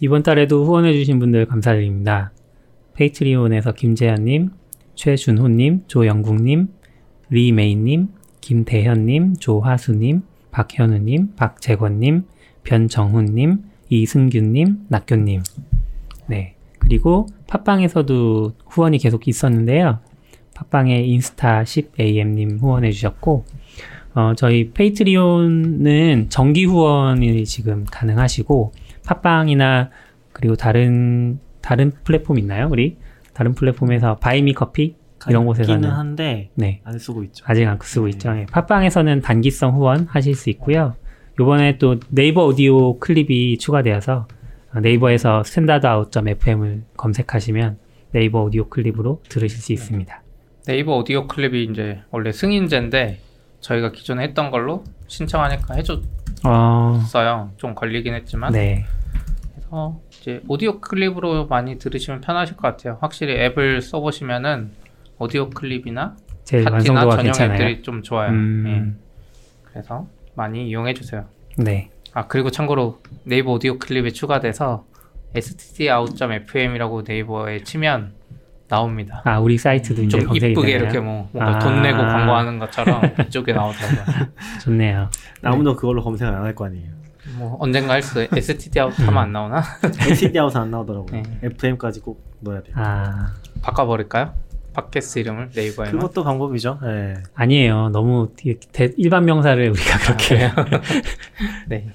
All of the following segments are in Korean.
이번 달에도 후원해주신 분들 감사드립니다. Patreon에서 김재현님, 최준호님, 조영국님, 리메이님, 김대현님, 조하수님, 박현우님, 박재권님, 변정훈님, 이승균님, 낙교님. 네. 그리고 팟빵에서도 후원이 계속 있었는데요. 팟빵에 인스타 10am님 후원해 주셨고, 어, 저희 Patreon은 정기 후원이 지금 가능하시고, 팟빵이나 그리고 다른, 다른 플랫폼 있나요? 우리? 다른 플랫폼에서 Buy Me Coffee? 이런 곳에서는. 있기는 한데, 네. 안 쓰고 있죠. 아직 안 쓰고 네. 있죠. 예. 팟빵에서는 단기성 후원 하실 수 있고요. 요번에 또 네이버 오디오 클립이 추가되어서 네이버에서 standard out.fm을 검색하시면 네이버 오디오 클립으로 들으실 수 있습니다. 네이버 오디오 클립이 이제 원래 승인제인데 저희가 기존에 했던 걸로 신청하니까 해줬어요. 어, 좀 걸리긴 했지만 네. 그래서 이제 오디오 클립으로 많이 들으시면 편하실 것 같아요. 확실히 앱을 써보시면은 오디오 클립이나 제일 팟티나 완성도가 전용 괜찮아요. 앱들이 좀 좋아요. 음, 예. 그래서 많이 이용해 주세요. 네. 아 그리고 참고로 네이버 오디오 클립에 추가돼서 stdout.fm이라고 네이버에 치면 나옵니다. 아, 우리 사이트도 이제 좀 검색이 이쁘게 되나요? 이렇게 뭐 뭔가 아. 돈 내고 광고하는 것처럼 이쪽에 나오더라고요. 좋네요. 아무도 그걸로 검색을 안할 거 아니에요. 뭐 언젠가 할수 stdout 하면 안 나오나? NCT 아웃 안 나오더라고요. 네. FM까지 꼭 넣어야 돼요. 아, 바꿔버릴까요? 팟캐스트 이름을 네이버에만. 그것도 방법이죠. 네. 아니에요. 너무 대- 일반 명사를 우리가 그렇게. 아, 네.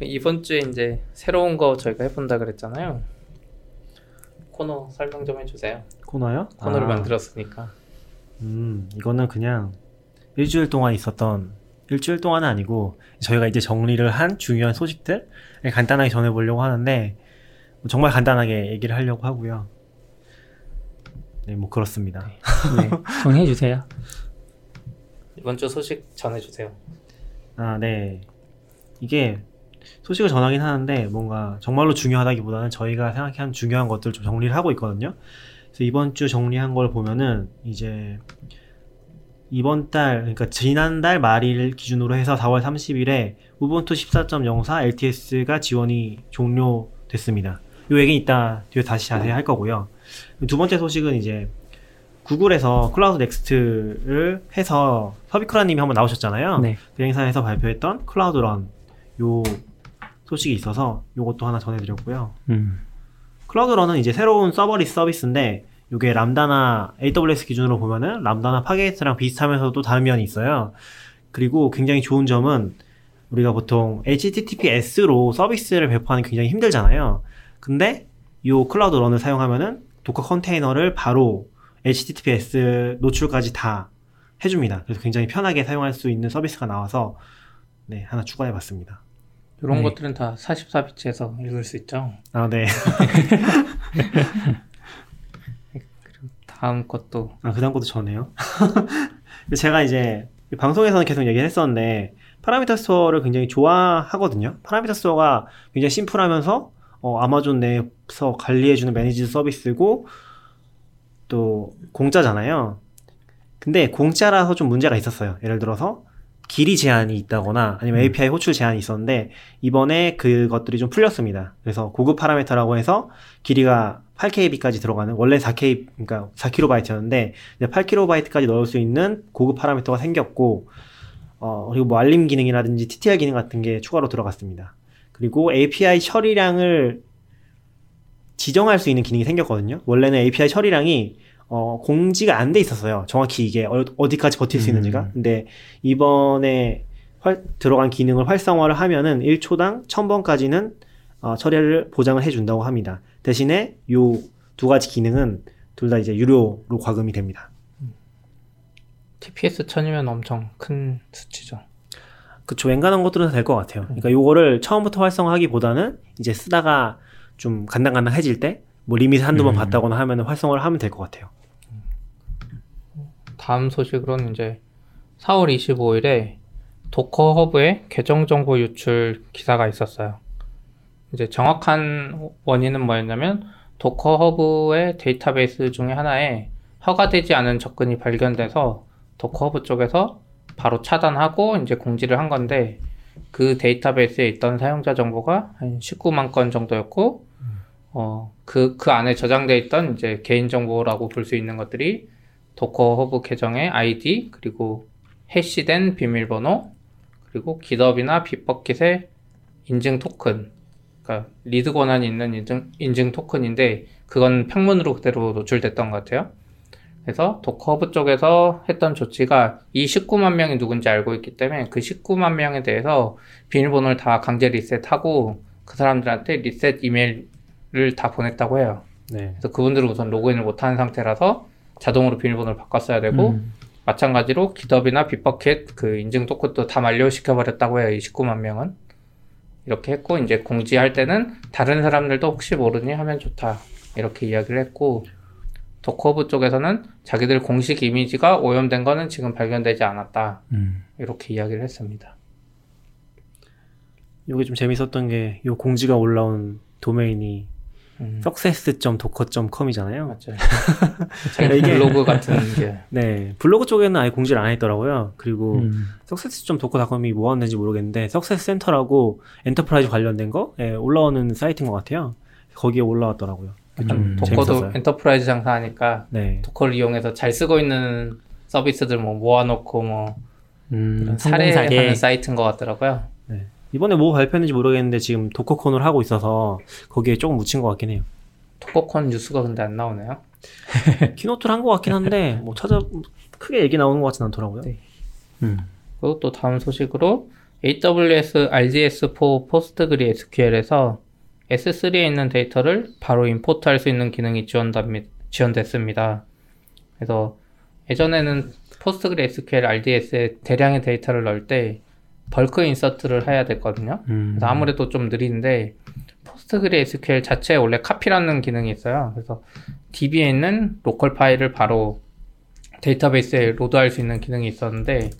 이번 주에 이제 새로운 거 저희가 해본다 그랬잖아요. 코너 설명 좀 해주세요. 코너요? 코너를 아, 만들었으니까. 음, 이거는 그냥 일주일 동안 있었던 일주일 동안은 아니고 저희가 이제 정리를 한 중요한 소식들 간단하게 전해보려고 하는데 정말 간단하게 얘기를 하려고 하고요. 네, 뭐 그렇습니다. 네. 정리해 주세요. 이번 주 소식 전해 주세요. 아, 네. 이게 소식을 전하긴 하는데 뭔가 정말로 중요하다기보다는 저희가 생각한 중요한 것들 좀 정리를 하고 있거든요. 그래서 이번 주 정리한 걸 보면은 이제 이번 달, 그러니까 지난달 말일 기준으로 해서 4월 30일에 Ubuntu 14.04 LTS가 지원이 종료됐습니다. 요 얘기는 이따 뒤에 다시 자세히 할 거고요. 두 번째 소식은 이제 구글에서 Cloud Next를 해서 subicura님이 한번 나오셨잖아요. 네. 그 행사에서 발표했던 Cloud Run 요 소식이 있어서 요것도 하나 전해드렸고요. 음. Cloud Run은 이제 새로운 serverless 서비스인데 요게 람다나 AWS 기준으로 보면은 Lambda나 Fargate랑 비슷하면서도 또 다른 면이 있어요. 그리고 굉장히 좋은 점은 우리가 보통 HTTPS로 서비스를 배포하는 게 굉장히 힘들잖아요. 근데 요 Cloud Run을 사용하면은 Docker 컨테이너를 바로 HTTPS 노출까지 다 해줍니다. 그래서 굉장히 편하게 사용할 수 있는 서비스가 나와서 네 하나 추가해봤습니다. 이런 네. 것들은 다 44비트에서 읽을 수 있죠. 아 네. 다음 것도 아, 그 다음 것도 저네요. 제가 이제 방송에서는 계속 얘기를 했었는데, Parameter Store를 굉장히 좋아하거든요. Parameter Store가 굉장히 심플하면서, 어, 아마존 내에서 관리해주는 managed 서비스고, 또, 공짜잖아요. 근데 공짜라서 좀 문제가 있었어요. 예를 들어서, 길이 제한이 있다거나, 아니면 API 호출 제한이 있었는데, 이번에 그것들이 좀 풀렸습니다. 그래서 고급 파라미터라고 해서, 길이가 8KB까지 들어가는 원래 4K 그러니까 4KB였는데 이제 8KB까지 넣을 수 있는 고급 파라미터가 생겼고 어 그리고 뭐 알림 기능이라든지 TTR 기능 같은 게 추가로 들어갔습니다. 그리고 API 처리량을 지정할 수 있는 기능이 생겼거든요. 원래는 API 처리량이 어, 공지가 안 돼 있었어요. 정확히 이게 어, 어디까지 버틸 수 음. 있는지가. 근데 이번에 활- 들어간 기능을 활성화를 하면은 1초당 1000번까지는 어, 처리를 보장을 해준다고 합니다. 대신에 요 두 가지 기능은 둘 다 이제 유료로 과금이 됩니다. TPS 1000이면 엄청 큰 수치죠. 그쵸. 웬간한 것들은 다될것 같아요. 그러니까 요거를 처음부터 활성화하기보다는 이제 쓰다가 좀 간당간당해질 때 뭐 리밋 한두 번 음. 봤다거나 하면 활성화를 하면 될 것 같아요. 다음 소식으로는 이제 4월 25일에 Docker Hub의 계정 정보 유출 기사가 있었어요. 이제 정확한 원인은 뭐였냐면 Docker Hub의 데이터베이스 중에 하나에 허가되지 않은 접근이 발견돼서 Docker Hub 쪽에서 바로 차단하고 이제 공지를 한 건데 그 데이터베이스에 있던 사용자 정보가 한 19만 건 정도였고, 어, 그, 그 안에 저장돼 있던 이제 개인 정보라고 볼 수 있는 것들이 Docker Hub 계정의 아이디, 그리고 hash된 비밀번호, 그리고 GitHub이나 Bitbucket의 인증 토큰, 그러니까 read 권한이 있는 인증, 인증 토큰인데, 그건 평문으로 그대로 노출됐던 것 같아요. 그래서 Docker Hub 쪽에서 했던 조치가 이 19만 명이 누군지 알고 있기 때문에 그 19만 명에 대해서 비밀번호를 다 강제 리셋하고 그 사람들한테 리셋 이메일을 다 보냈다고 해요. 네. 그래서 그분들은 우선 로그인을 못하는 상태라서 자동으로 비밀번호를 바꿨어야 되고 음. 마찬가지로 기덥이나 빗버켓 그 인증 토큰도 다 만료시켜 버렸다고 해요. 이 19만 명은 이렇게 했고 이제 공지할 때는 다른 사람들도 혹시 모르니 하면 좋다 이렇게 이야기를 했고 도커브 쪽에서는 자기들 공식 이미지가 오염된 거는 지금 발견되지 않았다 음. 이렇게 이야기를 했습니다. 이게 좀 재밌었던 게 이 공지가 올라온 도메인이 음, success.docker.com이잖아요. 맞아요. 자기 블로그 같은 게 네. 블로그 쪽에는 아예 공지를 안 했더라고요. 그리고 음. success.docker.com이 뭐 하는지 모르겠는데 success 센터라고 enterprise 관련된 거 예, 올라오는 사이트인 것 같아요. 거기에 올라왔더라고요. 좀 음, Docker도 재밌었어요. enterprise 장사하니까 네. Docker를 이용해서 잘 쓰고 있는 서비스들 뭐 모아놓고 뭐 음, 사례하는 사이트인 것 같더라고요. 네. 이번에 뭐 발표했는지 모르겠는데 지금 DockerCon을 하고 있어서 거기에 조금 묻힌 것 같긴 해요. DockerCon 뉴스가 근데 안 나오네요. keynote를 한 것 같긴 한데 뭐 찾아 크게 얘기 나오는 것 같진 않더라고요. 네. 음. 그리고 또 다음 소식으로 AWS RDS for PostgreSQL에서 S3에 있는 데이터를 바로 import할 수 있는 기능이 지원답니, 지원됐습니다. 그래서 예전에는 PostgreSQL RDS에 대량의 데이터를 넣을 때 bulk insert를 해야 됐거든요. 음. 그래서 아무래도 좀 느린데 PostgreSQL 자체에 원래 COPY라는 기능이 있어요. 그래서 DB에 있는 local 파일을 바로 데이터베이스에 load할 수 있는 기능이 있었는데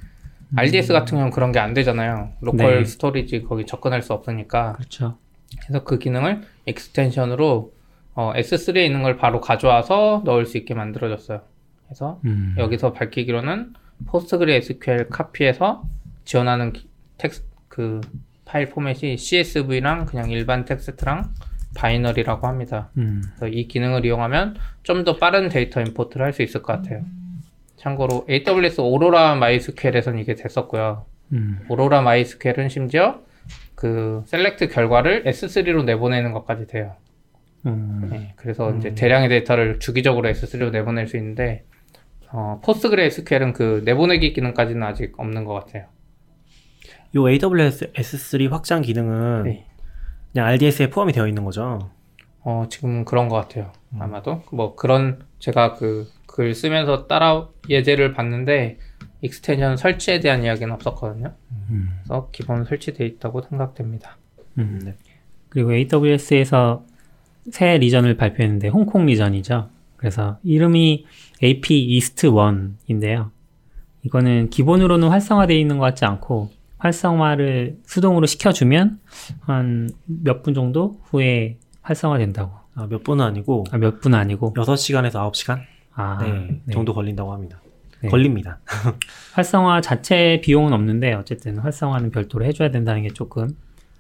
RDS 같은 경우는 그런 게 안 되잖아요. local 네. storage 거기 접근할 수 없으니까. 그렇죠. 그래서 그 기능을 extension으로 어, S3에 있는 걸 바로 가져와서 넣을 수 있게 만들어졌어요. 그래서 음. 여기서 밝히기로는 PostgreSQL COPY에서 지원하는 기- 텍스 그 파일 포맷이 CSV랑 그냥 일반 텍스트랑 binary라고 합니다. 음. 그래서 이 기능을 이용하면 좀 더 빠른 데이터 import를 할 수 있을 것 같아요. 참고로 AWS Aurora MySQL에서는 이게 됐었고요. 음. Aurora MySQL은 심지어 그 SELECT 결과를 S3로 내보내는 것까지 돼요. 음. 네, 그래서 이제 대량의 데이터를 주기적으로 S3로 내보낼 수 있는데 어, PostgreSQL은 그 내보내기 기능까지는 아직 없는 것 같아요. 요 AWS S3 확장 기능은 네. 그냥 RDS에 포함이 되어 있는 거죠. 어, 지금 그런 것 같아요. 아마도 뭐 그런 제가 그 글 쓰면서 따라 예제를 봤는데 extension 설치에 대한 이야기는 없었거든요. 음. 그래서 기본 설치돼 있다고 생각됩니다. 음. 네. 그리고 AWS에서 새 region을 발표했는데 홍콩 region이죠. 그래서 이름이 AP East 1인데요. 이거는 기본으로는 활성화되어 있는 것 같지 않고 활성화를 수동으로 시켜주면 한 몇 분 정도 후에 활성화된다고. 아, 몇 분은 아니고 아, 몇 분 아니고. 6시간에서 9시간 아, 네, 네. 정도 걸린다고 합니다. 네. 걸립니다. 활성화 자체 비용은 없는데 어쨌든 활성화는 별도로 해줘야 된다는 게 조금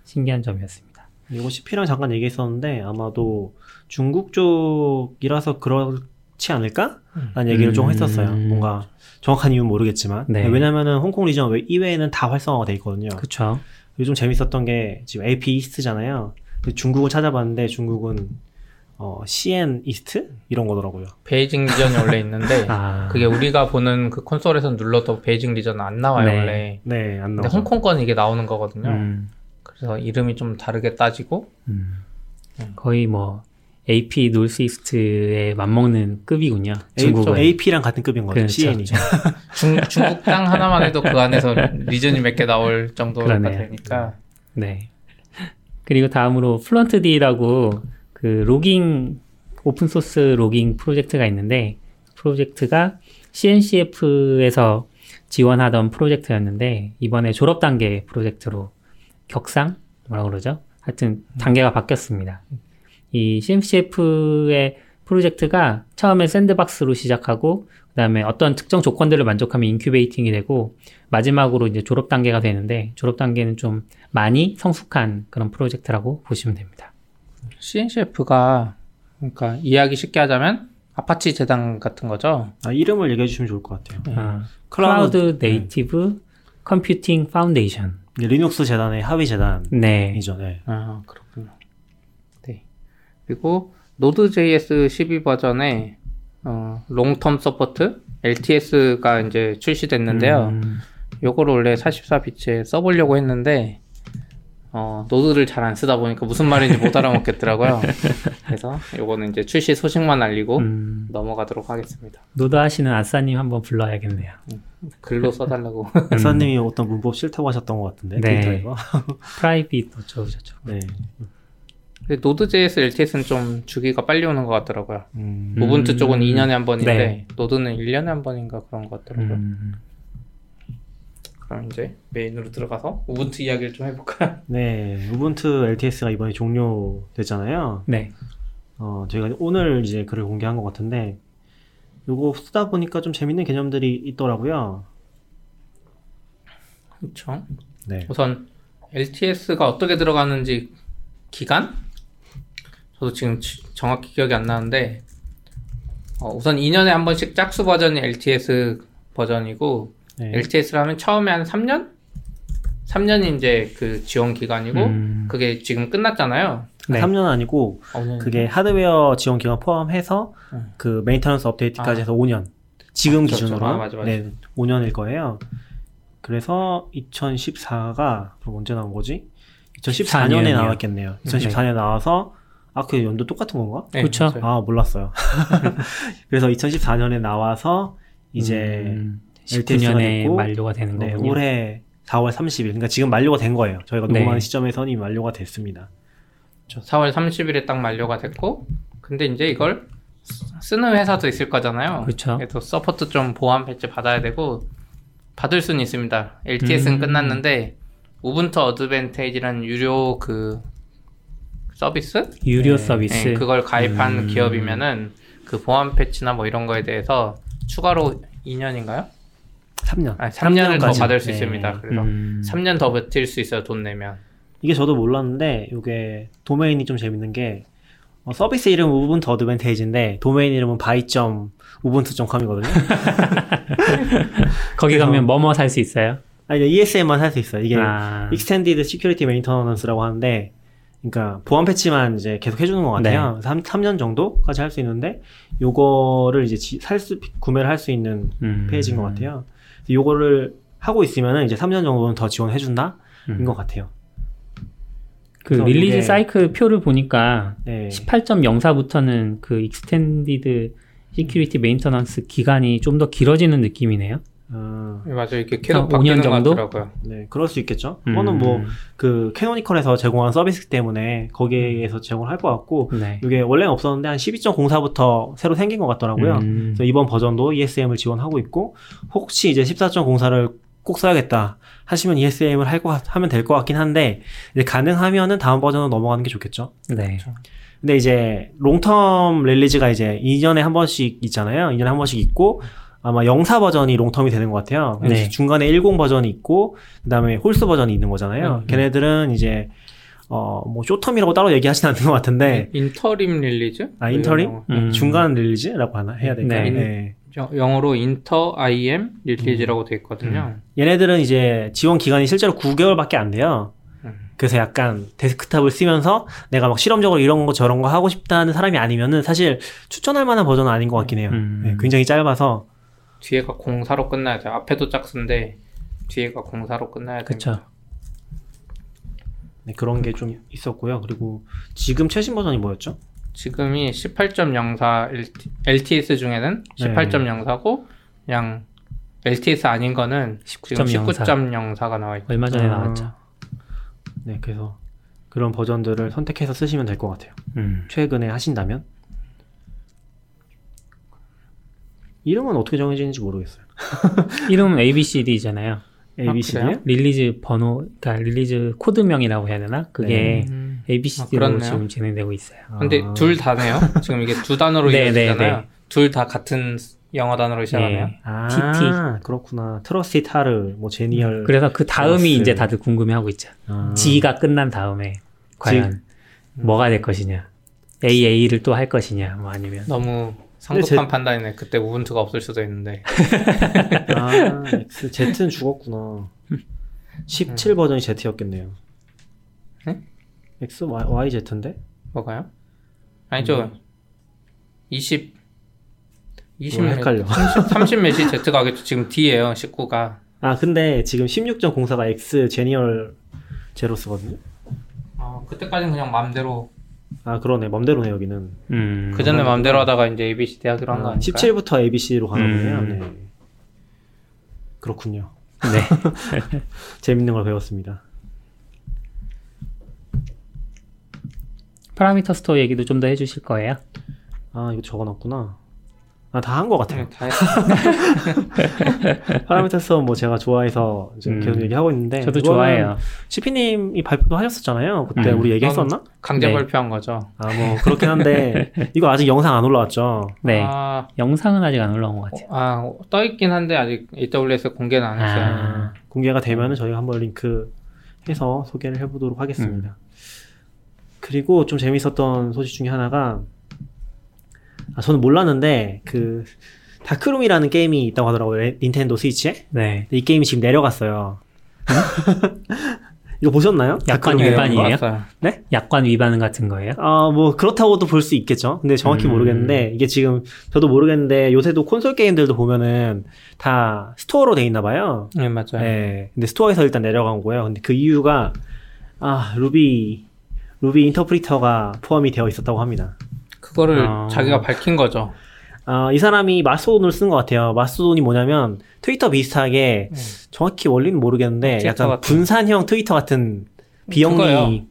신기한 점이었습니다. 이거 CP랑 잠깐 얘기했었는데 아마도 중국 쪽이라서 그 렇지 않을까? 라는 얘기를 좀 음. 했었어요. 뭔가 정확한 이유는 모르겠지만 네. 왜냐면은 홍콩 리전 외- 이외에는 다 활성화가 돼 있거든요. 그쵸. 요즘 재밌었던 게 지금 AP 이스트잖아요. 중국을 찾아봤는데 중국은 어, CN East 이런 거더라고요. 베이징 region이 원래 있는데 아, 그게 우리가 보는 그 콘솔에서 눌러도 베이징 region은 안 나와요 네. 원래. 네, 안 근데 나오죠. 홍콩 건 이게 나오는 거거든요. 음, 그래서 이름이 좀 다르게 따지고 음. 거의 뭐 AP 노스이스트에 맞먹는 급이군요. 중국은. AP랑 같은 급인 거죠. 그렇죠. CN이. 중, 중국 땅 하나만 해도 그 안에서 region이 몇 개 나올 정도가. 되니까 네. 그리고 다음으로 Fluentd라고 그 logging 오픈 소스 logging 프로젝트가 있는데 프로젝트가 CNCF에서 지원하던 프로젝트였는데 이번에 졸업 단계 프로젝트로 격상 뭐라 그러죠? 하여튼 단계가 바뀌었습니다. 이 CNCF의 프로젝트가 처음에 sandbox로 시작하고 그다음에 어떤 특정 조건들을 만족하면 incubating이 되고 마지막으로 이제 졸업 단계가 되는데 졸업 단계는 좀 많이 성숙한 그런 프로젝트라고 보시면 됩니다. CNCF가 그러니까 이해하기 쉽게 하자면 아파치 재단 같은 거죠. 아, 이름을 얘기해 주시면 좋을 것 같아요. 아, Cloud- Cloud Native Computing Foundation. 이게 리눅스 재단의 하위 재단이죠. 네. 네. 아. 네. 그리고 Node.js 12 버전에 어, long term support LTS가 이제 출시됐는데요. 음, 요거를 원래 44비트에 써보려고 했는데 어, 노드를 잘 안 쓰다 보니까 무슨 말인지 못 알아먹겠더라고요. 그래서 요거는 이제 출시 소식만 알리고 음, 넘어가도록 하겠습니다. 노드 하시는 아싸님 한번 불러야겠네요. 글로 써달라고. 박사님이 어떤 문법 싫다고 하셨던 것 같은데 네. 트위터에서. private 어쩌고 저쩌고. 네. Node.js LTS는 좀 주기가 빨리 오는 것 같더라고요. 음. 음. 우분투 쪽은 2년에 한 번인데 네. 노드는 1년에 한 번인가 그런 것 같더라고요. 음, 그럼 이제 메인으로 들어가서 우분투 이야기를 좀 해볼까요? 네. 우분투 LTS가 이번에 종료됐잖아요. 네. 어, 저희가 오늘 이제 글을 공개한 것 같은데 요거 쓰다 보니까 좀 재밌는 개념들이 있더라고요. 그렇죠. 네. 우선 LTS가 어떻게 들어가는지 기간? 저도 지금 지- 정확히 기억이 안 나는데 어, 우선 2년에 한 번씩 짝수 버전이 LTS 버전이고 네. LTS를 하면 처음에 한 3년? 3년이 이제 그 지원 기간이고 음, 그게 지금 끝났잖아요. 네. 3년 아니고 어, 네. 그게 하드웨어 지원 기간 포함해서 음. 그 maintenance 업데이트까지 아. 해서 5년. 지금 아, 그렇죠. 기준으로 아, 맞아, 맞아. 네, 5년일 거예요. 그래서 2014가 그럼 언제 나온 거지? 2014년에 14년이요. 나왔겠네요. 2014년에 나와서 아, 그 연도 똑같은 건가? 네, 그쵸. 맞아요. 아, 몰랐어요. 그래서 2014년에 나와서 이제 음, LTS 가 19년에 됐고, 만료가 되는 네, 거군요. 올해 4월 30일. 그러니까 지금 만료가 된 거예요. 저희가 네. 녹음하는 시점에서는 이미 만료가 됐습니다. 4월 30일에 딱 만료가 됐고 근데 이제 이걸 쓰- 쓰는 회사도 있을 거잖아요. 그렇죠. 그래서 support 좀 보안 패치 받아야 되고 받을 수는 있습니다. LTS는 음. 끝났는데 우분투 Advantage라는 유료 그 서비스 유료 네, 서비스. 네, 그걸 가입한 음. 기업이면은 그 보안 패치나 뭐 이런 거에 대해서 추가로 2년인가요? 3년. 아, 3년을 더 3년까지. 받을 수 네. 있습니다. 그래서 음, 3년 더 버틸 수 있어요. 돈 내면. 이게 저도 몰랐는데 이게 도메인이 좀 재밌는 게 어, 서비스 이름 은 우분투 Advantage인데 도메인 이름은 buy점 ubuntu.com이거든요. 거기 가면 뭐뭐 살 수 있어요? 아 이게 ESM만 살 수 있어요. 이게 아, Extended Security Maintenance라고 하는데 그러니까 보안 패치만 이제 계속 해주는 것 같아요. 네. 3, 3년 정도까지 할 수 있는데 요거를 이제 살수 구매를 할 수 있는 음, 페이지인 것 같아요. 요거를 하고 있으면은 이제 3년 정도는 더 지원해준다 음. 인것 같아요. 그 release 사이클 표를 보니까 네. 18.04부터는 그 extended security maintenance 기간이 좀 더 길어지는 느낌이네요. 어, 네, 맞아요. 이렇게 한 계속 5년 바뀌는 것 정도? 같더라고요. 네, 그럴 수 있겠죠. 음, 그거는 뭐 그 캐노니컬에서 제공한 서비스 때문에 거기에서 제공을 할것 같고 네. 이게 원래는 없었는데 한 12.04부터 새로 생긴 것 같더라고요. 음, 그래서 이번 버전도 ESM을 지원하고 있고 혹시 이제 14.04를 꼭 써야겠다 하시면 ESM을 할 거, 하면 될 것 같긴 한데 이제 가능하면은 다음 버전으로 넘어가는 게 좋겠죠. 네. 근데 이제 long term release가 이제 2년에 한 번씩 있잖아요. 2년에 한 번씩 있고 아마 영사 버전이 long term이 되는 것 같아요. 네. 중간에 10 버전이 있고 그다음에 홀수 버전이 있는 거잖아요. 음. 걔네들은 이제 어뭐 short term이라고 따로 얘기하진 않는 것 같은데 interim release? 아 interim 영어. 음. 중간 release라고 하나 해야 될까요? 네. 네. 영- 영어로 interim release라고 돼 있거든요. 얘네들은 이제 지원 기간이 실제로 9개월밖에 안 돼요. 음. 그래서 약간 데스크탑을 쓰면서 내가 막 실험적으로 이런 거 저런 거 하고 싶다는 사람이 아니면은 사실 추천할 만한 버전은 아닌 것 같긴 해요. 음. 네, 굉장히 짧아서 뒤에가 공사로 끝나야 돼요. 앞에도 짝수인데 뒤에가 공사로 끝나야. 그쵸. 네, 그런 게 좀 있었고요. 그리고 지금 최신 버전이 뭐였죠? 지금이 18.04 LTS 중에는 네. 18.04고 그냥 LTS 아닌 거는 지금 19.04. 19.04가 나와 있고 얼마 전에 아, 나왔죠. 네, 그래서 그런 버전들을 선택해서 쓰시면 될 것 같아요. 음. 최근에 하신다면 이름은 어떻게 정해지는지 모르겠어요. 이름은 ABCD잖아요. ABCD요? 그래요? release 번호, 그러니까 release 코드명이라고 해야 되나? 그게 음. 아, ABCD로 그렇네요. 지금 진행되고 있어요. 근데 아. 둘 다네요. 지금 이게 두 단어로 네, 이어지잖아요. 네, 둘다 같은 스- 영어 단어로 시작하네요. 예. 아, TT. 그렇구나. 트러스티 타르, 뭐 제니얼. 그래서 그 다음이 플러스. 이제 다들 궁금해하고 있죠. 아. G가 끝난 다음에 과연 뭐가 될 것이냐. AA를 또 할 것이냐, 뭐 아니면. 너무 성급한 판단이네. 그때 우분투가 없을 수도 있는데. 아, Z는 죽었구나. 17 버전이 Z였겠네요. 네? X, Y, Y, Z인데? 뭐가요? 아니죠. 20 20 뭐 헷갈려. 30, 30 몇이 Z 가겠죠. 지금 D예요. 19가. 아, 근데 지금 16.04가 X 제니얼 제로스거든요. 아, 그때까지는 그냥 마음대로 아, 그러네. 맘대로네, 여기는. 음. 그 전에 마음대로 하다가 이제 ABCD 하기로 한거 아, 아닐까요? 17부터 ABC로 가나 보네요. 음. 네. 그렇군요. 네. 재밌는 걸 배웠습니다. Parameter Store 얘기도 좀 더 해주실 거예요? 아, 이거 적어놨구나. 아, 다 한 것 같아요. 네, 다 했- 파라미터 스토어 뭐 제가 좋아해서 이제 음. 계속 얘기하고 있는데. 저도 좋아해요. CP님이 발표도 하셨었잖아요. 그때 음. 우리 얘기했었나? 강제 네. 발표한 거죠. 아, 뭐, 그렇긴 한데, 이거 아직 영상 안 올라왔죠? 네. 아, 영상은 아직 안 올라온 것 같아요. 아, 떠 있긴 한데 아직 AWS 공개는 안 했어요. 아. 공개가 되면은 저희가 한번 링크 해서 소개를 해보도록 하겠습니다. 그리고 좀 재밌었던 소식 중에 하나가, 아, 저는 몰랐는데, 그, 다크룸이라는 게임이 있다고 하더라고요. 레- 닌텐도 스위치에. 네. 이 게임이 지금 내려갔어요. 이거 보셨나요? 약관 위반이에요? 거? 봤어요. 약관 위반 같은 거예요? 아, 뭐, 그렇다고도 볼 수 있겠죠. 근데 정확히 음. 모르겠는데, 이게 지금, 저도 모르겠는데, 요새도 콘솔 게임들도 보면은, 다 스토어로 돼 있나 봐요. 네, 맞아요. 네. 근데 스토어에서 일단 내려간 거예요. 근데 그 이유가, 아, 루비, 루비 인터프리터가 포함이 되어 있었다고 합니다. 그거를 아. 자기가 밝힌 거죠. 아, 이 사람이 마스토돈을 쓴 것 같아요. 마스토돈이 뭐냐면, 트위터 비슷하게, 음. 정확히 원리는 모르겠는데, 약간 같은. 분산형 트위터 같은 비영리.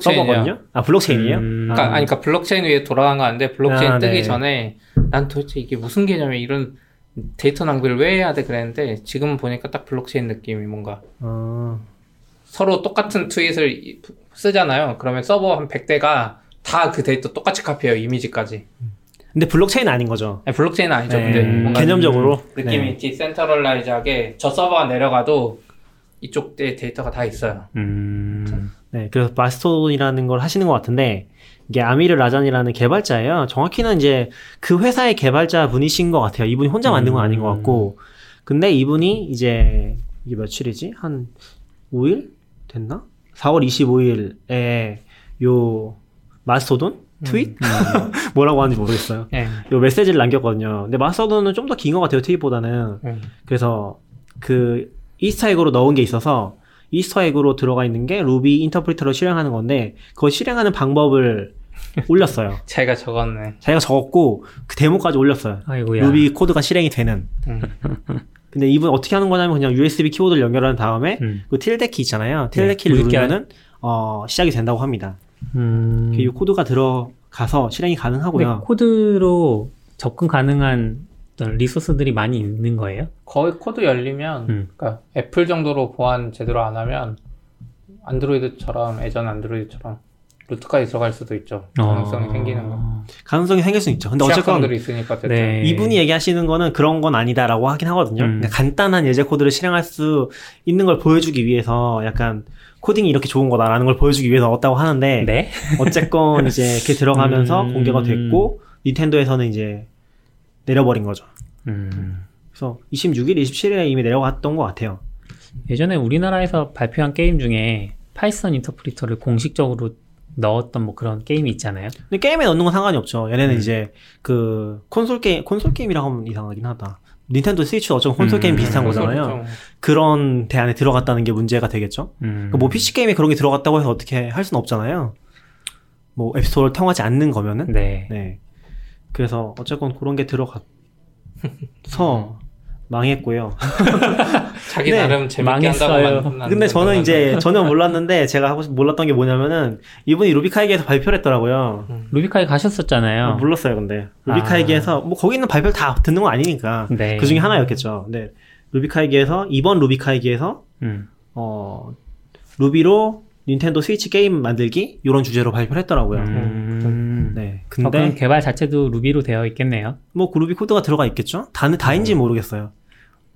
서버거든요? 아, 블록체인이에요? 음. 그러니까, 아니, 그러니까 블록체인 위에 돌아간 거 아닌데 블록체인 아, 뜨기 네. 전에 난 도대체 이게 무슨 개념이야 이런 데이터 낭비를 왜 해야 돼 그랬는데 지금 보니까 딱 블록체인 느낌이 뭔가 아, 서로 똑같은 트윗을 이- 쓰잖아요. 그러면 서버 한 100대가 다 그 데이터 똑같이 카피해요. 이미지까지. 근데 블록체인 아닌 거죠. 아니, 블록체인은 아니죠. 네, 근데 뭔가 개념적으로. 느낌이 네. decentralize하게 저 서버가 내려가도 이쪽 데 데이터가 다 있어요. 음. 네, 그래서 마스토돈이라는 걸 하시는 것 같은데 이게 아미르 라잔이라는 개발자예요. 정확히는 이제 그 회사의 개발자 분이신 것 같아요. 이분이 혼자 만든 건 아닌 것 같고, 근데 이분이 이제 이게 며칠이지? 한 5일 됐나? 4월 25일에 요 마스토돈 트윗 뭐라고 하는지 모르겠어요. 예. 요 메시지를 남겼거든요. 근데 마스토돈은 좀 더 긴 것 같아요. 트윗보다는. 음. 그래서 그 Easter egg로 넣은 게 있어서 Easter egg로 들어가 있는 게 루비 인터프리터로 실행하는 건데 그걸 실행하는 방법을 올렸어요. 자기가 적었네. 자기가 적었고 그 데모까지 올렸어요. 아이고야. 루비 코드가 실행이 되는. 음. 근데 이분 어떻게 하는 거냐면 그냥 USB 키보드를 연결한 다음에 음. 그 tilde 키 있잖아요. tilde 키를 물결. 누르면은 어 시작이 된다고 합니다. 음. 이 코드가 들어가서 실행이 가능하고요. 코드로 접근 가능한 어떤 resource들이 많이 있는 거예요? 거의 코드 열리면 음. 그러니까 애플 정도로 보안 제대로 안 하면 안드로이드처럼 예전 안드로이드처럼 루트까지 들어갈 수도 있죠. 가능성이 어. 생기는 거. 가능성이 생길 수 있죠. 근데 어쨌건 취약성들이 있으니까 어쨌든. 네. 이분이 얘기하시는 거는 그런 건 아니다라고 하긴 하거든요. 음. 그냥 간단한 예제 코드를 실행할 수 있는 걸 보여주기 위해서 약간 코딩이 이렇게 좋은 거다라는 걸 보여주기 위해서 넣었다고 하는데 네. 어쨌건 이제 이렇게 들어가면서 음. 공개가 됐고 닌텐도에서는 이제 내려버린 거죠. 음. 그래서 26일, 27일에 이미 내려갔던 것 같아요. 예전에 우리나라에서 발표한 게임 중에 파이썬 인터프리터를 공식적으로 넣었던 뭐 그런 게임이 있잖아요. 근데 게임에 넣는 건 상관이 없죠. 얘네는 음. 이제 그 콘솔 게임, 콘솔 게임이라고 하면 이상하긴 하다. 닌텐도 스위치 어쩌면 콘솔 음, 게임 비슷한 그래서 거잖아요. 좀 그런 데 안에 들어갔다는 게 문제가 되겠죠. 음. 뭐 PC 게임에 그런 게 들어갔다고 해서 어떻게 할 수는 없잖아요. 뭐 앱스토어를 통하지 않는 거면은. 네. 네. 그래서 어쨌건 그런 게 들어가서 망했고요. 자기 네, 나름 재밌게 망했어요. 한다고 만 근데 저는 이제 전혀 몰랐는데 제가 하고 싶- 몰랐던 게 뭐냐면은 이분이 루비카이기에서 발표를 했더라고요. 루비카이 가셨었잖아요. 몰랐어요, 근데 루비카이기에서 뭐 거기 있는 발표를 다 듣는 건 아니니까 네. 그 중에 하나였겠죠. 근데 루비카이기에서 이번 루비카이기에서 음. 어 루비로 닌텐도 스위치 게임 만들기 이런 주제로 발표를 했더라고요. 음. 네. 근데 어, 그럼 개발 자체도 루비로 되어 있겠네요. 뭐 루비 코드가 들어가 있겠죠? 다, 다인지 모르겠어요.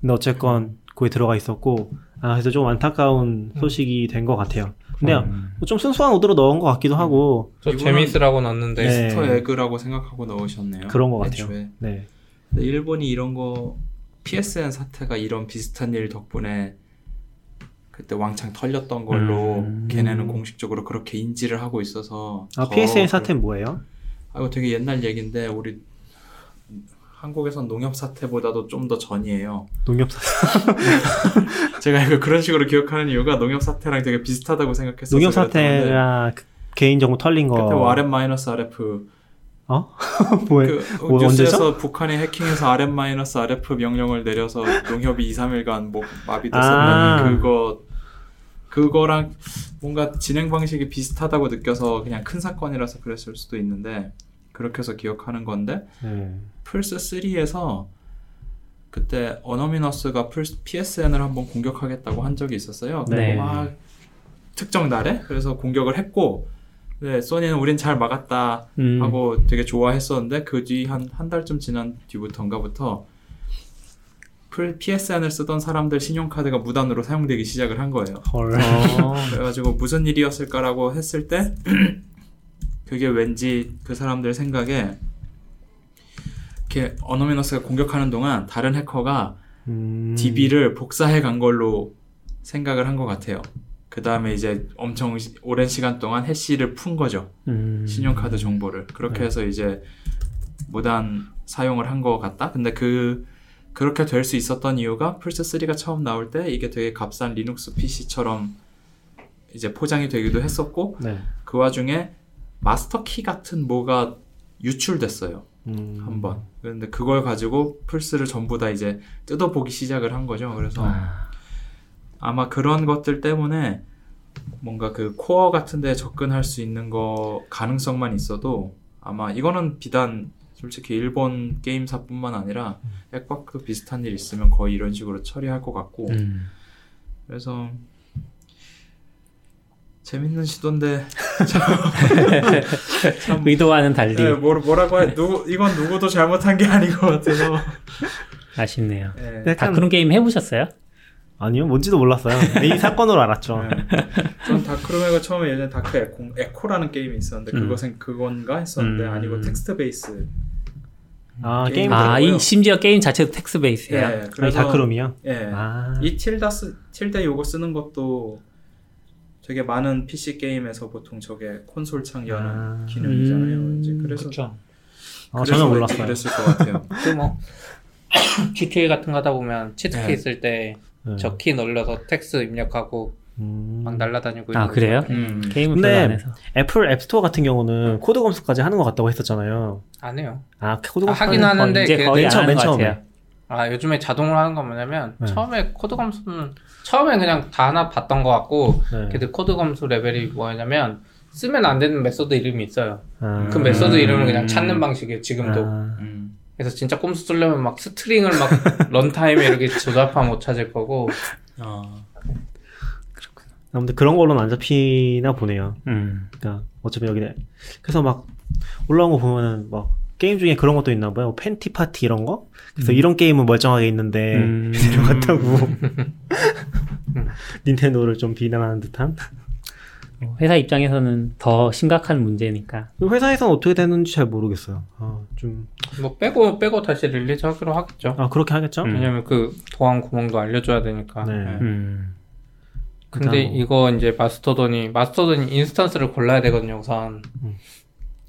근데 어쨌건 거기 들어가 있었고 아 그래서 좀 안타까운 소식이 된 것 같아요. 근데 음. 뭐좀 순수한 의도로 넣은 것 같기도 하고 저 재미있으라고 넣었는데 네. Easter egg라고 생각하고 넣으셨네요. 그런 것 같아요. 애초에. 네. 근데 일본이 이런 거 PSN 사태가 이런 비슷한 일 덕분에 그때 왕창 털렸던 걸로 음. 걔네는 공식적으로 그렇게 인지를 하고 있어서 아더 PSN 사태는 뭐예요? 아 이거 되게 옛날 얘기인데 우리 한국에선 농협 사태보다도 좀 더 전이에요. 농협 사태. 제가 이거 그런 식으로 기억하는 이유가 농협 사태랑 되게 비슷하다고 생각했어서 농협 사태가 그 개인 정보 털린 거. 그때 RM 마이너스 RF 어? 뭐에? 그 뭐 뉴스에서 북한이 해킹해서 RM 마이너스 RF 명령을 내려서 농협이 2, 3일간 뭐 마비됐었다는 아. 그거 그거랑 뭔가 진행 방식이 비슷하다고 느껴서 그냥 큰 사건이라서 그랬을 수도 있는데 그렇게 해서 기억하는 건데 네. 플스 3에서 그때 어너미너스가 플스 PSN을 한번 공격하겠다고 한 적이 있었어요. 네. 막 특정 날에 그래서 공격을 했고 네, 소니는 우린 잘 막았다 음. 하고 되게 좋아했었는데 그 뒤 한 한 달쯤 지난 뒤부터인가부터 풀 PSN을 쓰던 사람들 신용카드가 무단으로 사용되기 시작을 한 거예요. 헐. 어. 그래가지고 무슨 일이었을까라고 했을 때 그게 왠지 그 사람들 생각에 이렇게 어노미너스가 공격하는 동안 다른 해커가 음. DB를 복사해 간 걸로 생각을 한 것 같아요. 그 다음에 이제 엄청 시- 오랜 시간 동안 hash를 푼 거죠. 음. 신용카드 정보를 그렇게 네. 해서 이제 무단 사용을 한 것 같다. 근데 그 그렇게 될 수 있었던 이유가 플스 3가 처음 나올 때 이게 되게 값싼 리눅스 PC처럼 이제 포장이 되기도 했었고 네. 그 와중에 마스터 키 같은 뭐가 유출됐어요 음. 한번. 그런데 그걸 가지고 플스를 전부 다 이제 뜯어보기 시작을 한 거죠. 그래서 아. 아마 그런 것들 때문에 뭔가 그 코어 같은 데 접근할 수 있는 거 가능성만 있어도 아마 이거는 비단 솔직히 일본 게임사뿐만 아니라 액박도 비슷한 일 있으면 거의 이런 식으로 처리할 것 같고 음. 그래서 재밌는 시도인데 의도와는 달리 네, 뭐, 뭐라고 해 누구 이건 누구도 잘못한 게 아닌 것 같아서 아쉽네요. 네. 약간 다크룸 게임 해보셨어요? 아니요, 뭔지도 몰랐어요. 이 사건으로 알았죠. 전 다크룸에가 처음에 예전에 다크 에코, 에코라는 게임이 있었는데 음. 그것은 그건가 했었는데 음. 아니고 text base 아, 게임 아. 이 심지어 게임 자체도 text base예요. 예, 그래서 다크룸이요? 예. 아. 이 tilde 쓰, tilde 요거 쓰는 것도 되게 많은 PC 게임에서 보통 저게 콘솔 창 여는 아. 기능이잖아요. 음, 이제 그래서 그렇죠. 아, 그래서 전혀 몰랐어요. 그랬을 것 같아요. 그뭐 GTA 같은 거 하다 보면 cheat key 네. 있을 때 네. 저키 눌러서 텍스트 입력하고 음. 막 날라다니고 아, 그래요? 음. 게임을 근데-. 애플 앱스토어 같은 경우는 코드 검수까지 하는 것 같다고 했었잖아요. 안 해요. 아, 코드 아, 검수 하긴 하는데 이제 걔- 거의 맨 처음, 하는 맨것 처음에. 같아요. 아 요즘에 자동으로 하는 건 뭐냐면 네. 처음에 코드 검수는 처음에 그냥 다 하나 봤던 것 같고 네. 걔들 코드 검수 레벨이 뭐냐면 쓰면 안 되는 메소드 이름이 있어요. 아. 그 메소드 음. 이름을 그냥 찾는 방식이에요. 지금도. 아. 음. 그래서 진짜 꼼수 쓰려면 막 string을 막 runtime에 이렇게 조합하면 못 찾을 거고 아. 아무튼 그런 걸로는 안 잡히나 보네요. 음. 그러니까 어차피 여기 그래서 막 올라온 거 보면은 막 게임 중에 그런 것도 있나 봐요. 팬티 파티 이런 거. 그래서 이런 게임은 멀쩡하게 있는데 음. 들어갔다고 닌텐도를 좀 비난하는 듯한. 어, 회사 입장에서는 더 심각한 문제니까. 회사에서는 어떻게 되는지 잘 모르겠어요. 아, 좀, 뭐 빼고 빼고 다시 release 하기로 하겠죠. 아, 그렇게 하겠죠? 음. 왜냐면 그 보안 구멍도 알려줘야 되니까. 네. 음. 근데 그다음- 이거 이제 마스토돈이 마스토돈이 instance를 골라야 되거든요 우선. 음.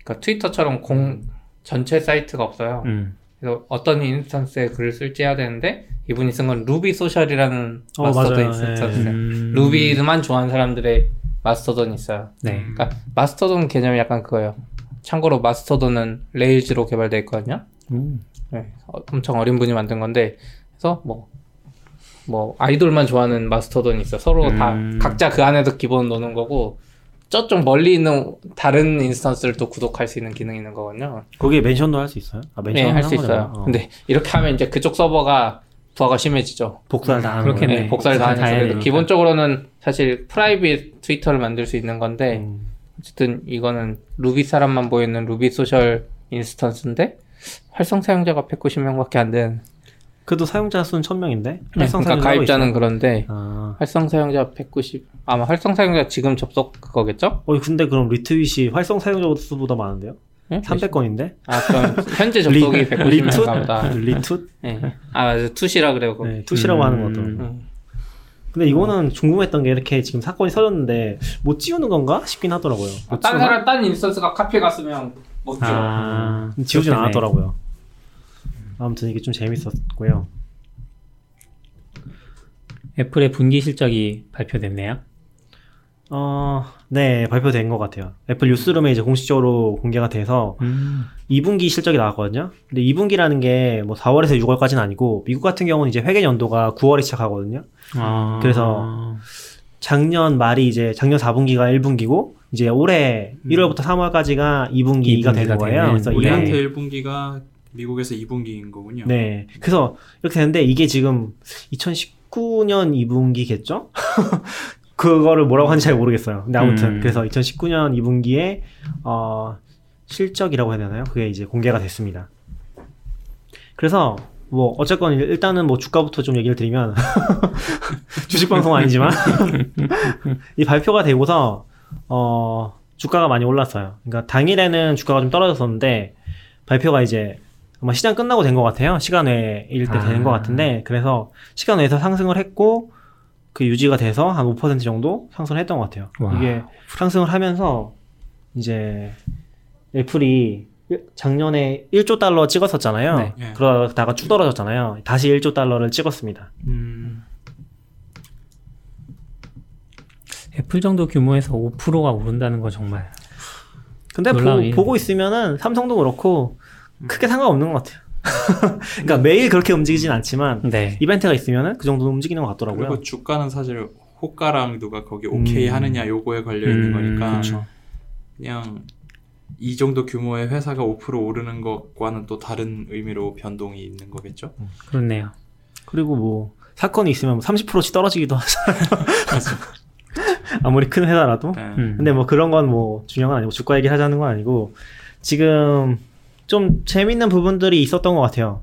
그러니까 트위터처럼 공 전체 사이트가 없어요. 음. 그래서 어떤 instance에 글을 쓸지 해야 되는데 이분이 쓴 건 루비 소셜이라는 어, 마스토돈 맞아요. instance. 음. 루비만 좋아하는 사람들의 마스토돈이 있어요. 네. 그러니까 마스토돈 개념이 약간 그거예요. 참고로 마스토돈은 레일즈로 개발되어 있거든요. 음. 네, 어, 엄청 어린 분이 만든 건데 그래서 뭐, 뭐 아이돌만 좋아하는 마스토돈이 있어. 서로 다 음. 각자 그 안에서 기본 노는 거고 저쪽 멀리 있는 다른 instance를 또 구독할 수 있는 기능이 있는 거거든요. 거기에 mention도 할 수 있어요? 아, 네, mention 할수 있어요. 근데 이렇게 하면 이제 그쪽 서버가 부하가 심해지죠. 복사를 다 하는 그렇겠네. 네, 복사를 다 그래도 되니까. 기본적으로는 사실 private 트위터를 만들 수 있는 건데 음. 어쨌든 이거는 루비 사람만 보이는 루비 소셜 instance인데 활성 사용자가 190명밖에 안 되는 그래도 사용자 수는 1000명인데? 네, 그러니까 사용자가 가입자는 있어요. 그런데 아. 활성 사용자 190 아마 활성 사용자 지금 접속 그거겠죠? 어, 근데 그럼 retweet이 활성 사용자 수보다 많은데요? 네? 300건인데? 아 그럼 현재 접속이 190명인가 보다. retoot? 네. 아 맞아 toot이라 그래요. 네, toot이라고 하는 음. 것도. 음. 근데 이거는 궁금했던 게 이렇게 지금 사건이 터졌는데 못 지우는 건가 싶긴 하더라고요. 아, 못 딴? 사람 딴 instance가 카피해 갔으면 못 지워. 아, 지우진 그렇겠네. 않았더라고요. 아무튼 이게 좀 재밌었고요. 애플의 분기 실적이 발표됐네요. 어, 네, 발표된 것 같아요. 애플 뉴스룸에 이제 공식적으로 공개가 돼서 음. 2분기 실적이 나왔거든요. 근데 2분기라는 게 뭐 4월에서 6월까지는 아니고 미국 같은 경우는 이제 회계 연도가 9월에 시작하거든요. 아. 그래서 작년 말이 이제 작년 4분기가 1분기고 이제 올해 1월부터 3월까지가 2분기가 되는 가 거예요. 되는 그래서 올해. 이분기 우리한테 1분기가 미국에서 2분기인 거군요. 네. 그래서 이렇게 되는데 이게 지금 2019년 2분기겠죠? 그거를 뭐라고 하는지 잘 모르겠어요. 근데 아무튼 음. 그래서 2019년 2분기에 어 실적이라고 해야 되나요? 그게 이제 공개가 됐습니다. 그래서 뭐 어쨌건 일단은 뭐 주가부터 좀 얘기를 드리면 주식 방송 아니지만 이 발표가 되고서 어 주가가 많이 올랐어요. 그러니까 당일에는 주가가 좀 떨어졌었는데 발표가 이제 아마 시장 끝나고 된 것 같아요. 시간 외일 때 되는 아. 것 같은데 그래서 시간 외에서 상승을 했고 그 유지가 돼서 한 5% 정도 상승을 했던 것 같아요. 와. 이게 상승을 하면서 이제 애플이 일- 작년에 1조 달러 찍었었잖아요. 네. 예. 그러다가 쭉 떨어졌잖아요. 다시 1조 달러를 찍었습니다. 음, 애플 정도 규모에서 5%가 오른다는 거 정말. 근데 보. 보고 있으면은 삼성도 그렇고 크게 상관없는 것 같아요. 그러니까 매일 그렇게 움직이진 않지만 네. 이벤트가 있으면은 그 정도 움직이는 것 같더라고요. 그리고 주가는 사실 호가랑 누가 거기 오케이 음. 하느냐 요거에 걸려 있는 음, 거니까 그쵸. 그냥 이 정도 규모의 회사가 5% 오르는 것과는 또 다른 의미로 변동이 있는 거겠죠. 그렇네요. 그리고 뭐 사건이 있으면 30%씩 떨어지기도 하잖아요. 아무리 큰 회사라도. 네. 음. 근데 뭐 그런 건 뭐 중요한 건 아니고 주가 얘기를 하자는 건 아니고 지금 좀 재밌는 부분들이 있었던 것 같아요.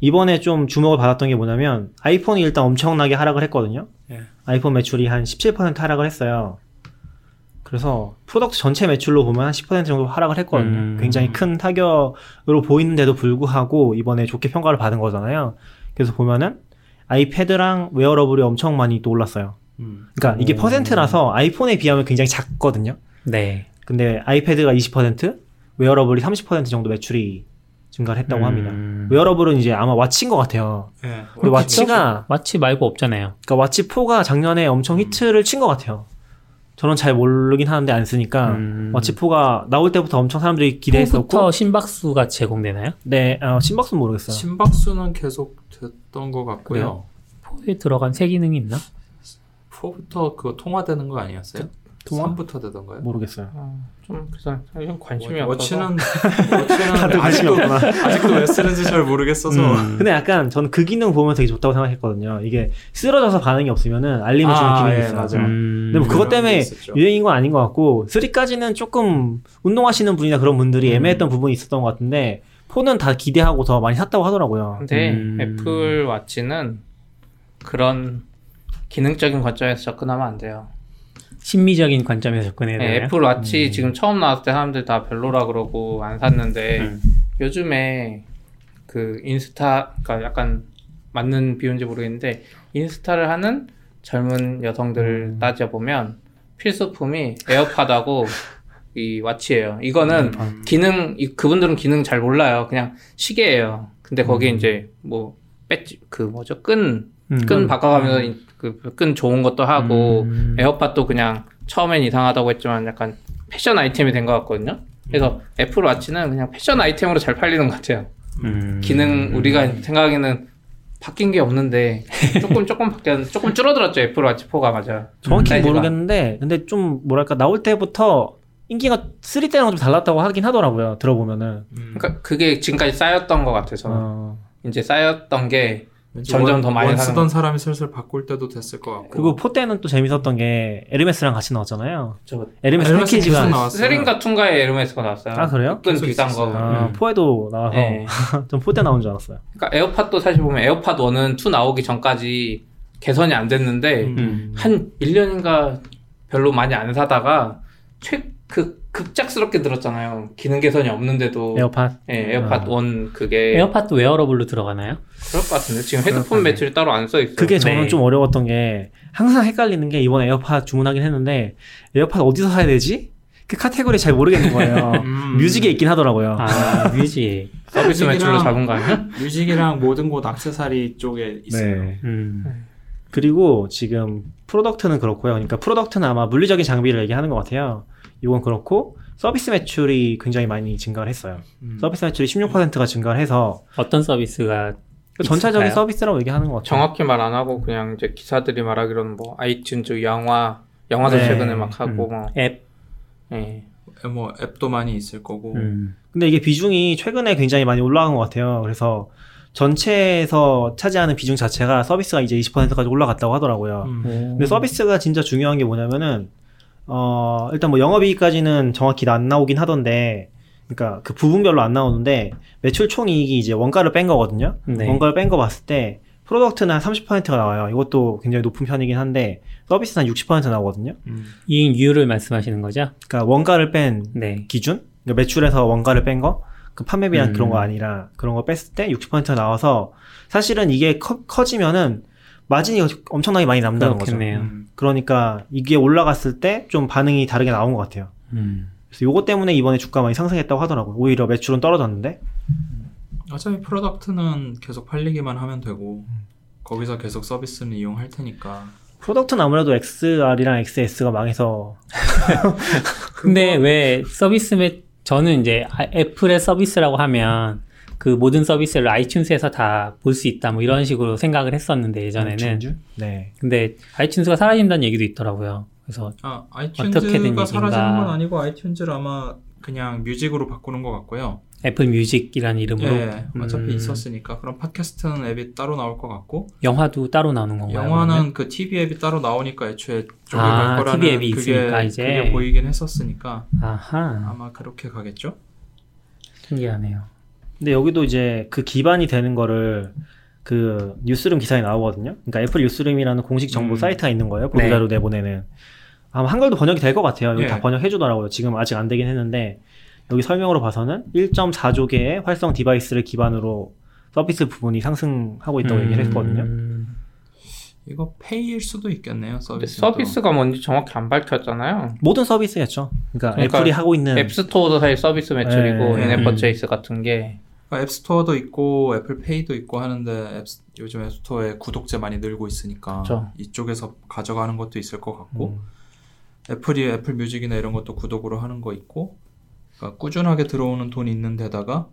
이번에 좀 주목을 받았던 게 뭐냐면 아이폰이 일단 엄청나게 하락을 했거든요. 예. 아이폰 매출이 한 17% 하락을 했어요. 그래서 product 전체 매출로 보면 한 10% 정도 하락을 했거든요. 음. 굉장히 큰 타격으로 보이는데도 불구하고 이번에 좋게 평가를 받은 거잖아요. 그래서 보면은 아이패드랑 wearable이 엄청 많이 또 올랐어요. 음. 그러니까 이게 오. 퍼센트라서 아이폰에 비하면 굉장히 작거든요. 네. 근데 아이패드가 20%, wearable이 30% 정도 매출이 증가를 했다고 음. 합니다. wearable은 이제 아마 와치인 것 같아요. 예. 근데 와치가 와치 말고 없잖아요. 그러니까 와치 4가 작년에 엄청 음. 히트를 친 것 같아요. 저는 잘 모르긴 하는데 안 쓰니까 음. 와치 4가 나올 때부터 엄청 사람들이 기대했었고, 부터 심박수가 제공되나요? 네 어, 심박수는 모르겠어요. 심박수는 계속 됐던 것 같고요. 4에 들어간 새 기능이 있나? 4부터 그거 통화되는 거 아니었어요? 통화? 3부터 되던가요? 모르겠어요. 아, 좀 그래서 사실 관심이 없어서 워치는 워치는 다들 관심이 아직도 없구나. 아직도 왜 쓰는지 잘 모르겠어서 음. 근데 약간 저는 그 기능 보면 되게 좋다고 생각했거든요. 이게 쓰러져서 반응이 없으면은 알림을 주는 아, 기능이 예, 있어요. 맞아요. 음. 근데 뭐 그것 때문에. 유행인 건 아닌 것 같고 3까지는 조금 운동하시는 분이나 그런 분들이 음. 애매했던 부분이 있었던 것 같은데 4는 다 기대하고 더 많이 샀다고 하더라고요. 근데 음. 애플 와치는 그런 기능적인 관점에서 접근하면 안 돼요. 심미적인 관점에서 접근해야 네, 되나요? 애플 와치 음. 지금 처음 나왔을 때 사람들 다 별로라 그러고 안 샀는데 음. 요즘에 그 인스타 그러니까 약간 맞는 비유인지 모르겠는데 인스타를 하는 젊은 여성들을 음. 따져 보면 필수품이 에어팟하고 이 와치예요. 이거는 음. 기능 이, 그분들은 기능 잘 몰라요. 그냥 시계예요. 근데 거기에 음. 이제 뭐 배지 그 뭐죠 끈 음. 끈 바꿔가면서 그 끈 좋은 것도 하고 음. 에어팟도 그냥 처음엔 이상하다고 했지만 약간 패션 아이템이 된 것 같거든요. 그래서 애플 와치는 그냥 패션 아이템으로 잘 팔리는 것 같아요. 음. 기능 우리가 생각하기에는 바뀐 게 없는데 조금 조금 바뀌었 조금 줄어들었죠 애플 와치 4가 맞아. 정확히 사이즈가. 모르겠는데 근데 좀 뭐랄까 나올 때부터 인기가 3 때랑 좀 달랐다고 하긴 하더라고요. 들어보면은. 음. 그러니까 그게 지금까지 쌓였던 것 같아서 어, 이제 쌓였던 게 점점 원- 더 많이 쓰던 사람이 슬슬 바꿀 때도 됐을 것 같고. 그리고 four 때는 또 재밌었던 게 에르메스랑 같이 나왔잖아요. 저 에르메스 에르메스 패키지가 나왔어요. three인가 two인가에 에르메스가 나왔어요. 아, 그래요? 끈 비싼 거. 있었어요. 아, 음. four에도 나와서 네. 전 four 때 나온 줄 알았어요. 그러니까 에어팟도 사실 보면 에어팟 1은 2 나오기 전까지 개선이 안 됐는데 음. 한 1년인가 별로 많이 안 사다가 최그 급작스럽게 늘었잖아요. 기능 개선이 없는데도 에어팟. 예, 에어팟 아. 1 그게 에어팟도 wearable로 들어가나요? 그럴 것 같은데 지금 헤드폰 매출이 따로 안 써 있어요. 그게 저는 네. 좀 어려웠던 게 항상 헷갈리는 게 이번에 에어팟 주문하긴 했는데 에어팟 어디서 사야 되지? 그 카테고리 잘 모르겠는 거예요. 음. 뮤직에 있긴 하더라고요. 아 뮤직. 서비스 매출로 잡은 거 아니야? 뮤직이랑 모든 곳 악세사리 쪽에 있어요. 네. 음. 그리고 지금 product는 그렇고요. 그러니까 product는 아마 물리적인 장비를 얘기하는 것 같아요. 이건 그렇고 서비스 매출이 굉장히 많이 증가를 했어요. 음. 서비스 매출이 16%가 증가를 해서 어떤 서비스가 그 전체적인 있을까요? 서비스라고 얘기하는 것 같아요. 정확히 말 안 하고 그냥 이제 기사들이 말하기로는 뭐 아이튠즈 영화 영화도 네. 최근에 막 하고 뭐 앱? 예. 뭐 앱도 많이 있을 거고. 음. 근데 이게 비중이 최근에 굉장히 많이 올라간 것 같아요. 그래서 전체에서 차지하는 비중 자체가 서비스가 이제 20%까지 올라갔다고 하더라고요. 음. 근데 서비스가 진짜 중요한 게 뭐냐면은 어 일단 뭐 영업이익까지는 정확히 안 나오긴 하던데 그러니까 그 부분별로 안 나오는데 매출 총이익이 이제 원가를 뺀 거거든요. 네. 원가를 뺀 거 봤을 때 product는 한 30%가 나와요. 이것도 굉장히 높은 편이긴 한데 서비스는 한 60% 나오거든요. 음. 이익률을 말씀하시는 거죠? 그러니까 원가를 뺀 네. 기준, 그러니까 매출에서 원가를 뺀 거, 그 판매비랑 음. 그런 거 아니라 그런 거 뺐을 때 60% 나와서 사실은 이게 커, 커지면은 마진이 엄청나게 많이 남다는 거죠. 그렇겠네요. 음. 그러니까 이게 올라갔을 때 좀 반응이 다르게 나온 것 같아요. 음. 그래서 요거 때문에 이번에 주가 많이 상승했다고 하더라고요. 오히려 매출은 떨어졌는데. 어차피 product는 계속 팔리기만 하면 되고 거기서 계속 서비스는 이용할 테니까. product는 아무래도 XR이랑 XS가 망해서 근데 왜 서비스 매 저는 이제 아- 애플의 서비스라고 하면 그 모든 서비스를 아이튠즈에서 다 볼 수 있다 뭐 이런 식으로 생각을 했었는데 예전에는? 네. 근데 아이튠즈가 사라진다는 얘기도 있더라고요. 그래서 아, 아이튠즈가. 사라지는 건 아니고 아이튠즈를 아마 그냥 뮤직으로 바꾸는 것 같고요. 애플 뮤직이라는 이름으로 예, 어차피 음. 있었으니까 그럼 팟캐스트는 앱이 따로 나올 것 같고 영화도 따로 나오는 건가요? 영화는 그러면? 그 TV 앱이 따로 나오니까 애초에 쪽에 아, 갈 거라는 TV 앱이 그게, 있으니까 이제. 그게 보이긴 했었으니까 아하 아마 그렇게 가겠죠. 신기하네요. 근데 여기도 이제 그 기반이 되는 거를 그 뉴스룸 기사에 나오거든요. 그러니까 애플 뉴스룸이라는 공식 정보 음. 사이트가 있는 거예요. 보도자료 내보내는. 아마 한글도 번역이 될 것 같아요. 여기 예. 다 번역해 주더라고요. 지금 아직 안 되긴 했는데 여기 설명으로 봐서는 1.4조 개의 활성 device를 기반으로 서비스 부분이 상승하고 있다고 얘기를 했거든요. 음, 이거 페이일 수도 있겠네요. 서비스. 서비스가 뭔지 정확히 안 밝혔잖아요. 모든 서비스겠죠. 그러니까, 그러니까 애플이 하고 있는 앱스토어도 사실 서비스 매출이고 네. in-app 음. purchase 같은 게 앱스토어도 있고 애플 페이도 있고 하는데 앱, 요즘 앱스토어에 구독자 많이 늘고 있으니까 그렇죠. 이쪽에서 가져가는 것도 있을 것 같고 음. 애플이 애플 뮤직이나 이런 것도 구독으로 하는 거 있고 그러니까 꾸준하게 들어오는 돈이 있는 데다가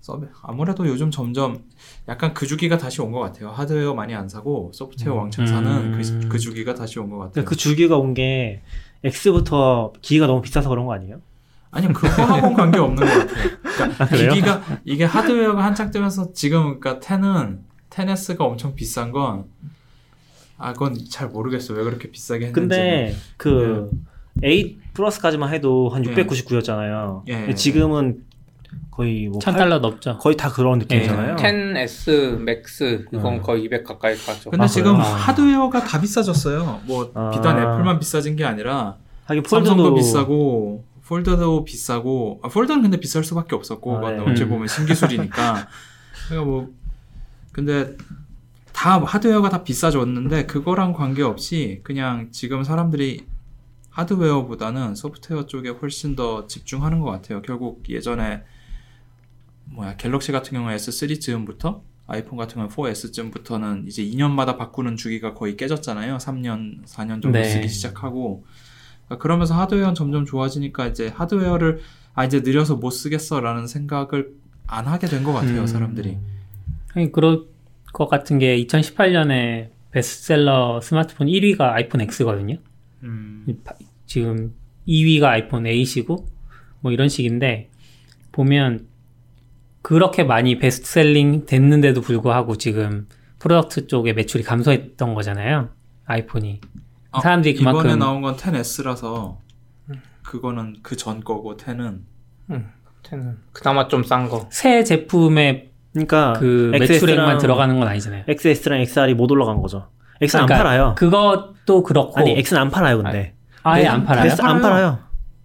서비 아무래도 요즘 점점 약간 그 주기가 다시 온 것 같아요. 하드웨어 많이 안 사고 소프트웨어 음. 왕창 사는 음. 그, 그 주기가 다시 온 것 같아요. 그 주기가 온게 X부터 기기가 너무 비싸서 그런 거 아니에요? 아니 그거하고는 관계 없는 것 같아요. 그러니까 아? 기기가 이게 하드웨어가 한창 뜨면서 지금 그러니까 10은 10S가 엄청 비싼 건 아, 그건 잘 모르겠어. 왜 그렇게 비싸게 했는지. 근데 그8 플러스까지만 해도 한 예. 699였잖아요. 예. 지금은 거의 뭐천 팔- 달러 넘죠. 거의 다 그런 느낌이잖아요. 10S 맥스 이건 음. 거의 200 가까이 가죠. 근데 아, 지금 그래요? 하드웨어가 다 비싸졌어요. 뭐 아. 비단 애플만 비싸진 게 아니라 하긴 폴드도 비싸고 폴더도 비싸고 아, 폴더는 근데 비쌀 수밖에 없었고 아, 네. 어찌 음. 보면 신기술이니까 그러니까 뭐 근데 다 하드웨어가 다 비싸졌는데 그거랑 관계없이 그냥 지금 사람들이 하드웨어보다는 소프트웨어 쪽에 훨씬 더 집중하는 것 같아요. 결국 예전에 뭐야 갤럭시 같은 경우에 S3 즈음부터 아이폰 같은 경우는 4S쯤부터는 이제 2년마다 바꾸는 주기가 거의 깨졌잖아요. 3년, 4년 정도 네. 쓰기 시작하고 그러니까 그러면서 하드웨어는 점점 좋아지니까 이제 하드웨어를 아 이제 느려서 못 쓰겠어라는 생각을 안 하게 된 것 같아요 음. 사람들이. 아니, 그럴 것 같은 게 2018년에 베스트셀러 스마트폰 1위가 아이폰 X거든요. 음. 지금 2위가 아이폰 8이고 뭐 이런 식인데 보면 그렇게 많이 best selling 됐는데도 불구하고 지금 product 쪽에 매출이 감소했던 거잖아요. 아이폰이. 아, 사람들이 그만큼 이번에 나온 건 10S라서 그거는 그 전 거고 10은 텐은 그나마 좀 싼 거. 새 제품의 그러니까 그 매출액만 들어가는 건 아니잖아요. XS랑 XR이 못 올라간 거죠. X는 안 그러니까 팔아요. 그것도 그렇고 아니 X는 안 팔아요, 근데. 아예 안 팔아요. 안 팔아요.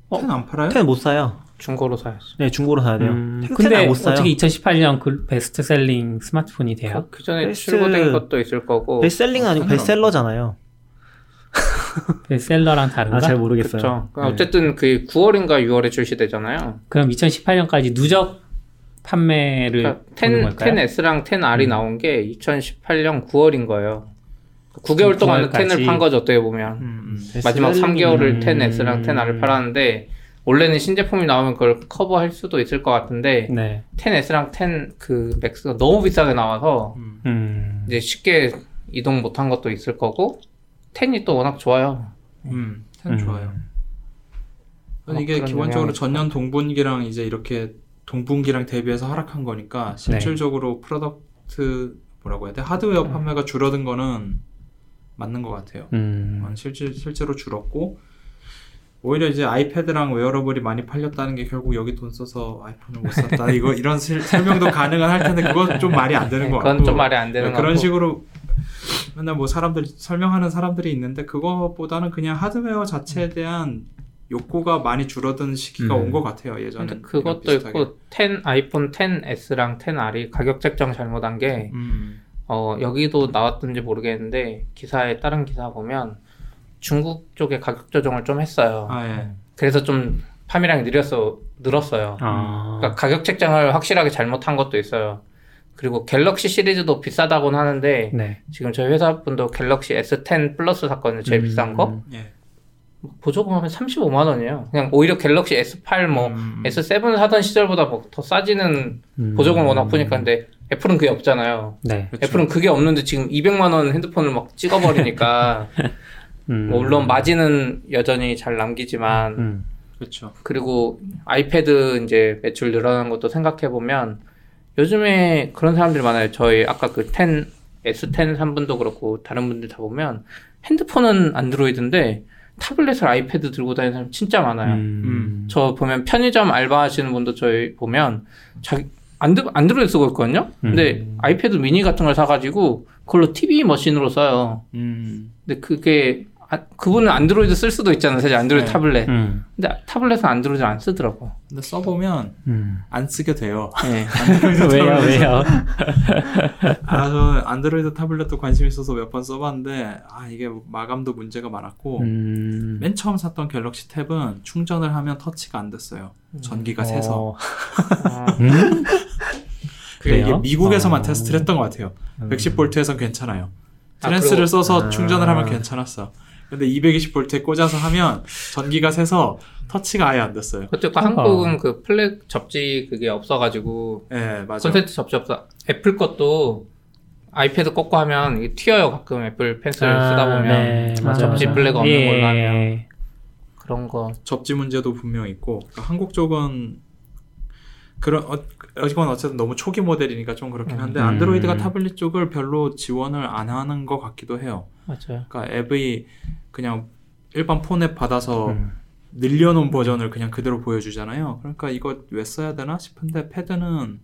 10안 팔아요? 10못 사요. 중고로 사였어. 네, 중고로 사야 돼요. 음, 10 근데 못 사요. 어떻게 2018년 그 베스트셀링 스마트폰이 돼요? 그, 그 전에 베스트- 출고된 것도 있을 거고. 베스트셀링은 아니고 상관없- 베스트셀러잖아요. 베스트셀러랑 다른가? 아, 잘 모르겠어요. 그렇죠. 네. 어쨌든 그 9월인가 6월에 출시되잖아요. 그럼 2018년까지 누적 판매를 그러니까 보는 10, 걸까요? 10S랑 10R이 나온 게 2018년 9월인 거예요. 9개월 동안 9월까지. 10을 판 거죠, 어떻게 보면. 음, 마지막 3개월을 음. 10S랑 10R을 팔았는데 원래는 신제품이 나오면 그걸 커버할 수도 있을 것 같은데 네. 10S랑 10 그 맥스가 너무 비싸게 나와서 음. 이제 쉽게 이동 못한 것도 있을 거고 10이 또 워낙 좋아요. 음, 10 음. 좋아요. 어, 이게 그런 기본적으로 전년 동분기랑 이제 이렇게 동분기랑 대비해서 하락한 거니까 네. 실질적으로 product 뭐라고 해야 돼? 하드웨어 판매가 줄어든 거는 맞는 것 같아요. 음. 실제 실제로 줄었고 오히려 이제 아이패드랑 wearable이 많이 팔렸다는 게 결국 여기 돈 써서 아이폰을 못 샀다 이거 이런 실- 설명도 가능은 할 텐데 그건 좀 말이 안 되는 것 같고 그건 좀 말이 안 되는 거 그런. 식으로 맨날 뭐 사람들 설명하는 사람들이 있는데 그거보다는 그냥 하드웨어 자체에 대한 욕구가 많이 줄어든 시기가 음. 온것 같아요 예전에 그것도 있고 10 아이폰 10S랑 10R이 가격 책정 잘못한 게 음. 어, 여기도 나왔던지 모르겠는데 기사에 다른 기사 보면 중국 쪽에 가격 조정을 좀 했어요. 아 예. 그래서 좀 판매량이 늘었어 늘었어요. 아. 그러니까 가격 책정을 확실하게 잘못한 것도 있어요. 그리고 갤럭시 시리즈도 비싸다고는 하는데 네. 지금 저희 회사 분도 갤럭시 S10 플러스 샀거든요. 제일 음. 비싼 거. 예. 보조금하면 35만 원이에요. 그냥 오히려 갤럭시 S8 뭐 음. S7 사던 시절보다 뭐 더 싸지는 음. 보조금 워낙 푸니까 근데 애플은 그게 없잖아요. 네. 그쵸. 애플은 그게 없는데 지금 200만 원 핸드폰을 막 찍어버리니까 음. 뭐 물론 마진은 여전히 잘 남기지만 음. 그렇죠. 그리고 아이패드 이제 매출 늘어나는 것도 생각해 보면 요즘에 그런 사람들이 많아요. 저희 아까 그 10, S10 산 분도 그렇고 다른 분들 다 보면 핸드폰은 안드로이드인데 타블렛을 아이패드 들고 다니는 사람 진짜 많아요. 음. 저 보면 편의점 알바하시는 분도 저희 보면 자기 안드, 안드로이드 쓰고 있거든요. 근데 아이패드 미니 같은 걸 사가지고 그걸로 TV 머신으로 써요. 음. 근데 그게 아, 그분은 안드로이드 쓸 수도 있잖아요. 사실 안드로이드 네. 타블렛. 음. 근데 타블렛은 안드로이드 안 쓰더라고. 근데 써보면 음. 안 쓰게 돼요. 네. 왜요? 왜요? 아, 저 안드로이드 타블렛도 관심 있어서 몇 번 써봤는데, 아, 이게 마감도 문제가 많았고, 음. 맨 처음 샀던 갤럭시 탭은 충전을 하면 터치가 안 됐어요. 전기가 새서. 어, 아, 음? 그게 이게? 미국에서만 어. 테스트를 했던 것 같아요. 음. 110V에선 괜찮아요. 아, 트랜스를 써서 아. 충전을 하면 괜찮았어. 근데 220V에 꽂아서 하면 전기가 새서 터치가 아예 안 됐어요. 그것도 한국은 그 플러그 접지 그게 없어가지고 예, 맞아. 콘센트 접지 없어. 애플 것도 아이패드 꽂고 하면 이게 튀어요. 가끔 애플 펜슬 아, 쓰다 보면 네, 맞아, 접지 맞아. 플러그가 없는 예. 걸로 하면 그런 거. 접지 문제도 분명 있고 그러니까 한국 쪽은 그런 어, 이건 어쨌든 너무 초기 모델이니까 좀 그렇긴 한데 음. 안드로이드가 타블릿 쪽을 별로 지원을 안 하는 것 같기도 해요. 맞아요. 그러니까 앱이 그냥 일반 폰앱 받아서 음. 늘려놓은 버전을 그냥 그대로 보여주잖아요. 그러니까 이거 왜 써야 되나 싶은데 패드는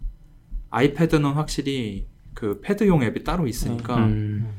아이패드는 확실히 그 패드용 앱이 따로 있으니까 음.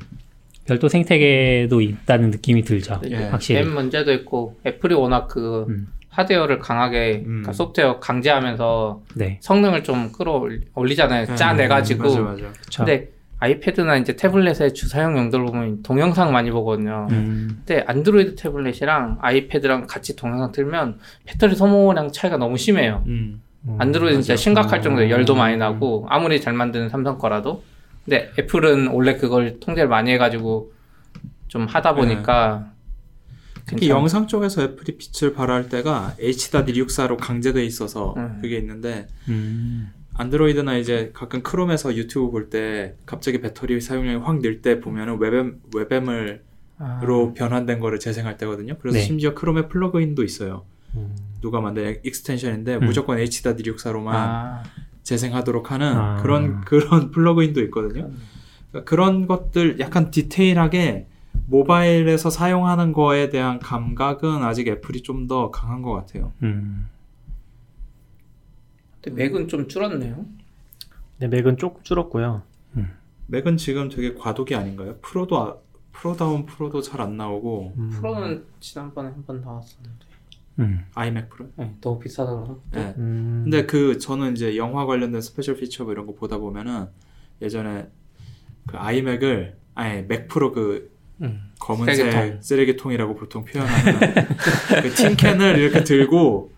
별도 생태계도 있다는 느낌이 들죠. 예. 확실히. 앱 문제도 있고 애플이 워낙 그 음. 하드웨어를 강하게 음. 그러니까 소프트웨어 강제하면서 네. 성능을 좀 끌어올리잖아요. 네, 짜내가지고. 맞아 맞아. 근데 아이패드나 이제 태블릿의 주사용 용도를 보면 동영상 많이 보거든요. 음. 근데 안드로이드 태블릿이랑 아이패드랑 같이 동영상 틀면 배터리 소모량 차이가 너무 심해요. 음. 안드로이드는 진짜. 심각할 정도로 열도 많이 음. 나고 아무리 잘 만드는 삼성 거라도 근데 애플은 원래 그걸 통제를 많이 해가지고 좀 하다 보니까 특히 괜찮- 영상 쪽에서 애플이 빛을 발할 때가 H.264로 강제돼 있어서 음. 그게 있는데 음. 안드로이드나 이제 가끔 크롬에서 유튜브 볼 때 갑자기 배터리 사용량이 확 늘 때 보면은 WebM WebM을 로 아, 변환된 거를 재생할 때거든요. 그래서 네. 심지어 크롬에 plug-in도 있어요. 음. 누가 만든 extension인데 음. 무조건 H.264로만 아, 재생하도록 하는 아. 그런 그런 plug-in도 있거든요. 그러니까 그런 것들 약간 디테일하게 모바일에서 사용하는 거에 대한 감각은 아직 애플이 좀 더 강한 것 같아요. 음. 근데 맥은 좀 줄었네요. 네, 맥은 조금 줄었고요. 맥은 지금 되게 과도기 아닌가요? 프로도 아- 프로다운 프로도 잘 안 나오고 음. 프로는 지난번에 한 번 나왔었는데 음. 아이맥 프로. 네, 너무 비싸더라고. 네. 음. 근데 그 저는 이제 영화 관련된 special feature 뭐 이런 거 보다 보면은 예전에 그 아이맥을 아니 맥 프로 그 음. 검은색 쓰레기통. 쓰레기통. 이라고 보통 표현하는 그 tin can을 이렇게 들고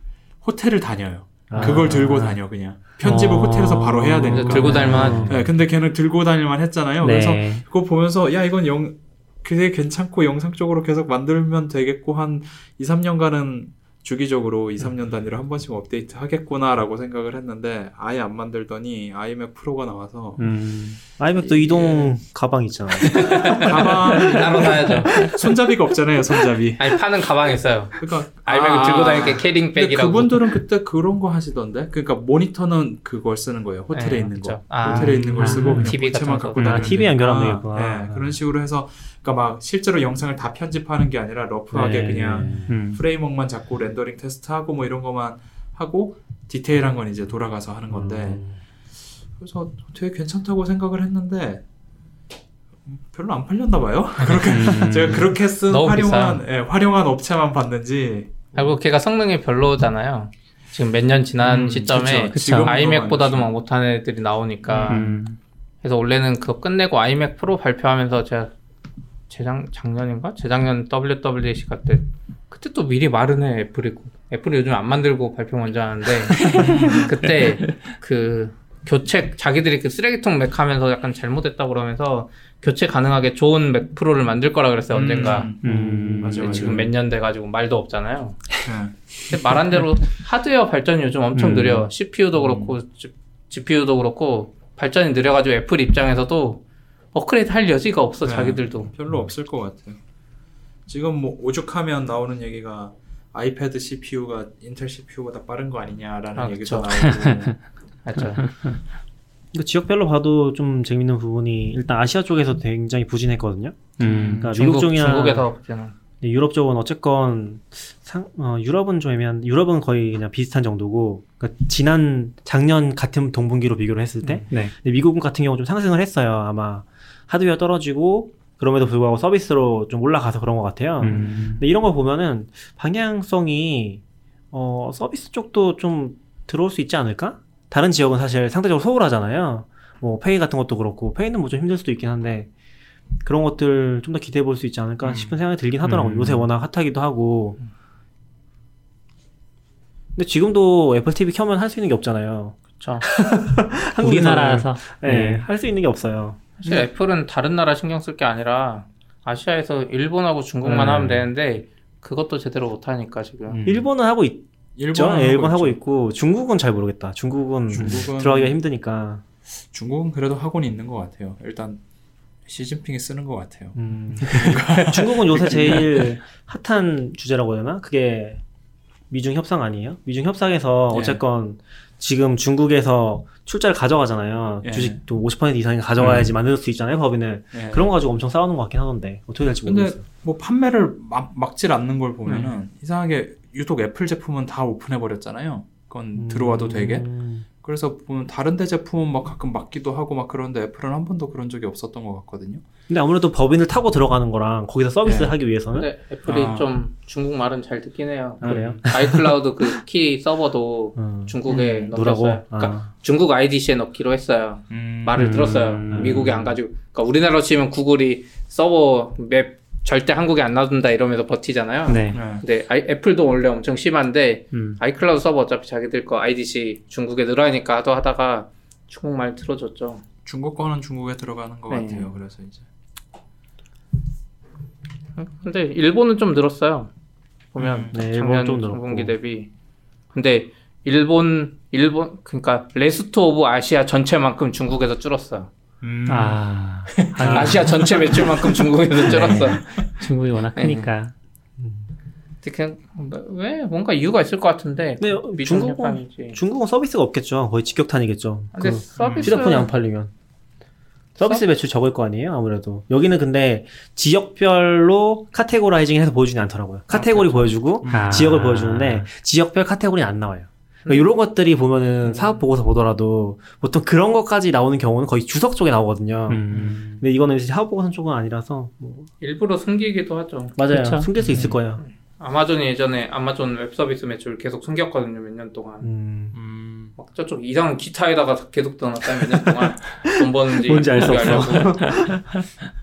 호텔을 다녀요. 그걸 아. 들고 다녀 그냥 편집을 어. 호텔에서 바로 해야 되니까. 들고 다닐만 네, 근데 걔는 들고 다닐만 했잖아요. 네. 그래서 그거 보면서 야 이건 영 그게 괜찮고 영상 쪽으로 계속 만들면 되겠고 한 2, 3년간은 주기적으로 2, 3년 단위로 한 번씩 업데이트 하겠구나라고 생각을 했는데 아예 안 만들더니 아이맥 프로가 나와서 음. 아이맥도 이게- 이동 가방 있잖아요. 가방 따로 사야죠. 손잡이가 없잖아요, 손잡이. 아니 파는 가방 있어요. 그러니까 아이맥을 아, 들고 다닐 게 캐링백이라고. 그분들은 그때 그런 거 하시던데. 그러니까 모니터는 그걸 쓰는 거예요. 호텔에 네, 있는 그쵸. 거. 아, 호텔에 있는 걸 아, 쓰고 그냥 TV 같은 갖고 거. 아, 다니는 TV 연결하면 되겠구나. 네, 그런 식으로 해서 그러니까 막 실제로 영상을 다 편집하는 게 아니라 러프하게 네. 그냥 음. 프레임워크만 잡고 렌더링 테스트하고 뭐 이런 것만 하고 디테일한 건 이제 돌아가서 하는 건데 음. 그래서 되게 괜찮다고 생각을 했는데 음, 별로 안 팔렸나 봐요. 그렇게 음. 제가 그렇게 쓴 활용한 예, 활용한 업체만 봤는지 그리고 걔가 성능이 별로잖아요. 지금 몇 년 지난 음, 시점에 그쵸. 지금은 아이맥보다도. 막 못하는 애들이 나오니까 음. 그래서 원래는 그거 끝내고 아이맥 프로 발표하면서 제가 재작 작년인가 재작년 WWDC 갈때 그때 또 미리 말은 해 애플이 애플이 요즘 안 만들고 발표 먼저 하는데 그때 그 교체 자기들이 그 쓰레기통 맥 하면서 약간 잘못했다 그러면서 교체 가능하게 좋은 맥 프로를 만들 거라 그랬어요 언젠가 음, 음. 맞아, 근데 맞아. 지금 몇 년 돼가지고 말도 없잖아요. 예. 근데 말한 대로 하드웨어 발전이 요즘 엄청 음. 느려. CPU도 그렇고 GPU도 그렇고 발전이 느려가지고 애플 입장에서도 업그레이드 할 여지가 없어 네. 자기들도. 별로 없을 것 같아요. 지금 뭐 오죽하면 나오는 얘기가 아이패드 CPU가 인텔 CPU보다 빠른 거 아니냐라는 아, 얘기도 그쵸. 나오고 맞죠. 이거 지역별로 봐도 좀 재밌는 부분이 일단 아시아 쪽에서 굉장히 부진했거든요. 음. 그러니까 중국, 미국 쪽이나 중국에서 네, 유럽 쪽은 어쨌건 상, 어, 유럽은 좀 애매한 유럽은 거의 그냥 비슷한 정도고 그러니까 지난 작년 같은 동분기로 비교를 했을 때 네. 근데 미국은 같은 경우 좀 상승을 했어요 아마 하드웨어 떨어지고 그럼에도 불구하고 서비스로 좀 올라가서 그런 것 같아요 음. 근데 이런 걸 보면은 방향성이 어, 서비스 쪽도 좀 들어올 수 있지 않을까? 다른 지역은 사실 상대적으로 소홀하잖아요. 뭐 페이 같은 것도 그렇고 페이는 뭐 좀 힘들 수도 있긴 한데 그런 것들 좀 더 기대해 볼 수 있지 않을까 음. 싶은 생각이 들긴 하더라고요. 음. 요새 워낙 핫하기도 하고. 근데 지금도 애플 TV 켜면 할 수 있는 게 없잖아요. 그렇죠. 우리나라에서 네, 네. 할 수 있는 게 없어요. 사실 애플은 다른 나라 신경 쓸 게 아니라 아시아에서 일본하고 중국만 네. 하면 되는데 그것도 제대로 못 하니까 지금. 음. 일본은 하고 있죠. 일본은 네, 일본 하고 있죠. 있고 중국은 잘 모르겠다. 중국은 중국은 들어가기가 힘드니까. 중국은 그래도 하고는 있는 것 같아요. 일단 시진핑이 쓰는 것 같아요. 음. 중국은 요새 제일 핫한 주제라고 해야 되나? 그게 미중 협상 아니에요? 미중 협상에서 예. 어쨌건 지금 중국에서 출자를 가져가잖아요. 예. 주식도 50% 이상이 가져가야지 만들 수 있잖아요, 법인을. 예. 그런 거 가지고 엄청 싸우는 것 같긴 하던데. 어떻게 될지 근데 모르겠어요. 뭐 판매를 막, 막질 않는 걸 보면은 음. 이상하게 유독 애플 제품은 다 오픈해 버렸잖아요. 그건 들어와도 되게. 음. 그래서 보면 다른 데 제품은 막 가끔 막기도 하고 막 그런데 애플은 한 번도 그런 적이 없었던 것 같거든요. 근데 아무래도 법인을 타고 들어가는 거랑 거기서 서비스를 예. 하기 위해서는 근데 애플이 아. 좀 중국 말은 잘 듣긴 해요. 아, 그래요? 아이클라우드 그 키 서버도 음, 중국에 음. 넣었어요. 그러니까 아. 중국 IDC에 넣기로 했어요. 말을 음. 들었어요. 미국에 안 가지고. 그러니까 우리나라로 치면 구글이 서버 map 절대 한국에 안 놔둔다 이러면서 버티잖아요. 네. 네. 근데 아이- 애플도 원래 엄청 심한데 음. 아이클라우드 서버 어차피 자기들 거 IDC 중국에 늘어나니까 하도 하다가 중국 말 들어줬죠. 중국 거는 중국에 들어가는 것 네. 같아요. 그래서 이제 근데 일본은 좀 늘었어요. 보면 음, 네, 작년 좀 늘었고. 분기 대비. 근데 일본 일본 그러니까 rest of Asia 전체만큼 중국에서 줄었어. 음. 아. 아시아 전체 매출만큼 중국에서 줄었어. 중국이 워낙 네. 크니까. 근데 그냥 왜 뭔가 이유가 있을 것 같은데 근데 미중 중국은. 중국은 서비스가 없겠죠. 거의 직격탄이겠죠. 근데 그 서비스 휴대폰이 안 팔리면. 서비스 매출 적을 거 아니에요 아무래도 여기는 근데 지역별로 categorizing 해서 보여주지 않더라고요 카테고리 보여주고 아. 지역을 보여주는데 지역별 카테고리는 안 나와요 그러니까 이런 것들이 보면은 사업 보고서 보더라도 보통 그런 것까지 나오는 경우는 거의 주석 쪽에 나오거든요 음. 근데 이거는 이제 사업 보고서 쪽은 아니라서 뭐 일부러 숨기기도 하죠. 맞아요 그쵸. 숨길 수 있을 거예요 아마존이 예전에 아마존 웹 서비스 매출 계속 숨겼거든요. 몇 년 동안. 음. 음, 막 저쪽 이상한 기타에다가 계속 넣어놨다 몇 년 동안 돈 버는지 뭔지 알수 모르게 없어.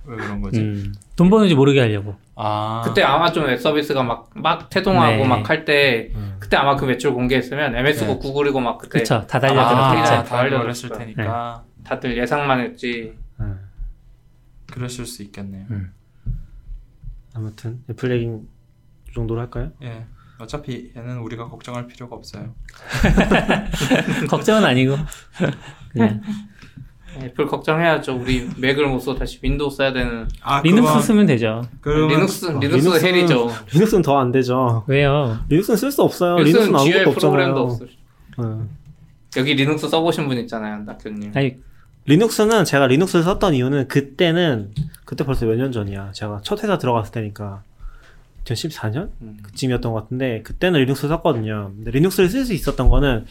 왜 그런 거지? 음. 돈 버는지 모르게 하려고. 아 그때 아마존 웹 서비스가 막 막 태동하고 네. 막할 때 음. 그때 아마 그 매출 공개했으면 MS고 네. 구글이고 막 그때 그쵸. 다 아, 달려들었겠죠. 다 거야. 테니까 다들 예상만 했지. 음. 그러실 수 있겠네요. 음. 아무튼 애플 얘기 이 정도로 할까요? 예. 어차피 얘는 우리가 걱정할 필요가 없어요. 걱정은 아니고. 그냥 애플 걱정해야죠. 우리 맥을 못 써 다시 윈도우 써야 되는. 아, 리눅스 그건- 쓰면 되죠. 그러면 리눅스 아, 리눅스 리눅스는- hell이죠. 리눅스는 더 안 되죠. 왜요? 리눅스는 쓸 수 없어요. 리눅스는 리눅스는 아무것도 프로그램도 없잖아요. 없어. 음. 여기 리눅스 써보신 분 있잖아요, 낙교님. 아니 리눅스는 제가 리눅스를 썼던 이유는 그때는 그때 벌써 몇 년 전이야. 제가 첫 회사 들어갔을 때니까 2014년 음. 그쯤이었던 것 같은데 그때는 리눅스 썼거든요. 근데 Linux를 쓸 수 있었던 거는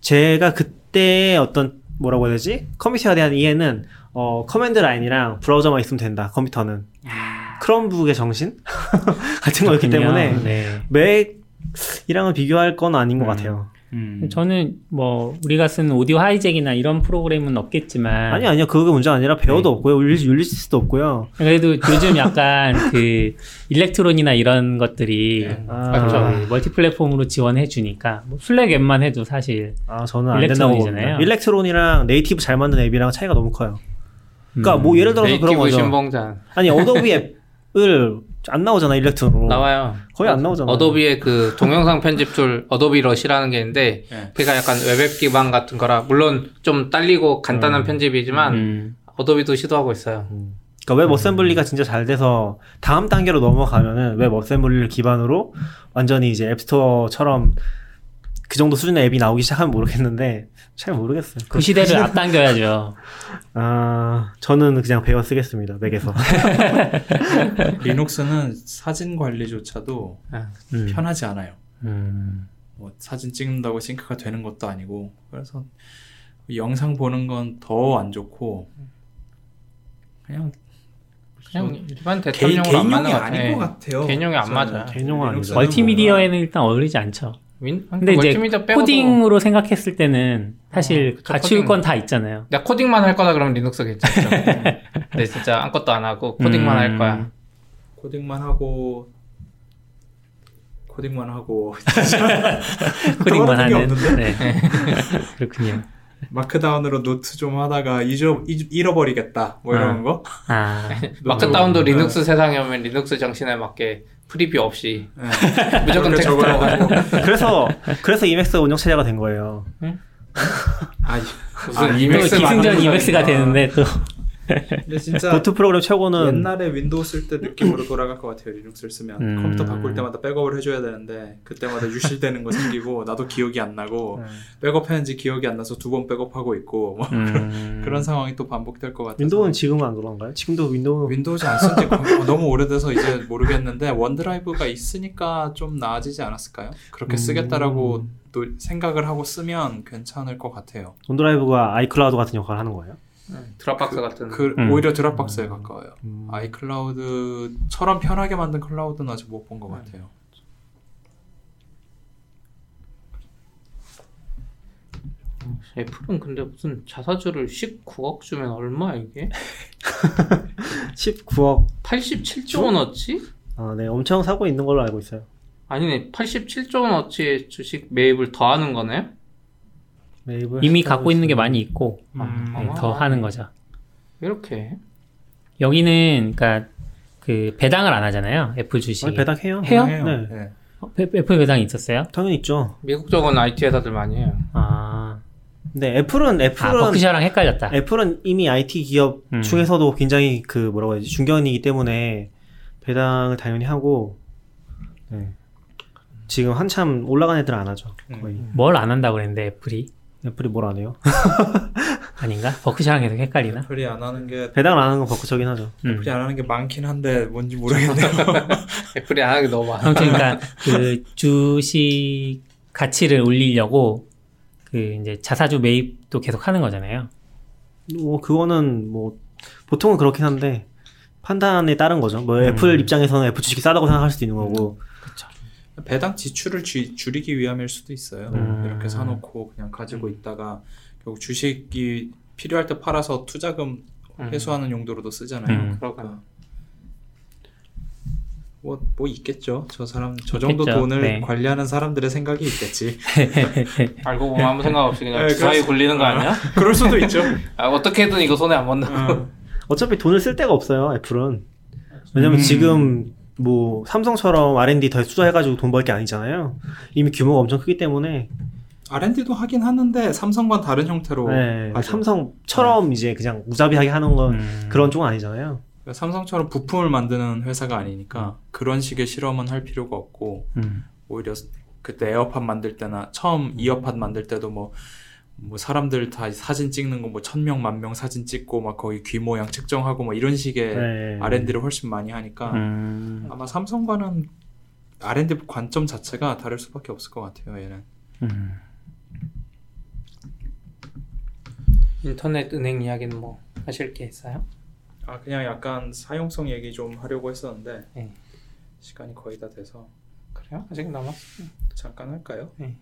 제가 그때 어떤 뭐라고 해야 되지? 컴퓨터에 대한 이해는 어, command line이랑 브라우저만 있으면 된다. 컴퓨터는 Chromebook의 정신 같은 거였기 그렇군요. 때문에 네. Mac이랑은 비교할 건 아닌 것 음. 같아요. 음. 저는 뭐 우리가 쓰는 Audio Hijack이나 이런 프로그램은 없겠지만 아니 아니요 그게 문제가 아니라 Bear도 네. 없고요 율리, Ulysses도 없고요. 그래도 요즘 약간 그 Electron이나 이런 것들이 네. 아, 맞죠. 그 멀티 플랫폼으로 지원해 주니까 뭐 Plex 앱만 해도 사실 아 저는 안 된다고 Electron이잖아요. 봅니다. Electron이랑 native 잘 만든 앱이랑 차이가 너무 커요. 그러니까 음, 뭐 예를 들어서 그런 native 거죠. 신봉자 아니 Adobe 앱을 안 나오잖아 Electron으로. 나와요. 거의 안 나오잖아. Adobe의 그 동영상 편집 툴 Adobe Rush라는 게 있는데 네. 걔가 약간 웹앱 기반 같은 거라 물론 좀 딸리고 간단한 음. 편집이지만 음. Adobe도 시도하고 있어요. 그러니까 WebAssembly가 진짜 잘 돼서 다음 단계로 넘어가면은 WebAssembly를 기반으로 완전히 이제 App Store처럼 그 정도 수준의 앱이 나오기 시작하면 모르겠는데 잘 모르겠어요. 그 시대를 앞당겨야죠. 아 저는 그냥 Bear 쓰겠습니다 Mac에서. Linux는 사진 관리조차도 음. 편하지 않아요. 음. 뭐 사진 찍는다고 sync가 되는 것도 아니고 그래서 영상 보는 건 더 안 좋고 그냥 그냥 일반 데탑용으로 안 맞는 것 아닌 같아요. 것 같아요. 개인용이 안. 맞아요. 개인용은 아니죠. 멀티미디어에는 일단 어울리지 않죠. 윈? 근데 이제 코딩으로 생각했을 때는 사실 어, 갖출. 건 다 있잖아요. 내가 코딩만 할 거다 그러면 리눅스 괜찮죠. 근데 진짜 아무것도 안 하고 코딩만 음. 할 거야. 코딩만 하고 코딩만 하고 코딩만 떠오르는 게 하는. 없는데? 네. 그렇군요. Markdown으로 노트 좀 하다가 잊어, 잊, 잃어버리겠다 뭐 이런 아. 거 아, Markdown도 네. 리눅스 세상에 오면 리눅스 정신에 맞게 preview 없이 네. 무조건 텍스트로 적어놓고 그래서 그래서 Emacs 운영 체제가 된 거예요. 아이 무슨 아, 또 Emacs 기승전 Emacs가 아. 되는데 또 근데 진짜 노트 프로그램 최고는 옛날에 Windows 쓸 때 느낌으로 돌아갈 것 같아요 Linux를 쓰면 음. 컴퓨터 바꿀 때마다 백업을 해줘야 되는데 그때마다 유실되는 거 생기고 나도 기억이 안 나고 백업했는지 기억이 안 나서 두 번 백업하고 있고 뭐 음. 그런 상황이 또 반복될 것 같아서 Windows는 지금은 안 그런가요? 지금도 Windows Windows 안 쓴지 거- 너무 오래돼서 이제 모르겠는데 OneDrive가 있으니까 좀 나아지지 않았을까요? 그렇게 음. 쓰겠다라고 또 생각을 하고 쓰면 괜찮을 것 같아요. OneDrive가 iCloud 같은 역할을 하는 거예요. Dropbox 같은 그 음. 오히려 Dropbox에 가까워요. 음. iCloud처럼 편하게 만든 클라우드는 아직 못 본 것 같아요. 애플은 근데 무슨 자사주를 19억 주면 얼마 이게? 19억. 87조 원어치? 아, 네, 엄청 사고 있는 걸로 알고 있어요. 아니네 87조 원어치의 주식 매입을 더 하는 거네? 이미 갖고 있는 게. 많이 있고 음. 네, 더 하는 거죠. 이렇게 여기는 그러니까 그 배당을 안 하잖아요. 애플. 아니, 배당해요. 해요? 네. 네. 어, 배- 애플 배당이 있었어요? 당연히 있죠. 미국 쪽은 IT 회사들 많이 해요. 아, 근데 Apple은 아 Apple은 Berkshire랑 헷갈렸다. Apple은 이미 IT 기업 음. 중에서도 굉장히 그 뭐라고 해야지 중견이기 때문에 배당을 당연히 하고 네. 지금 한참 올라간 애들 안 하죠 거의 뭘 안 한다고 그랬는데 Apple이 Apple이 뭘 안 해요? 아닌가? Berkshire랑 계속 헷갈리나? Apple이 안 하는 게 배당을 안 하는 건 Berkshire긴 하죠. 음. Apple이 안 하는 게 많긴 한데 뭔지 모르겠네요. Apple이 안 하는 게 너무 많아. 그러니까 그 주식 가치를 올리려고 그 이제 자사주 매입도 계속 하는 거잖아요. 뭐 그거는 뭐 보통은 그렇긴 한데 판단에 따른 거죠. 뭐 애플 음. 입장에서는 애플 주식이 싸다고 생각할 수도 있는 거고. 배당 지출을 주- 줄이기 위함일 수도 있어요. 음. 이렇게 사놓고 그냥 가지고 있다가 결국 주식이 필요할 때 팔아서 투자금 음. 회수하는 용도로도 쓰잖아요. 음. 그렇구나. 뭐, 뭐 있겠죠. 저 사람, 저 정도 있겠죠. 돈을 네. 관리하는 사람들의 생각이 있겠지. 알고 보면 아무 생각 없이 그냥 네, 주사위 굴리는 거 아니야? 그럴 수도 있죠. 아, 어떻게든 이거 손에 안 묻는. 어. 어차피 돈을 쓸 데가 없어요. 애플은. 왜냐면 음. 지금 뭐 삼성처럼 R&D 더 투자해가지고 돈 벌 게 아니잖아요. 이미 규모가 엄청 크기 때문에 R&D도 하긴 하는데 삼성과는 다른 형태로 네. 삼성처럼 이제 그냥 무자비하게 하는 건 음. 그런 쪽은 아니잖아요. 그러니까 삼성처럼 부품을 만드는 회사가 아니니까 그런 식의 실험은 할 필요가 없고 음. 오히려 그때 에어팟 만들 때나 처음 이어팟 만들 때도 뭐, 뭐 사람들 다 사진 찍는 거 뭐 천명 만 명 사진 찍고 막 거기 귀 모양 측정하고 뭐 이런 식의 네. R&D를 훨씬 많이 하니까 음. 아마 삼성과는 R&D 관점 자체가 다를 수밖에 없을 것 같아요 얘는 음. 인터넷 은행 이야기는 뭐 하실 게 있어요? 아 그냥 약간 사용성 얘기 좀 하려고 했었는데 네. 시간이 거의 다 돼서 그래요? 아직 남았어. 잠깐 할까요? 네.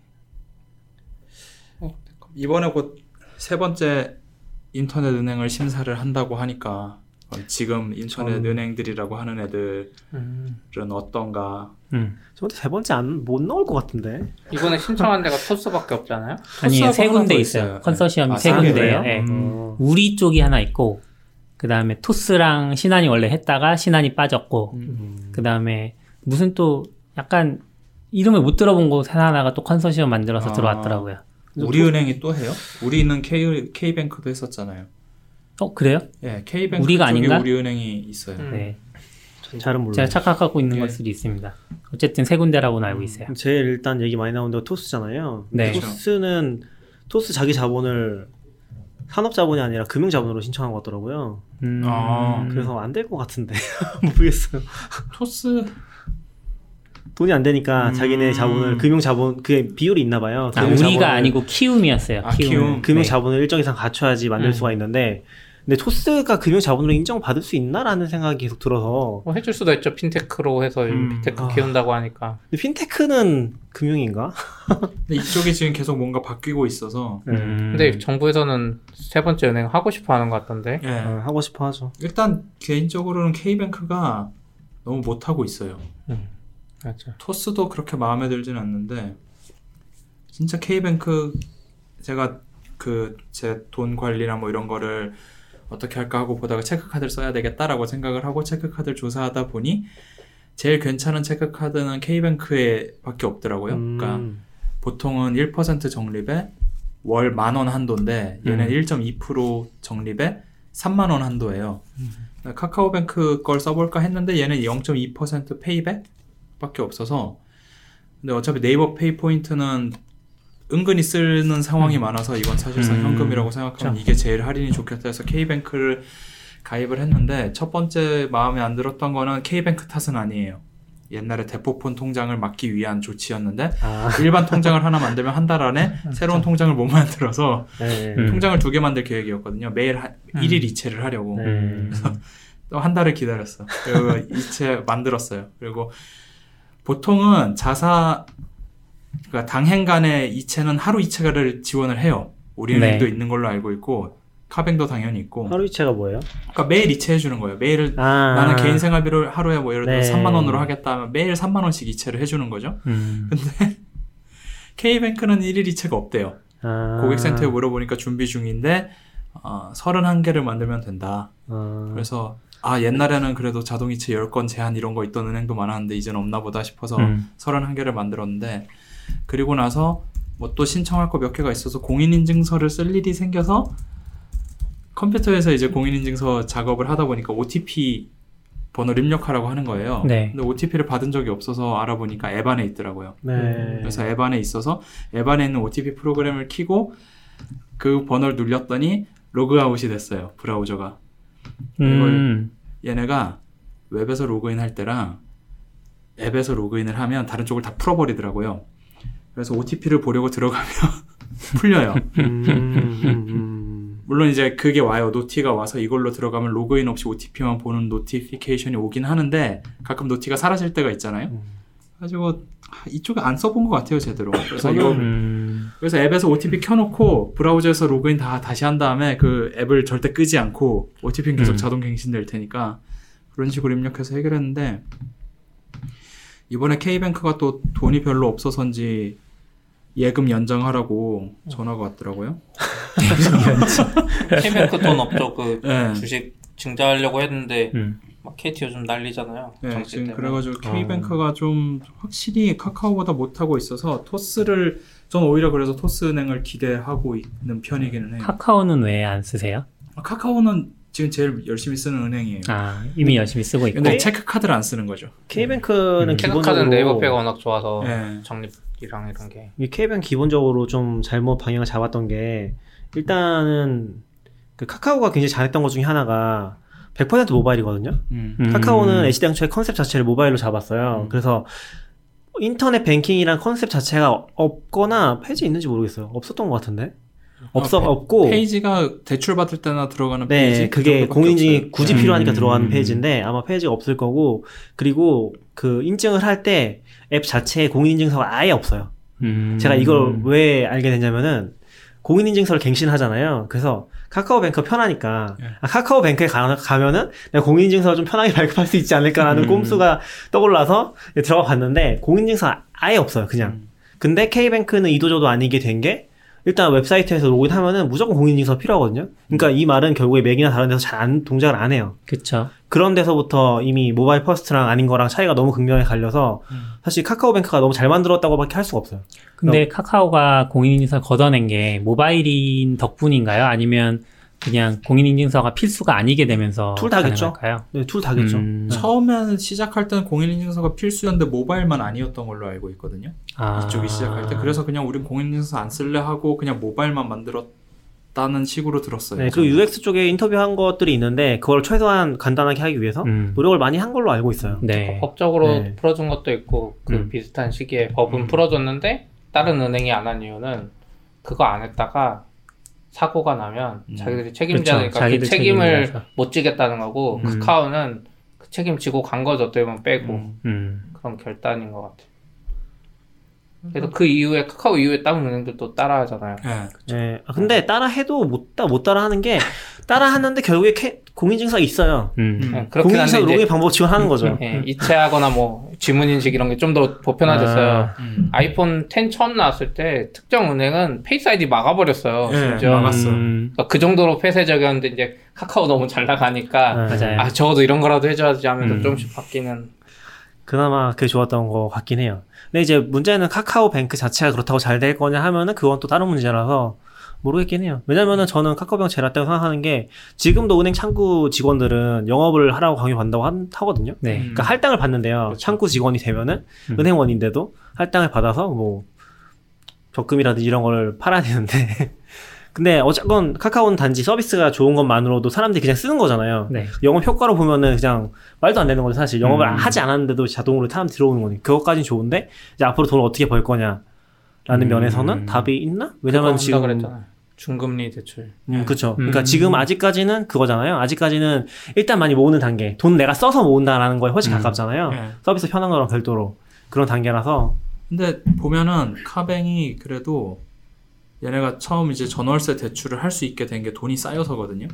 어, 이번에 곧 세 번째 인터넷 은행을 심사를 한다고 하니까 어, 지금 인터넷 전- 은행들이라고 하는 애들은 음. 어떤가 음. 저한테 세 번째 안 못 나올 것 같은데. 이번에 신청한 데가 토스밖에 없잖아요. 아니 세 군데 더 있어요. 있어요. 컨소시엄이 아, 세 군데예요. 개예요? 예. 음. 어. 우리 쪽이 하나 있고 그 다음에 토스랑 신한이 원래 했다가 신한이 빠졌고 음. 그 다음에 무슨 또 약간 이름을 못 들어본 곳 하나가 또 컨소시엄 만들어서 아. 들어왔더라고요. 우리은행이 또 해요? 우리는 K K뱅크도 했었잖아요. 어 그래요? 예, K뱅크 우리가 아닌가? 우리은행이 있어요. 음. 네. 잘은 몰라요. 제가 착각하고 있는 예. 걸 수도 있습니다. 어쨌든 세 군데라고는 알고 있어요. 제일 일단 얘기 많이 나오는 데가 토스잖아요. 네. 토스는 토스 자기 자본을 산업 자본이 아니라 금융 자본으로 신청한 것 같더라고요. 음, 아, 그래서 안 될 것 같은데 모르겠어요. 토스 돈이 안 되니까 음. 자기네 자본을 금융 자본 그게 비율이 있나 봐요. 아, 우리가 아니고 키움이었어요. 아, 키움. 금융 네. 자본을 일정 이상 갖춰야지 만들 음. 수가 있는데 근데 토스가 금융 자본으로 인정받을 수 있나라는 생각이 계속 들어서 뭐 해줄 수도 있죠. 핀테크로 해서 음. 핀테크 아. 키운다고 하니까. 근데 핀테크는 금융인가? 근데 이쪽이 지금 계속 뭔가 바뀌고 있어서 음. 근데 정부에서는 세 번째 은행 하고 싶어 하는 것 같던데. 예. 어, 하고 싶어 하죠. 일단 개인적으로는 K뱅크가 너무 못 하고 있어요. 맞아. 토스도 그렇게 마음에 들진 않는데 진짜 K뱅크 제가 그 제 돈 관리나 뭐 이런 거를 어떻게 할까 하고 보다가 체크카드를 써야 되겠다라고 생각을 하고 체크카드를 조사하다 보니 제일 괜찮은 체크카드는 K뱅크에 밖에 없더라고요. 음. 그러니까 보통은 1% 적립에 월 만 원 한도인데 얘는 음. 1.2% 적립에 3만 원 한도예요. 카카오뱅크 걸 써볼까 했는데 얘는 0.2% 페이백 밖에 없어서 근데 어차피 네이버 페이 포인트는 은근히 쓰는 상황이 많아서 이건 사실상 음. 현금이라고 생각하면 이게 제일 할인이 좋겠다 해서 K뱅크를 가입을 했는데 첫 번째 마음에 안 들었던 거는 K뱅크 탓은 아니에요. 옛날에 대포폰 통장을 막기 위한 조치였는데 아, 일반 통장을 하나 만들면 한 달 안에 새로운 통장을 못 만들어서 네. 음. 통장을 두 개 만들 계획이었거든요. 매일 한, 음. 1일 이체를 하려고. 네. 음. 또한 달을 기다렸어. 그리고 이체 만들었어요. 그리고 보통은 자사, 그러니까 당행 간의 이체는 하루 이체를 지원을 해요. 우리은행도 네. 있는 걸로 알고 있고, 카뱅도 당연히 있고. 하루 이체가 뭐예요? 그러니까 매일 이체해 주는 거예요. 매일 아, 나는 개인 생활비를 하루에 뭐 예를 들어 네. 3만 원으로 하겠다 하면 매일 3만 원씩 이체를 해 주는 거죠. 음. K뱅크는 1일 이체가 없대요. 아, 고객센터에 물어보니까 준비 중인데 어, 31개를 만들면 된다. 아, 그래서 아 옛날에는 그래도 자동이체 10건 제한 이런 거 있던 은행도 많았는데 이제는 없나 보다 싶어서 음. 31개를 만들었는데 그리고 나서 뭐 또 신청할 거 몇 개가 있어서 공인인증서를 쓸 일이 생겨서 컴퓨터에서 이제 공인인증서 작업을 하다 보니까 OTP 번호를 입력하라고 하는 거예요. 네. 근데 OTP를 받은 적이 없어서 알아보니까 앱 안에 있더라고요. 네. 그래서 앱 안에 있어서 앱 안에 있는 OTP 프로그램을 키고 그 번호를 눌렸더니 로그아웃이 됐어요. 브라우저가. 음. 얘네가 웹에서 로그인 할 때랑 앱에서 로그인을 하면 다른 쪽을 다 풀어버리더라고요. 그래서 OTP를 보려고 들어가면 풀려요. 음. 물론 이제 그게 와요. noti가 와서 이걸로 들어가면 로그인 없이 OTP만 보는 notification이 오긴 하는데 가끔 noti가 사라질 때가 있잖아요. 음. 가지고 이쪽에 안 써본 것 같아요 제대로. 그래서 이거 음. 그래서 앱에서 OTP 켜놓고 브라우저에서 로그인 다 다시 한 다음에 그 앱을 절대 끄지 않고 OTP는 계속 음. 자동 갱신될 테니까 그런 식으로 입력해서 해결했는데 이번에 K뱅크가 또 돈이 별로 없어서인지 예금 연장하라고 전화가 왔더라고요. K뱅크 돈 없죠. 그 네. 주식 증자하려고 했는데 음. 막 KT 요즘 난리잖아요. 네, 정치 지금 때문에. 그래가지고 어. K뱅크가 좀 확실히 카카오보다 못하고 있어서 토스를 저는 오히려 그래서 토스은행을 기대하고 있는 편이기는 해요. 카카오는 왜 안 쓰세요? 카카오는 지금 제일 열심히 쓰는 은행이에요. 아, 이미 열심히 쓰고 있고. 근데 체크 카드를 안 쓰는 거죠. K뱅크는 음. 기본적으로 네이버페가 워낙 좋아서 네. 적립이랑 이런 게이 K뱅 기본적으로 좀 잘못 방향을 잡았던 게 일단은 그 카카오가 굉장히 잘했던 것 중에 하나가 100% 모바일이거든요. 음. 음. 카카오는 애시당초에 컨셉 자체를 모바일로 잡았어요. 음. 그래서 인터넷 뱅킹이란 컨셉 자체가 없거나 폐지 있는지 모르겠어요. 없었던 것 같은데. 없어 어, 페- 없고 페이지가 대출 받을 때나 들어가는 네, 페이지 그게 정도밖에 공인인증이 없어요. 굳이 음. 필요하니까 들어가는 음. 페이지인데 아마 페이지가 없을 거고 그리고 그 인증을 할 때 앱 자체에 공인인증서가 아예 없어요. 음. 제가 이걸 왜 알게 됐냐면은 공인인증서를 갱신하잖아요. 그래서 카카오뱅크 편하니까 예. 아, 카카오뱅크에 가, 가면은 내가 공인인증서를 좀 편하게 발급할 수 있지 않을까라는 음. 꼼수가 떠올라서 들어가 봤는데 공인인증서 아예 없어요. 그냥. 음. 근데 K뱅크는 이도저도 아니게 된 게 일단 웹사이트에서 로그인하면은 무조건 공인인증서 필요하거든요. 그러니까 이 말은 결국에 맥이나 다른 데서 잘 안, 동작을 안 해요. 그쵸. 그런 데서부터 이미 mobile first랑 아닌 거랑 차이가 너무 극명하게 갈려서 음. 사실 카카오뱅크가 너무 잘 만들었다고밖에 할 수가 없어요. 근데 카카오가 공인인증서 걷어낸 게 모바일인 덕분인가요? 아니면 그냥 공인인증서가 필수가 아니게 되면서 둘 다겠죠. 가능할까요? 네, 둘 다겠죠. 음. 처음에는 시작할 때는 공인인증서가 필수였는데 모바일만 아니었던 걸로 알고 있거든요. 아. 이쪽이 시작할 때 그래서 그냥 우린 공인인증서 안 쓸래 하고 그냥 모바일만 만들었 다는 식으로 들었어요. 네, 그리고 저는. UX 쪽에 인터뷰한 것들이 있는데 그걸 최소한 간단하게 하기 위해서 음. 노력을 많이 한 걸로 알고 있어요. 네. 법적으로 네. 풀어준 것도 있고 그 음. 비슷한 시기에 법은 음. 풀어줬는데 다른 은행이 안 한 이유는 그거 안 했다가 사고가 나면 음. 자기들이 책임자니까 그쵸. 그 자기들 책임을 책임이라서. 못 지겠다는 거고 음. 카카오는 그 책임지고 간 거죠 어떻게 보면 빼고 음. 음. 그런 결단인 것 같아요. 그래서 그 이후에 카카오 이후에 다른 은행들도 따라 하잖아요. 네. 네. 아, 근데 따라 해도 못, 따, 못 따라 하는 게 따라 하는데 결국에 캐- 공인증서가 있어요. 음. 음. 네, 공인증서 로그인 방법 지원하는 거죠. 예, 이체하거나 뭐 지문인식 이런 게 좀 더 보편화됐어요. 아. 음. 아이폰 10 처음 나왔을 때 특정 은행은 Face ID 막아버렸어요. 예, 심지어. 막았- 막았어. 음. 그러니까 그 정도로 폐쇄적이었는데 이제 카카오 너무 잘 나가니까 맞아요. 아 적어도 이런 거라도 해줘야지 하면서 음. 조금씩 바뀌는 그나마 그게 좋았던 거 같긴 해요. 근데 이제 문제는 카카오 뱅크 자체가 그렇다고 잘 될 거냐 하면은 그건 또 다른 문제라서 모르겠긴 해요. 왜냐면은 저는 카카오뱅크 제일 낫다고 생각하는 게 지금도 은행 창구 직원들은 영업을 하라고 강요받는다고 한- 하거든요. 네. 그러니까 할당을 받는데요. 그렇죠. 창구 직원이 되면은 음. 은행원인데도 할당을 받아서 뭐 적금이라든지 이런 걸 팔아야 되는데 근데 어쨌건 카카오는 단지 서비스가 좋은 것만으로도 사람들이 그냥 쓰는 거잖아요. 네. 영업 효과로 보면은 그냥 말도 안 되는 거죠 사실 영업을 음. 하지 않았는데도 자동으로 사람 들어오는 거니 그것까진 좋은데 이제 앞으로 돈을 어떻게 벌 거냐 라는 음. 면에서는 답이 있나? 왜냐면 지금 그랬잖아요. 중금리 대출. 음, 그쵸. 음. 그러니까 지금 아직까지는 그거잖아요. 아직까지는 일단 많이 모으는 단계. 돈 내가 써서 모은다라는 거에 훨씬 음. 가깝잖아요. 네. 서비스 편한 거랑 별도로. 그런 단계라서. 근데 보면은 카뱅이 그래도 얘네가 처음 이제 전월세 대출을 할 수 있게 된 게 돈이 쌓여서거든요.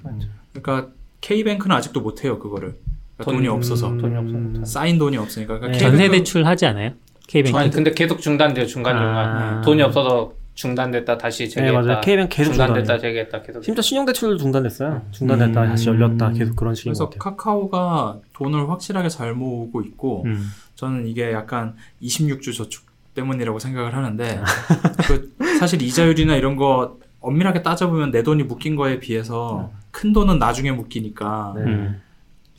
그러니까 K뱅크는 아직도 못 해요 그거를. 그러니까 돈- 돈이 없어서 음, 돈이 없어서. 쌓인 돈이 없으니까. 그러니까 네. 전세 대출 하지 않아요? K뱅크. 아니 근데 계속 중단돼요 중간 중간. 아. 돈이 없어서 중단됐다 다시 네, 재개했다. 맞아요. K뱅 계속 중단됐다 중단됐다. 재개했다 계속. 심지어 신용 대출도 중단됐어요. 중단됐다, 음. 다시 열렸다. 계속 그런 식인 그래서 것 같아요. 카카오가 돈을 확실하게 잘 모으고 있고 음. 저는 이게 약간 26주 저축 때문이라고 생각을 하는데 그 사실 이자율이나 이런 거 엄밀하게 따져보면 내 돈이 묶인 거에 비해서 큰 돈은 나중에 묶이니까 네. 음.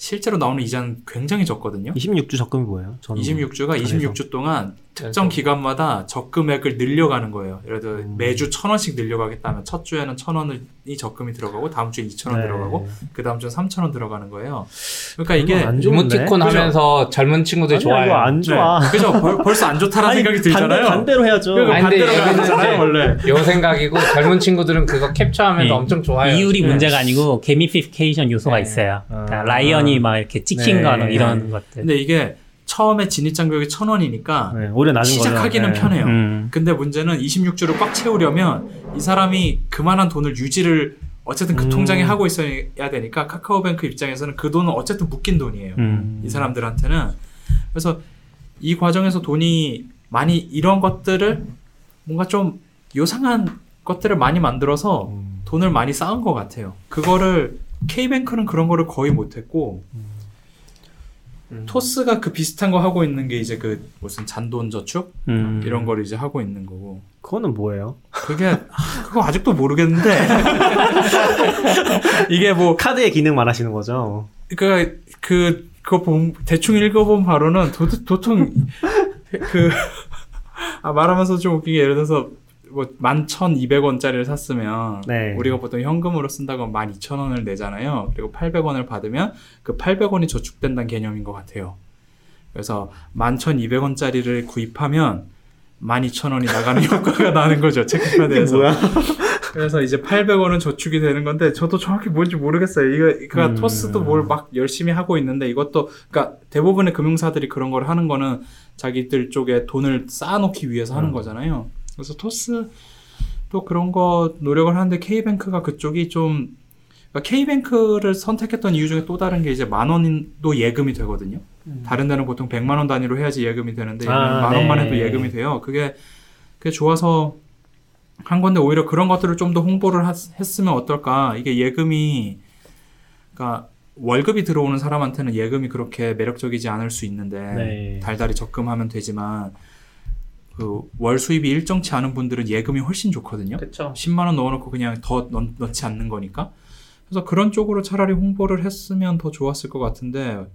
실제로 나오는 이자는 굉장히 적거든요. 26주 적금이 뭐예요? 저는 26주가 그래서. 26주 동안 특정 기간마다 적금액을 늘려가는 거예요. 예를 들어 음. 매주 천 원씩 늘려가겠다면 첫 주에는 천 원이 적금이 들어가고 다음 주에 이천 원 네. 들어가고 그 다음 주에 삼천 원 들어가는 거예요. 그러니까 이게? 이모티콘? 하면서 젊은 친구들 좋아해요. 이거 안 좋아. 네. 그죠? 벌, 벌써 안 좋다라는 아니, 생각이 반대, 들잖아요. 반대 로 해야죠. 그러니까 아니, 근데 반대로 되잖아요, 원래. 요 생각이고 젊은 친구들은 그거 캡처하면서 네. 엄청 좋아해요. 이율이 네. 문제가 아니고 gamification 요소가 네. 있어요. 그러니까 아. 라이언이 막 이렇게 찍힌 네. 거나 이런 것들. 근데 이게 처음에 진입장벽이 천 원이니까 네, 오래 낮은 거죠. 시작하기는 네. 편해요. 음. 근데 문제는 26주를 꽉 채우려면 이 사람이 그만한 돈을 유지를 어쨌든 그 음. 통장에 하고 있어야 되니까 카카오뱅크 입장에서는 그 돈은 어쨌든 묶인 돈이에요. 음. 이 사람들한테는. 그래서 이 과정에서 돈이 많이 이런 것들을 뭔가 좀 요상한 것들을 많이 만들어서 음. 돈을 많이 쌓은 것 같아요. 그거를 K뱅크는 그런 거를 거의 못했고 음. 토스가 그 비슷한 거 하고 있는 게 이제 그 무슨 잔돈 저축 음. 이런 거를 이제 하고 있는 거고 그거는 뭐예요? 그게 아, 그거 아직도 모르겠는데 이게 뭐 카드의 기능 말하시는 거죠? 그러니까 그 그거 본 대충 읽어본 바로는 도, 도통 그 아, 말하면서 좀 웃기게 예를 들어서 뭐 11,200원짜리를 샀으면 네. 우리가 보통 현금으로 쓴다고 12,000원을 내잖아요. 그리고 800원을 받으면 그 800원이 저축된다는 개념인 것 같아요. 그래서 11,200원짜리를 구입하면 12,000원이 나가는 효과가 나는 거죠. 체크카드에서. 그래서 이제 800원은 저축이 되는 건데 저도 정확히 뭔지 모르겠어요. 이거 그러니까 음. 토스도 뭘 막 열심히 하고 있는데 이것도 그러니까 대부분의 금융사들이 그런 걸 하는 거는 자기들 쪽에 돈을 쌓아놓기 위해서 하는 음. 거잖아요. 그래서 토스 또 그런 거 노력을 하는데 K뱅크가 그쪽이 좀 그러니까 K뱅크를 선택했던 이유 중에 또 다른 게 이제 만 원도 예금이 되거든요. 다른 데는 보통 100만 원 단위로 해야지 예금이 되는데 아, 만 원만 네. 해도 예금이 돼요. 그게 그게 좋아서 한 건데 오히려 그런 것들을 좀 더 홍보를 하- 했으면 어떨까? 이게 예금이 그러니까 월급이 들어오는 사람한테는 예금이 그렇게 매력적이지 않을 수 있는데 네. 달달이 적금하면 되지만 그 월 수입이 일정치 않은 분들은 예금이 훨씬 좋거든요. 그쵸. 10만 원 넣어놓고 그냥 더 넣, 넣지 않는 거니까. 그래서 그런 쪽으로 차라리 홍보를 했으면 더 좋았을 것 같은데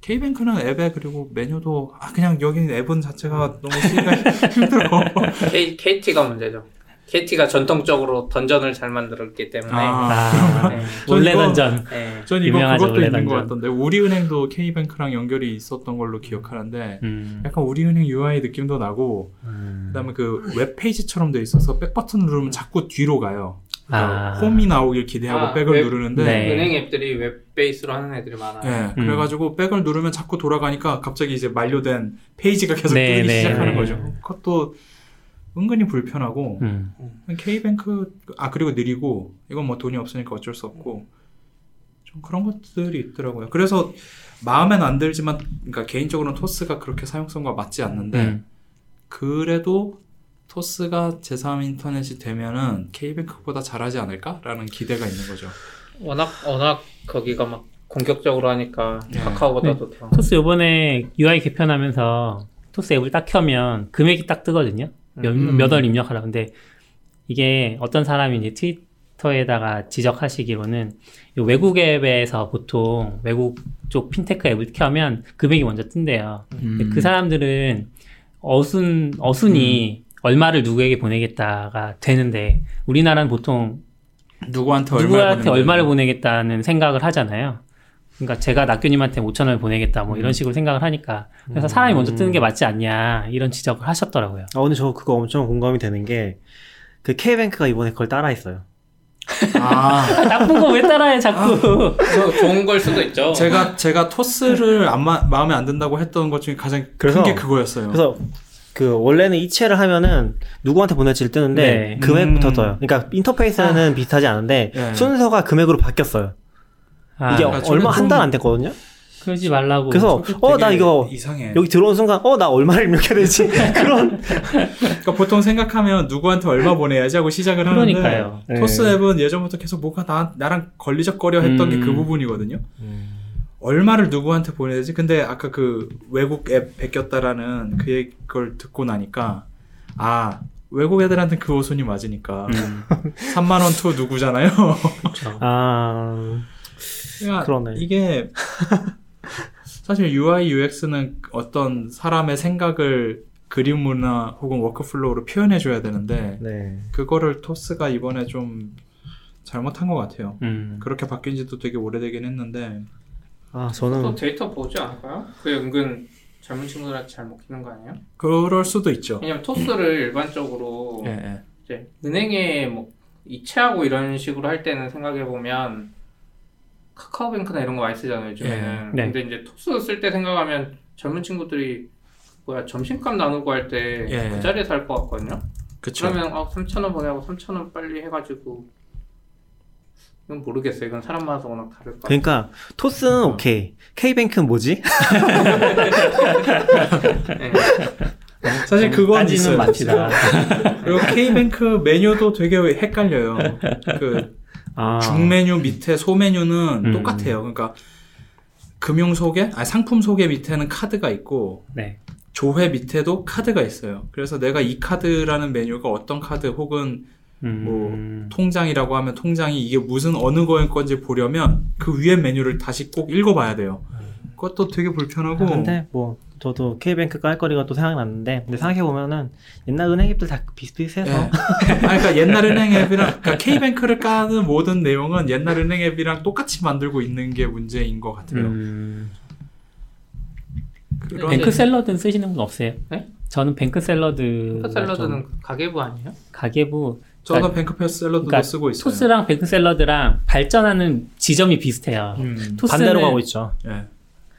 K뱅크는 앱에 그리고 메뉴도 아 그냥 여기 앱은 자체가 너무 쓰기가 힘들어. K, KT가 문제죠. KT가 전통적으로 dungeon을 잘 만들었기 때문에. 아, 아, 네. 원래 던전. 네. 전 이거 유명하죠, 그것도 원래 있는 것 던전. 같던데 우리은행도 K뱅크랑 연결이 있었던 걸로 기억하는데 음. 약간 우리은행 UI 느낌도 나고 음. 그다음에 그 웹페이지처럼 돼 있어서 back 버튼 누르면 자꾸 뒤로 가요. 그러니까 아. 홈이 나오길 기대하고 아, back을 웹- 누르는데 네. 은행 앱들이 web base로 하는 애들이 많아요. 예, 음. 그래가지고 back을 누르면 자꾸 돌아가니까 갑자기 이제 만료된 페이지가 계속 네, 뜨기 네, 시작하는 네. 거죠. 그것도 은근히 불편하고 음. K뱅크 아 그리고 느리고 이건 뭐 돈이 없으니까 어쩔 수 없고 좀 그런 것들이 있더라고요. 그래서 마음엔 안 들지만 그러니까 개인적으로는 토스가 그렇게 사용성과 맞지 않는데 음. 그래도 토스가 제3 인터넷이 되면은 K뱅크보다 잘하지 않을까라는 기대가 있는 거죠. 워낙 워낙 거기가 막 공격적으로 하니까 네. 카카오보다도 더. 토스 요번에 UI 개편하면서 토스 앱을 딱 켜면 금액이 딱 뜨거든요. 몇, 음. 몇월 입력하라. 근데 이게 어떤 사람이 이제 트위터에다가 지적하시기로는 이 외국 앱에서 보통 외국 쪽 핀테크 앱을 켜면 금액이 먼저 뜬대요. 음. 그 사람들은 어순, 어순이 얼마를 누구에게 보내겠다가 되는데 우리나라는 보통 누구한테 누구한테 얼마를 보내겠다는 생각을 하잖아요. 그러니까 제가 낙교님한테 5천 원을 보내겠다 뭐 이런 음. 식으로 생각을 하니까 그래서 사람이 먼저 뜨는 게 맞지 않냐 이런 지적을 하셨더라고요. 아, 근데 저 그거 엄청 공감이 되는 게, 그 K뱅크가 이번에 그걸 따라했어요. 아, 나쁜 거 왜 따라해 자꾸. 저 좋은 걸 수도 있죠. 제가 제가 토스를 안 마, 마음에 안 든다고 했던 것 중에 가장 그래서- 큰게 그거였어요. 그래서, 그, 원래는 이체를 하면은, 누구한테 보낼지를 뜨는데, 네. 금액부터 음. 떠요. 그러니까 인터페이스는 비슷하지 않은데, 예. 순서가 금액으로 바뀌었어요. 아, 이게 그러니까 얼마 한 좀- 달안 됐거든요? 그러지 말라고. 그래서, 어, 나 이거, 이상해. 여기 들어온 순간, 어, 나 얼마를 입력해야 되지? 그런. 그러니까 보통 생각하면 누구한테 얼마 보내야지 하고 시작을 하는데 그러니까요. 네. 토스 앱은 예전부터 계속 뭐가 나, 나랑 걸리적거려 했던 게그 음. 부분이거든요. 얼마를 누구한테 보내야 되지? 근데 아까 그 외국 앱 베꼈다라는 그 얘기- 그걸 듣고 나니까 아 외국 애들한테 그 오순이 맞으니까 음, 3만 원 to 누구잖아요. 아, 그러니까 그러네. 이게 사실 UI UX는 어떤 사람의 생각을 그림이나 혹은 workflow로 표현해 줘야 되는데 네. 그거를 토스가 이번에 좀 잘못한 것 같아요. 음. 그렇게 바뀐 지도 되게 오래되긴 했는데 아또 저는 데이터 보지 않을까요? 그게 은근 젊은 친구들한테 잘 먹히는 거 아니에요? 그럴 수도 있죠. 왜냐면 토스를 일반적으로 예, 예. 이제 은행에 뭐 이체하고 이런 식으로 할 때는 생각해 보면 카카오뱅크나 이런 거 많이 쓰잖아요 요즘에는. 네. 근데 이제 토스 쓸 때 생각하면 젊은 친구들이 뭐야 점심값 나누고 할 때그 예. 자리에서 할 것 같거든요. 그쵸. 그러면 아 3천 원 보내고 3천 원 빨리 해가지고 이건 모르겠어요. 이건 사람마다 워낙 다를 것 같아요. 그러니까 토스는 오케이. K뱅크는 뭐지? 네. 사실 그건 따지는 있어요. 맛이다. 그리고 K뱅크 메뉴도 되게 헷갈려요. 그 아. 중 메뉴 밑에 소 메뉴는 음. 똑같아요. 그러니까 금융 소개, 아니 상품 소개 밑에는 카드가 있고 네. 조회 밑에도 카드가 있어요. 그래서 내가 이 카드라는 메뉴가 어떤 카드 혹은 음. 통장이라고 하면 통장이 이게 무슨 어느 거인 건지 보려면 그 위에 메뉴를 다시 꼭 읽어봐야 돼요. 그것도 되게 불편하고 아, 근데 뭐 저도 K뱅크 깔거리가 또 생각났는데 근데 생각해 보면은 옛날 은행 앱들 다 비슷비슷해서 예. 아니, 그러니까 옛날 은행 앱이랑 그러니까 K뱅크를 까는 모든 내용은 옛날 은행 앱이랑 똑같이 만들고 있는 게 문제인 것 같아요. 음. 그런 뱅크 샐러드는 쓰시는 분 없어요? 네? 저는 뱅크 샐러드 토스 샐러드는 가계부 아니에요? 가계부 저는 뱅크패스 샐러드도 그러니까 쓰고 있어요. 토스랑 뱅크 샐러드랑 발전하는 지점이 비슷해요. 음. 토스는- 반대로 가고 있죠. 예.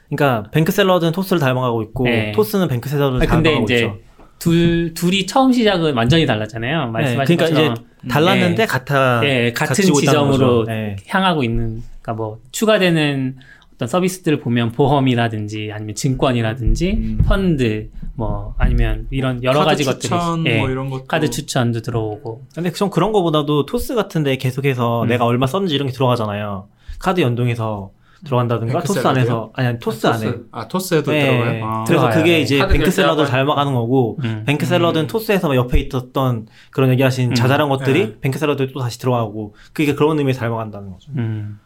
그러니까 뱅크 샐러드는 토스를 닮아가고 있고 네. 토스는 뱅크 샐러드를 닮아가고 이제 있죠. 둘 둘이 처음 시작은 완전히 달랐잖아요. 네, 말씀하신 그러니까 것처럼 이제 달랐는데 같아 네, 같은 지점으로. 네. 향하고 있는 그러니까 뭐 추가되는 어떤 서비스들을 보면 보험이라든지 아니면 증권이라든지 음. 펀드 뭐 아니면 이런 여러 가지 것들이 추천 예, 뭐 이런 것도 카드 추천도 들어오고 근데 좀 그런 거보다도 토스 같은데 계속해서 음. 내가 얼마 썼는지 이런 게 들어가잖아요. 카드 연동해서 들어간다든가 토스 샐러드요? 안에서 아니 아니 토스 아, 안에. 토스. 아 토스에도 네. 들어가요. 아. 그래서. 그게 이제 뱅크 샐러드를 닮아가는 거고 음. 뱅크 음. 샐러드는 토스에서 옆에 있었던 그런 얘기하신 음. 자잘한 것들이 네. 뱅크 샐러드에 또 다시 들어가고 그게 그런 의미에서 닮아간다는 거죠. 음.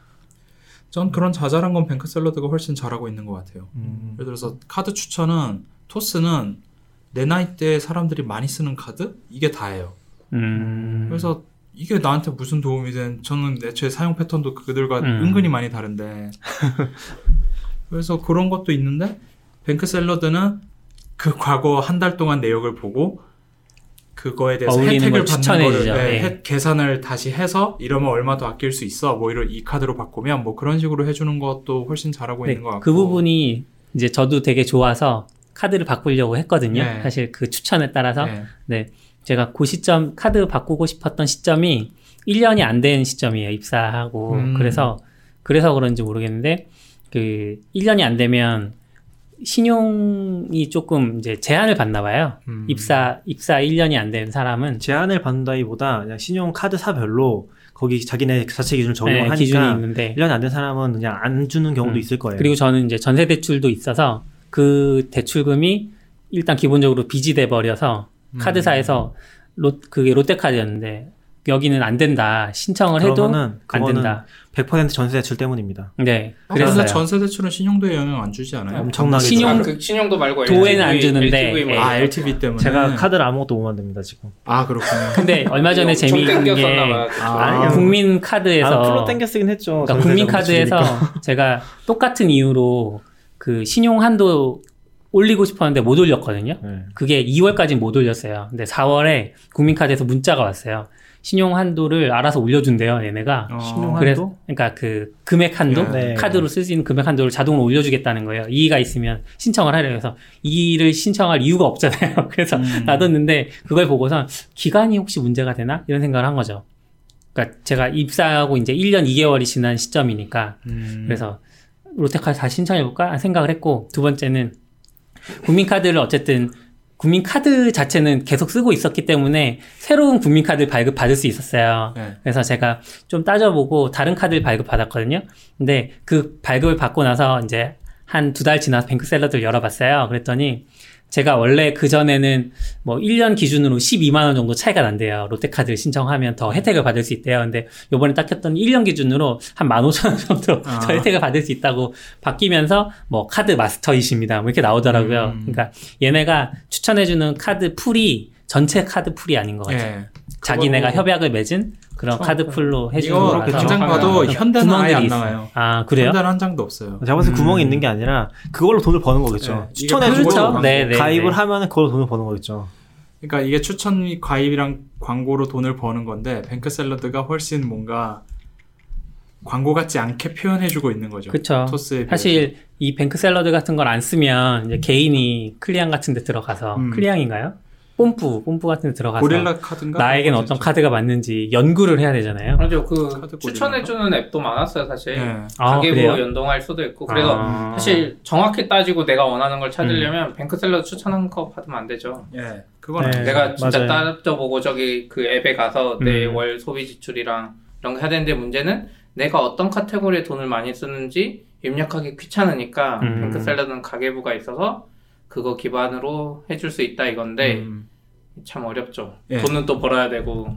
전 그런 자잘한 건 뱅크 샐러드가 훨씬 잘하고 있는 것 같아요. 음. 예를 들어서 카드 추천은 토스는 내 나이 때 사람들이 많이 쓰는 카드 이게 다예요. 음. 그래서 이게 나한테 무슨 도움이 된? 저는 애초에 사용 패턴도 그들과 음. 은근히 많이 다른데. 그래서 그런 것도 있는데 뱅크 샐러드는 그 과거 한 달 동안 내역을 보고 그거에 대해서 혜택을 걸 받는 거를. 네, 예. 해- 계산을 다시 해서 이러면 얼마 더 아낄 수 있어. 뭐 이런 이 카드로 바꾸면 뭐 그런 식으로 해주는 것도 훨씬 잘하고 네, 있는 것 같고. 그 부분이 이제 저도 되게 좋아서 카드를 바꾸려고 했거든요. 네. 사실 그 추천에 따라서 네. 네. 제가 그 시점 카드 바꾸고 싶었던 시점이 1년이 안 된 시점이에요. 입사하고. 음. 그래서 그래서 그런지 모르겠는데 그 1년이 안 되면 신용이 조금 이제 제한을 받나 봐요. 음. 입사 입사 1년이 안 된 사람은 제한을 받는다기보다 그냥 신용 카드사별로 거기 자기네 자체 기준을 네, 적용하니까 기준이 있는데 1년 안 된 사람은 그냥 안 주는 경우도 음. 있을 거예요. 그리고 저는 이제 전세 대출도 있어서 그 대출금이 일단 기본적으로 빚이 돼 버려서 음. 카드사에서 롯 그게 롯데카드였는데 여기는 안 된다 신청을 해도 안 된다. 100% 전세 대출 때문입니다. 네, 아, 그랬어요. 전세 대출은 신용도에 영향 안 주지 않아요? 엄청나게 신용- 아, 그 신용도 말고 도에는 안 주는데, LTV 뭐 예. 아 LTV 때문에 제가 카드를 아무것도 못 만듭니다 지금. 아 그렇군요. 근데 얼마 전에 재미있는 게. 아. 국민 아, 카드에서 풀로 땡겨 쓰긴 했죠. 그러니까 국민 카드에서. 제가 똑같은 이유로 그 신용 한도 올리고 싶었는데 못 올렸거든요. 네. 그게 2월까지 못 올렸어요. 근데 4월에 국민카드에서 문자가 왔어요. 신용 한도를 알아서 올려준대요, 얘네가. 어, 신용 그래서 한도? 그러니까 그 금액 한도 네. 카드로 쓸 수 있는 금액 한도를 자동으로 올려주겠다는 거예요. 이의가 있으면 신청을 하려 해서 이의를 신청할 이유가 없잖아요. 그래서 음. 놔뒀는데 그걸 보고선 기간이 혹시 문제가 되나 이런 생각을 한 거죠. 그러니까 제가 입사하고 이제 1년 2개월이 지난 시점이니까 음. 그래서 롯데카드 다시 신청해볼까 생각을 했고 두 번째는 국민카드를 어쨌든 국민카드 자체는 계속 쓰고 있었기 때문에 새로운 국민카드를 발급 받을 수 있었어요. 네. 그래서 제가 좀 따져보고 다른 카드를 발급 받았거든요. 근데 그 발급을 받고 나서 이제 한 두 달 지나서 뱅크 샐러드를 열어봤어요. 그랬더니 제가 원래 그전에는 뭐 1년 기준으로 12만 원 정도 차이가 난대요. 롯데카드를 신청하면 더 혜택을 받을 수 있대요. 근데 요번에 딱 했더니 1년 기준으로 한 15,000원 정도 아. 더 혜택을 받을 수 있다고 바뀌면서 뭐 카드 마스터이십니다. 뭐 이렇게 나오더라고요. 음. 그러니까 얘네가 추천해주는 카드 pool이 전체 카드 pool이 아닌 것 같아요. 예. 자기네가 협약을 맺은 그런 그쵸. 카드 pool로 해주는 이거 당장 봐도. 현대는 아예 안 구멍들이 있어요. 나와요. 아 그래요? 현대는 한 장도 없어요. 제가 봤을 때 음. 구멍이 있는 게 아니라 그걸로 돈을 버는 거겠죠. 네, 추천해주고 그렇죠. 네, 네, 가입을 네. 하면 그걸로 돈을 버는 거겠죠. 그러니까 이게 추천 및 가입이랑 광고로 돈을 버는 건데 뱅크 샐러드가 훨씬 뭔가 광고 같지 않게 표현해주고 있는 거죠. 비해서. 사실 이 뱅크 샐러드 같은 걸 안 쓰면 이제 개인이 클리앙 같은 데 들어가서 음. 클리앙인가요? 뽐뿌, 뽐뿌 같은 데 들어가서 고릴라 카드인가? 나에겐 어떤. 카드가 맞는지 연구를 해야 되잖아요. 그렇죠. 그 추천해주는 앱도 많았어요, 사실. 예. 아, 가계부 그래요? 연동할 수도 있고. 그래서 아. 사실 정확히 따지고 내가 원하는 걸 찾으려면 음. 뱅크샐러드 추천한 거 받으면 안 되죠. 예. 그건 네. 안 내가 진짜 맞아요. 따져보고 저기 그 앱에 가서 내 음. 월 소비 지출이랑 이런 거 해야 되는데 문제는 내가 어떤 카테고리에 돈을 많이 쓰는지 입력하기 귀찮으니까 음. 뱅크셀러는 가계부가 있어서 그거 기반으로 해줄 수 있다 이건데 음. 참 어렵죠. 예. 돈은 또 벌어야 되고.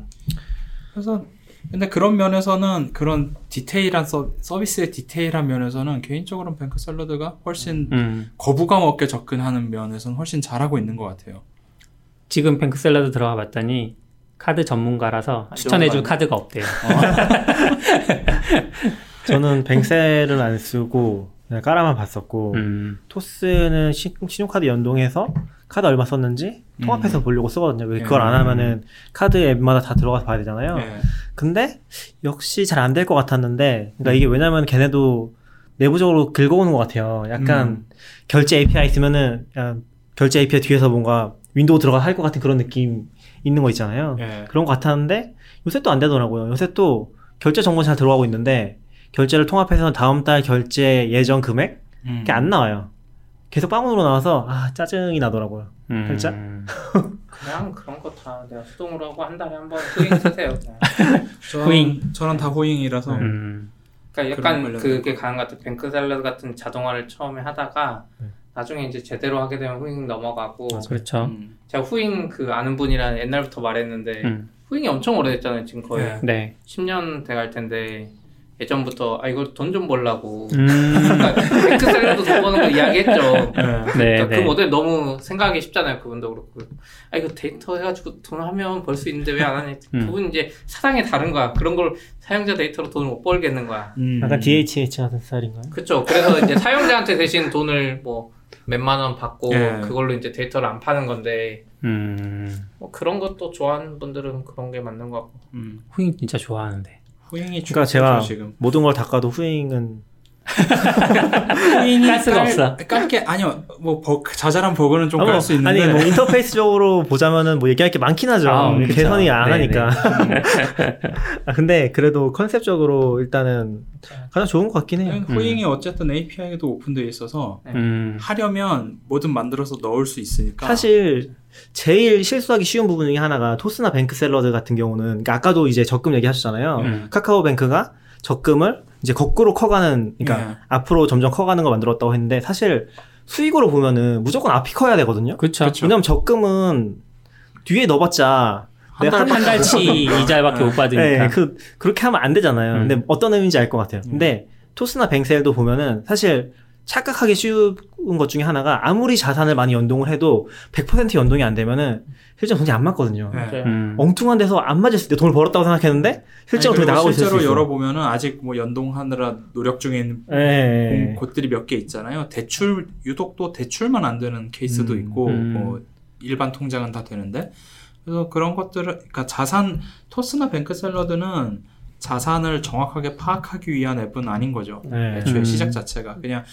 그래서 근데 그런 면에서는 그런 디테일한 서, 서비스의 디테일한 면에서는 개인적으로는 뱅크 샐러드가 훨씬 음. 거부감 없게 접근하는 면에서는 훨씬 잘하고 있는 것 같아요. 지금 뱅크 샐러드 들어가 봤더니 카드 전문가라서 안 추천해줄 카드가 없대요. 저는 뱅샐은 안 쓰고 그냥 깔아만 봤었고 음. 토스는 시- 신용카드 연동해서 카드 얼마 썼는지 통합해서 음. 보려고 쓰거든요. 예. 그걸 안 하면은 카드 앱마다 다 들어가서 봐야 되잖아요. 예. 근데 역시 잘 안 될 것 같았는데, 그러니까 음. 이게 왜냐면 걔네도 내부적으로 긁어오는 것 같아요. 약간 음. 결제 API 있으면은 그냥 결제 API 뒤에서 뭔가 윈도우 들어가 할 것 같은 그런 느낌 있는 거 있잖아요. 예. 그런 것 같았는데 요새 또 안 되더라고요. 요새 또 결제 정보 잘 들어가고 있는데 결제를 통합해서 다음 달 결제 예정 금액 음. 이게 안 나와요. 계속 빵으로 나와서 아 짜증이 나더라고요. 음. 진짜? 그냥 그런 거 다 내가 수동으로 하고 한 달에 한번 후잉 쓰세요. 그냥. 저는, 다 후잉이라서 음. 그러니까 약간 그게 것 같아. 뱅크 샐러드 같은 자동화를 처음에 하다가 네. 나중에 이제 제대로 하게 되면 후잉 넘어가고 그렇죠. 음. 제가 후잉 그 아는 분이랑 옛날부터 말했는데 음. 후잉이 엄청 오래됐잖아요. 지금 거의 네. 네. 10년 돼갈 텐데 예전부터 아 이거 돈 좀 벌라고 음. 그러니까 뱅크 샐러드 돈 버는 거 이야기했죠. 예. 네, 그러니까 네. 그 모델 너무 생각하기 쉽잖아요. 그분도 그렇고. 아 이거 데이터 해가지고 돈 하면 벌 수 있는데 왜 안 하니? 음. 그분 이제 사상이 다른 거야. 그런 걸 사용자 데이터로 돈을 못 벌겠는 거야. 음. 약간 DHH 같은 스타일인가요? 그렇죠. 그래서 이제 사용자한테 대신 돈을 뭐 몇만 원 받고 예. 그걸로 이제 데이터를 안 파는 건데 음. 뭐 그런 것도 좋아하는 분들은 그런 게 맞는 것 같고. 음. 후잉 진짜 좋아하는데. 후잉이 그러니까 제가 지금. 모든 걸 닦아도 후잉은 깔 수가 없어. 깔게 아니요 뭐 버그, 자잘한 버그는 좀 아, 깔 뭐, 수 있는데 아니 뭐 인터페이스적으로 보자면은 뭐 얘기할 게 많긴 하죠. 아, 그쵸. 개선이 안 네, 하니까. 아, 근데 그래도 컨셉적으로 일단은 가장 좋은 것 같긴 해요. 후잉이 어쨌든 API도 오픈되어 있어서 음. 하려면 뭐든 만들어서 넣을 수 있으니까 사실 제일 실수하기 쉬운 부분 중에 하나가 토스나 뱅크 샐러드 같은 경우는 그러니까 아까도 이제 적금 얘기하셨잖아요. 음. 카카오뱅크가 적금을 이제 거꾸로 커가는 그러니까 네. 앞으로 점점 커가는 걸 만들었다고 했는데 사실 수익으로 보면은 무조건 앞이 커야 되거든요. 그렇죠. 왜냐면 적금은 뒤에 넣어봤자 한 내가 달- 한 달치 이자밖에 못 받으니까. 네, 그 그렇게 하면 안 되잖아요. 음. 근데 어떤 의미인지 알 것 같아요. 음. 근데 토스나 뱅셀도 보면은 사실 착각하기 쉬운 것 중에 하나가 아무리 자산을 많이 연동을 해도 100% 연동이 안 되면은 실제로 돈이 안 맞거든요. 네. 음. 엉뚱한 데서 안 맞았을 때 돈을 벌었다고 생각했는데 실제로 아니, 돈이 나가고 있을 수 실제로. 열어보면은 아직 뭐 연동하느라 노력 중에 있는 예, 예, 예. 곳들이 몇 개 있잖아요. 대출 유독 또 대출만 안 되는 케이스도 음. 있고 음. 뭐 일반 통장은 다 되는데 그래서 그런 것들을 그러니까 자산 토스나 뱅크 샐러드는 자산을 정확하게 파악하기 위한 앱은 아닌 거죠. 네. 애초에 음. 시작 자체가 그냥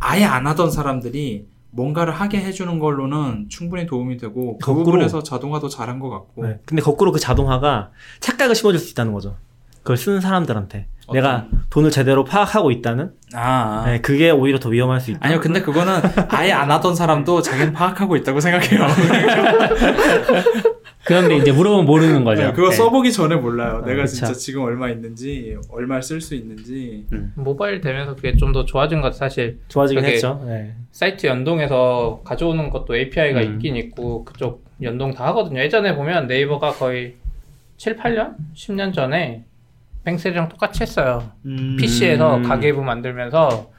아예 안 하던 사람들이 뭔가를 하게 해주는 걸로는 충분히 도움이 되고 그 거꾸로. 부분에서 자동화도 잘한 것 같고 네. 근데 거꾸로 그 자동화가 착각을 심어줄 수 있다는 거죠. 그걸 쓰는 사람들한테 어떤- 내가 돈을 제대로 파악하고 있다는 아, 네, 그게 오히려 더 위험할 수 있다. 아니요 근데 그거는 아예 안 하던 사람도 자기는 파악하고 있다고 생각해요 그런데 이제 물어보면 모르는 거죠. 네, 그거 네. 써보기 전에 몰라요. 어, 내가 그쵸. 진짜 지금 얼마 있는지, 얼마를 쓸수 있는지. 모바일 되면서 그게 좀 더 좋아진 것 같아 사실 좋아지긴 했죠. 네. 사이트 연동해서 가져오는 것도 API가 음. 있긴 있고 그쪽 연동 다 하거든요. 예전에 보면 네이버가 거의 7, 8년? 10년 전에 뱅셀이랑 똑같이 했어요. 음. PC에서 음. 가계부 만들면서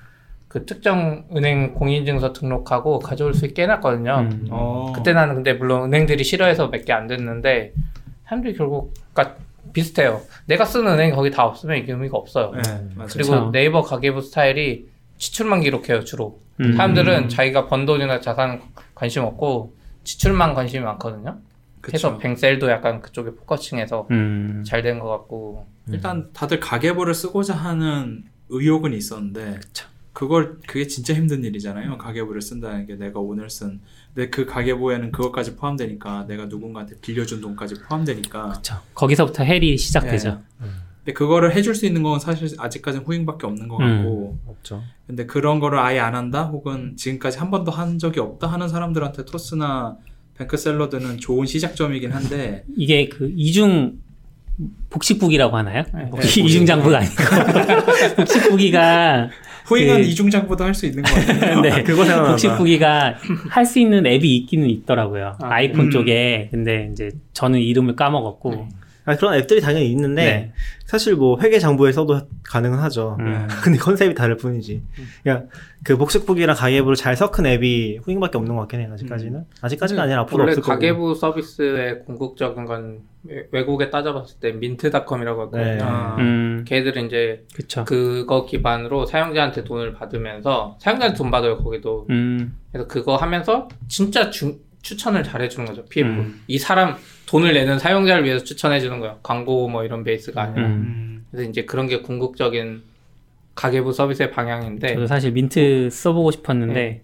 그 특정 은행 공인인증서 등록하고 가져올 수 있게 해놨거든요. 음. 어. 그때 나는 근데 물론 은행들이 싫어해서 몇 개 안 됐는데 사람들이 결국 그러니까 비슷해요. 내가 쓰는 은행이 거기 다 없으면 이게 의미가 없어요. 네. 그리고 그쵸. 네이버 가계부 스타일이 지출만 기록해요 주로. 음. 사람들은 자기가 번 돈이나 자산 관심 없고 지출만 관심이 많거든요. 그래서 그쵸. 뱅셀도 약간 그쪽에 포커싱해서 음. 잘된 것 같고 일단 다들 가계부를 쓰고자 하는 의욕은 있었는데 그 걸 그게 진짜 힘든 일이잖아요. 가계부를 쓴다는 게 내가 오늘 쓴 근데 그 가계부에는 그것까지 포함되니까 내가 누군가한테 빌려준 돈까지 포함되니까 그쵸. 거기서부터 헬이 시작되죠. 근데 그거를 해줄 수 있는 건 사실 아직까지는 후잉밖에 없는 것 같고 없죠. 근데 그런 거를 아예 안 한다 혹은 지금까지 한 번도 한 적이 없다 하는 사람들한테 토스나 뱅크 샐러드는 좋은 시작점이긴 한데 이게 그 이중 복식북이라고 하나요? 네. 복식 이중 장부가 아니고 복식북이가 후잉은 그- 이중장부도 할수 있는 것 같아요. 네. 그거 생각난다. 복식북이가 할 수 있는 앱이 있기는 있더라고요. 아, 아, 이폰 음. 쪽에. 근데 이제 저는 이름을 까먹었고. 아, 그런 앱들이 당연히 있는데 네. 사실 뭐 회계 장부에 써도 가능은 하죠. 음. 근데 컨셉이 다를 뿐이지. 그러니까 그 복식북이랑 가계부를 잘 섞은 앱이 후잉밖에 없는 것 같긴 해요. 아직까지는. 아직까지가 아니라 앞으로 원래 없을 거고. 가계부 서비스의 궁극적인 건 외- 외국에 따져봤을 때 민트닷컴이라고 했거든요. 네. 아. 음, 걔들은 이제 그쵸. 그거 기반으로 사용자한테 돈을 받으면서 사용자한테 돈 받아요 거기도 음, 그래서 그거 하면서 진짜 주- 추천을 잘해주는 거죠 PF 음. 이 사람 돈을 내는 사용자를 위해서 추천해 주는 거예요 광고 뭐 이런 베이스가 아니라 음. 그래서 이제 그런 게 궁극적인 가계부 서비스의 방향인데 저도 사실 민트 써보고 싶었는데, 네.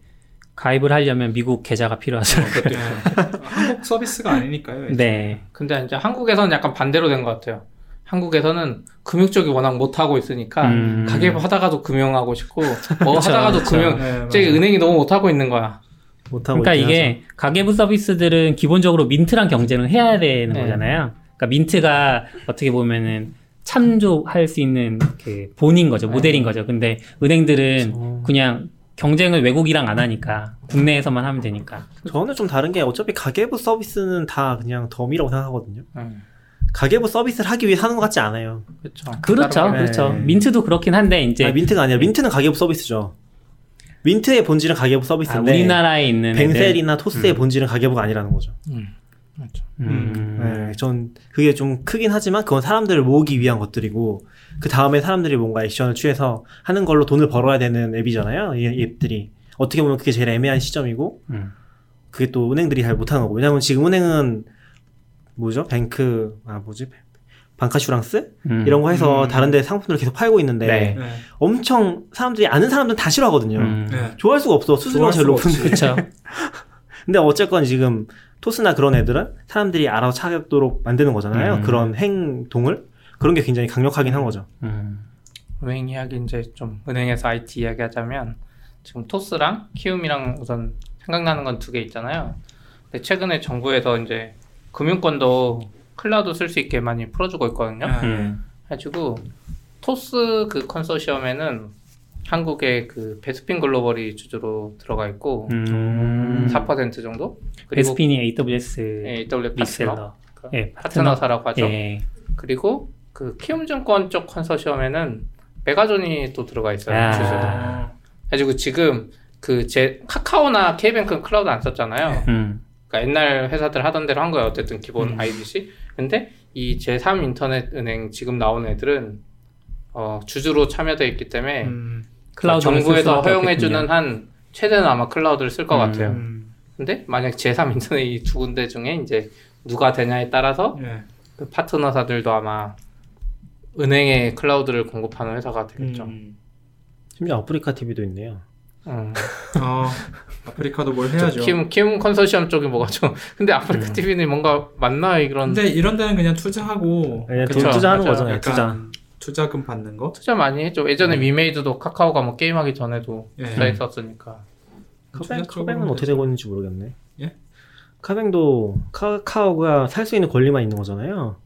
가입을 하려면 미국 계좌가 필요하죠. 있고. 한국 서비스가 아니니까요. 네. 근데 이제 한국에서는 약간 반대로 된 것 같아요 한국에서는 금융 쪽이 워낙 못 하고 있으니까 음. 가계부 하다가도 금융하고 싶고 뭐 하다가도 그쵸. 금융 네, 맞아요. 은행이 너무 못 하고 있는 거야 그러니까 있긴 이게 가계부 서비스들은 기본적으로 민트랑 경쟁을 해야 되는 네. 거잖아요. 그러니까 민트가 어떻게 보면은 참조할 수 있는 그 본인 거죠. 모델인 거죠. 근데 은행들은 그쵸. 그냥 경쟁을 외국이랑 안 하니까 국내에서만 하면 되니까. 저는 좀 다른 게 어차피 가계부 서비스는 다 그냥 덤이라고 생각하거든요. 음, 가계부 서비스를 하기 위해 하는 것 같지 않아요. 그렇죠 그렇죠. 네. 그렇죠. 민트도 그렇긴 한데 이제 아니, 민트가 아니라 민트는 가계부 서비스죠. 민트의 본질은 가계부 아, 서비스인데 우리나라에 있는 애들. 뱅셀이나 토스의 음. 본질은 가계부가 아니라는 거죠. 음, 맞죠. 음. 네, 전 그게 좀 크긴 하지만 그건 사람들을 모으기 위한 것들이고 그 다음에 사람들이 뭔가 액션을 취해서 하는 걸로 돈을 벌어야 되는 앱이잖아요. 이 앱들이 어떻게 보면 그게 제일 애매한 시점이고 음. 그게 또 은행들이 잘 못하는 거고 왜냐하면 지금 은행은 뭐죠? 뱅크 아 뭐지? 방카슈랑스 음. 이런 거 해서 음. 다른 데 상품들을 계속 팔고 있는데 네. 네. 엄청 사람들이 아는 사람들은 다 싫어하거든요. 음. 네. 좋아할 수가 없어. 수수료가 제일 높은데. 그렇죠. 근데 어쨌건 지금 토스나 그런 애들은 사람들이 알아서 찾도록 만드는 거잖아요. 음. 그런 행동을 그런 게 굉장히 강력하긴 한 거죠. 음. 은행 이야기 이제 좀 은행에서 IT 이야기하자면 지금 토스랑 키움이랑 우선 생각나는 건 두 개 있잖아요. 근데 최근에 정부에서 이제 금융권도 클라우드 쓸 수 있게 많이 풀어주고 있거든요. 네. 음. 해가지고 토스 그 컨소시엄에는 한국의 그 베스핀 글로벌이 주주로 들어가 있고 음. 4% 정도 베스핀이 AWS 예, AW 파트너 reseller. 그 예, 파트너 사라고 하죠. 예. 그리고 그 키움증권 쪽 컨소시엄에는 메가존이 또 들어가 있어요. 아. 주주로. 그래가지고 지금 그 제 카카오나 K뱅크는 클라우드 안 썼잖아요. 음. 그러니까 옛날 회사들 하던 대로 한 거예요. 어쨌든 기본 음. 근데 이 제3 인터넷 은행 지금 나오는 애들은 어, 주주로 참여돼 있기 때문에 음. 클라우드를 쓸 정부에서 허용해주는. 한 최대는 아마 클라우드를 쓸것 음. 같아요. 음. 근데 만약 제3 인터넷 이 두 군데 중에 이제 누가 되냐에 따라서 네. 그 파트너사들도 아마 은행에 클라우드를 공급하는 회사가 되겠죠. 음. 심지어 아프리카 TV도 있네요. 음. 아, 아프리카도 뭘 해야죠. 키움, 키움 컨소시엄 쪽이 뭐가 좀 근데 아프리카 음. TV는 뭔가 맞나 이런 근데 이런 데는 그냥 투자하고 그냥 돈 그쵸, 투자하는. 거잖아요. 투자. 약간 투자금 받는 거. 투자 많이 했죠. 예전에 음. 위메이드도 카카오가 뭐 게임하기 전에도 예. 투자했었으니까. 쪽으로 커뱅은 어떻게 되고 있는지 모르겠네. 예? 카뱅도 카카오가 살 수 있는 권리만 있는 거잖아요.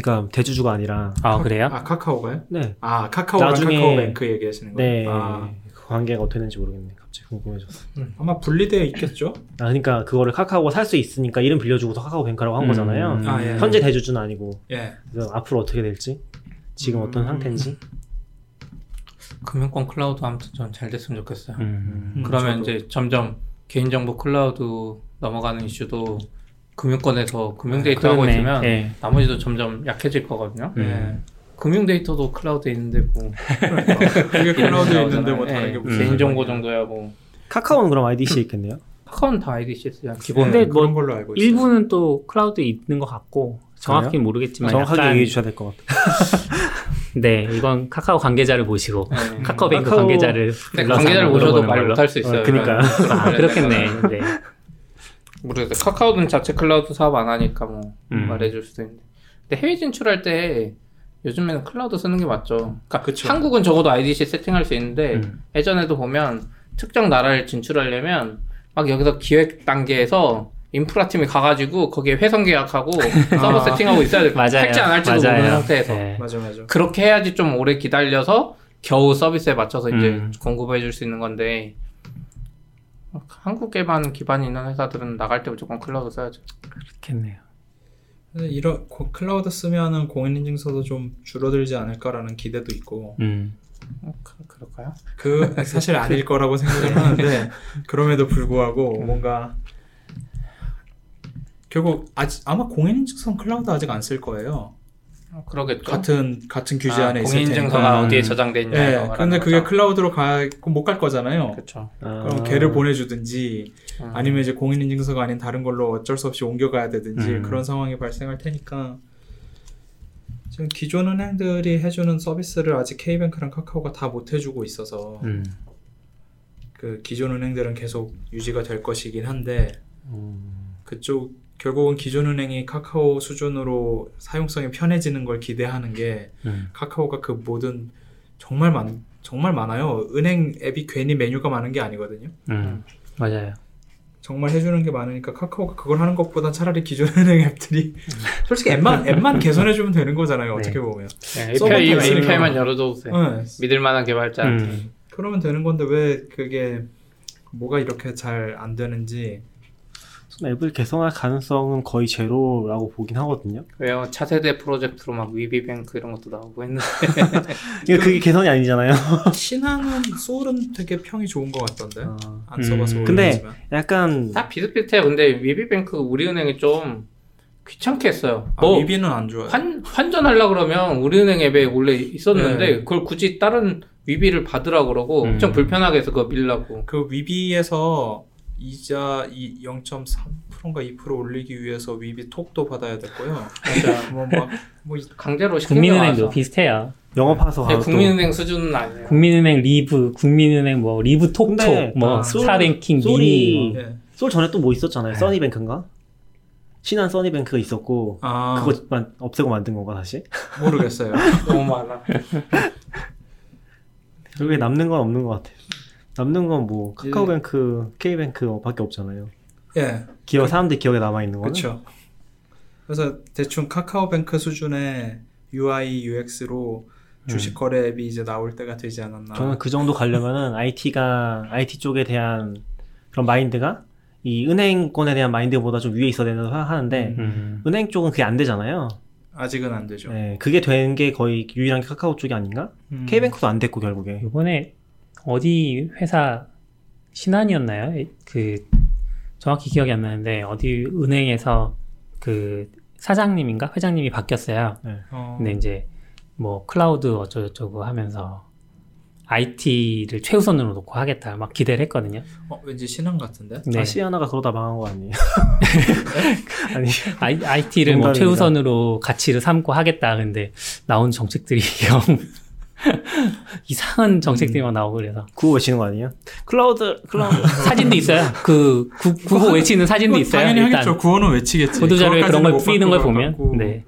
그러니까 대주주가 아니라 아 그래요? 아 카카오가요? 네, 아 카카오랑 나중에- 카카오뱅크 얘기하시는 거예요? 네. 아, 그 관계가 어떻게 되는지 모르겠네. 갑자기 궁금해졌어. 아마 분리되어 있겠죠? 아, 그러니까 그거를 카카오가 살 수 있으니까 이름 빌려주고서 카카오뱅크라고 한 음. 거잖아요. 아, 예. 현재 대주주는 아니고 예. 그래서 앞으로 어떻게 될지 지금 음. 어떤 상태인지 금융권 클라우드 아무튼 전 잘 됐으면 좋겠어요. 음. 음, 그러면 저도. 이제 점점 개인정보 클라우드 넘어가는 이슈도 금융권에서 금융 데이터 하고 그렇네. 있으면 예. 나머지도 점점 약해질 거거든요. 음. 예. 금융 데이터도 클라우드에 있는데 뭐 그게 클라우드에 있는데 뭐. 다른 예, 게 무슨 개인 정보 상관이야. 정도야 뭐 카카오는 그럼 IDC 에 있겠네요. 카카오는 다 IDC 쓰잖아. 네, 기본. 근데 그런 뭐 걸로 알고 있어요. 일부는 또 클라우드에 있는 것 같고 정확히 는 모르겠지만 정확하게 약간 얘기해 주셔야 될 것 같아요. 네 이건 카카오 관계자를 모시고 네. 카카오뱅크 카카오- 관계자를 관계자를 모셔도 말. 못할 수 있어요. 어, 그니까. 이런 아 그렇겠네 네. 모르겠어요. 카카오는 자체 클라우드 사업 안 하니까 뭐 음. 말해줄 수도 있는데. 근데 해외 진출할 때 요즘에는 클라우드 쓰는 게 맞죠. 그러니까 그쵸. 한국은 적어도 IDC 세팅할 수 있는데 음. 예전에도 보면 특정 나라를 진출하려면 막 여기서 기획 단계에서 인프라 팀이 가가지고 거기에 회선 계약하고 서버 아. 세팅하고 있어야 돼. 맞아요 할지 안 할지도 맞아요. 모르는 상태에서 네. 맞아 맞아. 그렇게 해야지 좀 오래 기다려서 겨우 서비스에 맞춰서 이제 음. 공급해 줄 수 있는 건데 한국에만 기반이 있는 회사들은 나갈 때 무조건 클라우드 써야죠. 그렇겠네요 이런 고- 클라우드 쓰면은 공인인증서도 좀 줄어들지 않을까라는 기대도 있고 음. 어, 그, 그럴까요? 그 사실 아닐 거라고 생각을 하는데 그럼에도 불구하고 뭔가 결국 아직 아마 공인인증서 클라우드 아직 안 쓸 거예요. 어, 그러겠죠. 같은 같은 규제 아, 안에 있을 공인인증서가 테니까. 어디에 저장돼 있냐. 근데 말하는 그게 거죠. 클라우드로 가못 갈 거잖아요. 그렇죠. 그럼 걔를 보내주든지 음. 아니면 이제 공인인증서가 아닌 다른 걸로 어쩔 수 없이 옮겨가야 되든지 음. 그런 상황이 발생할 테니까 지금 기존 은행들이 해주는 서비스를 아직 K뱅크랑 카카오가 다 못 해주고 있어서 음. 그 기존 은행들은 계속 유지가 될 것이긴 한데 음, 그쪽 결국은 기존 은행이 카카오 수준으로 사용성이 편해지는 걸 기대하는 게 음. 카카오가 그 모든 정말 많 정말 많아요. 은행 앱이 괜히 메뉴가 많은 게 아니거든요. 음. 맞아요 정말 해주는 게 많으니까 카카오가 그걸 하는 것보다 차라리 기존 은행 앱들이 솔직히 앱만 앱만 개선해주면 되는 거잖아요. 네. 어떻게 보면. 네, API, API만 거. 열어줘보세요. 네. 믿을만한 개발자. 음. 그러면 되는 건데 왜 그게 뭐가 이렇게 잘 안 되는지 앱을 개선할 가능성은 거의 제로라고 보긴 하거든요. 왜요? 차세대 프로젝트로 막 위비뱅크 이런 것도 나오고 했는데. 그게 개선이 아니잖아요. 신한은 소울은 되게 평이 좋은 것 같던데 어, 안 음. 써봐서 근데 모르겠지만 약간 다 비슷비슷해요. 근데 위비뱅크 우리은행이 좀 귀찮게 했어요. 아, 뭐 위비는 안 좋아요. 환, 환전하려고 그러면 우리은행 앱에 원래 있었는데 네. 그걸 굳이 다른 위비를 받으라 그러고 음. 엄청 불편하게 해서 그거 밀라고. 그 위비에서 이자 이 0.3%인가 2% 올리기 위해서 위비 톡도 받아야 됐고요. 맞아. 뭐막 뭐 강제로 시킨 국민은행도 게 많아서. 비슷해요 영업하서 네, 국민은행 수준은 아니에요. 국민은행 리브 국민은행 뭐 리브 톡톡 뭐 아, 솔이- 미니 예. 솔 전에 또 뭐 있었잖아요. 네. 써니뱅크인가? 신한 써니뱅크가 있었고 아 그거만 없애고 만든 건가 다시? 모르겠어요. 너무 많아. 결국에 남는 건 없는 것 같아요. 남는 건 뭐 카카오뱅크, K뱅크밖에 없잖아요. 예, 기억 사람들 기억에 남아 있는 거는. 그렇죠. 그래서 대충 카카오뱅크 수준의 UI, UX로 주식 거래 앱이 이제 나올 때가 되지 않았나. 저는 그 정도 가려면은 IT가 IT 쪽에 대한 그런 마인드가 이 은행권에 대한 마인드보다 좀 위에 있어야 된다고 생각하는데 음. 은행 쪽은 그게 안 되잖아요. 아직은 안 되죠. 네, 그게 된 게 거의 유일한 게 카카오 쪽이 아닌가? 음. K뱅크도 안 됐고 결국에. 이번에 어디 회사 신한이었나요? 그 정확히 기억이 안 나는데 어디 은행에서 그 사장님인가 회장님이 바뀌었어요. 어, 근데 이제 뭐 클라우드 어쩌고저쩌고 하면서 IT를 최우선으로 놓고 하겠다 막 기대를 했거든요. 어, 왠지 신한 같은데? 네. 아 신한이 그러다 망한 거 아니에요? 아니 IT를 뭐 농담입니다. 최우선으로 가치를 삼고 하겠다. 근데 나온 정책들이 영 이상한 정책들만 나오고 그래서 구호 외치는 거 아니에요? 클라우드 클라우드 사진도 있어요. 그 구, 구호 외치는 사진도 있어요. 당연히 일단 하겠죠. 구호는 외치겠지. 보도자료에 그런 걸 뿌리는 걸 보면 같고, 네.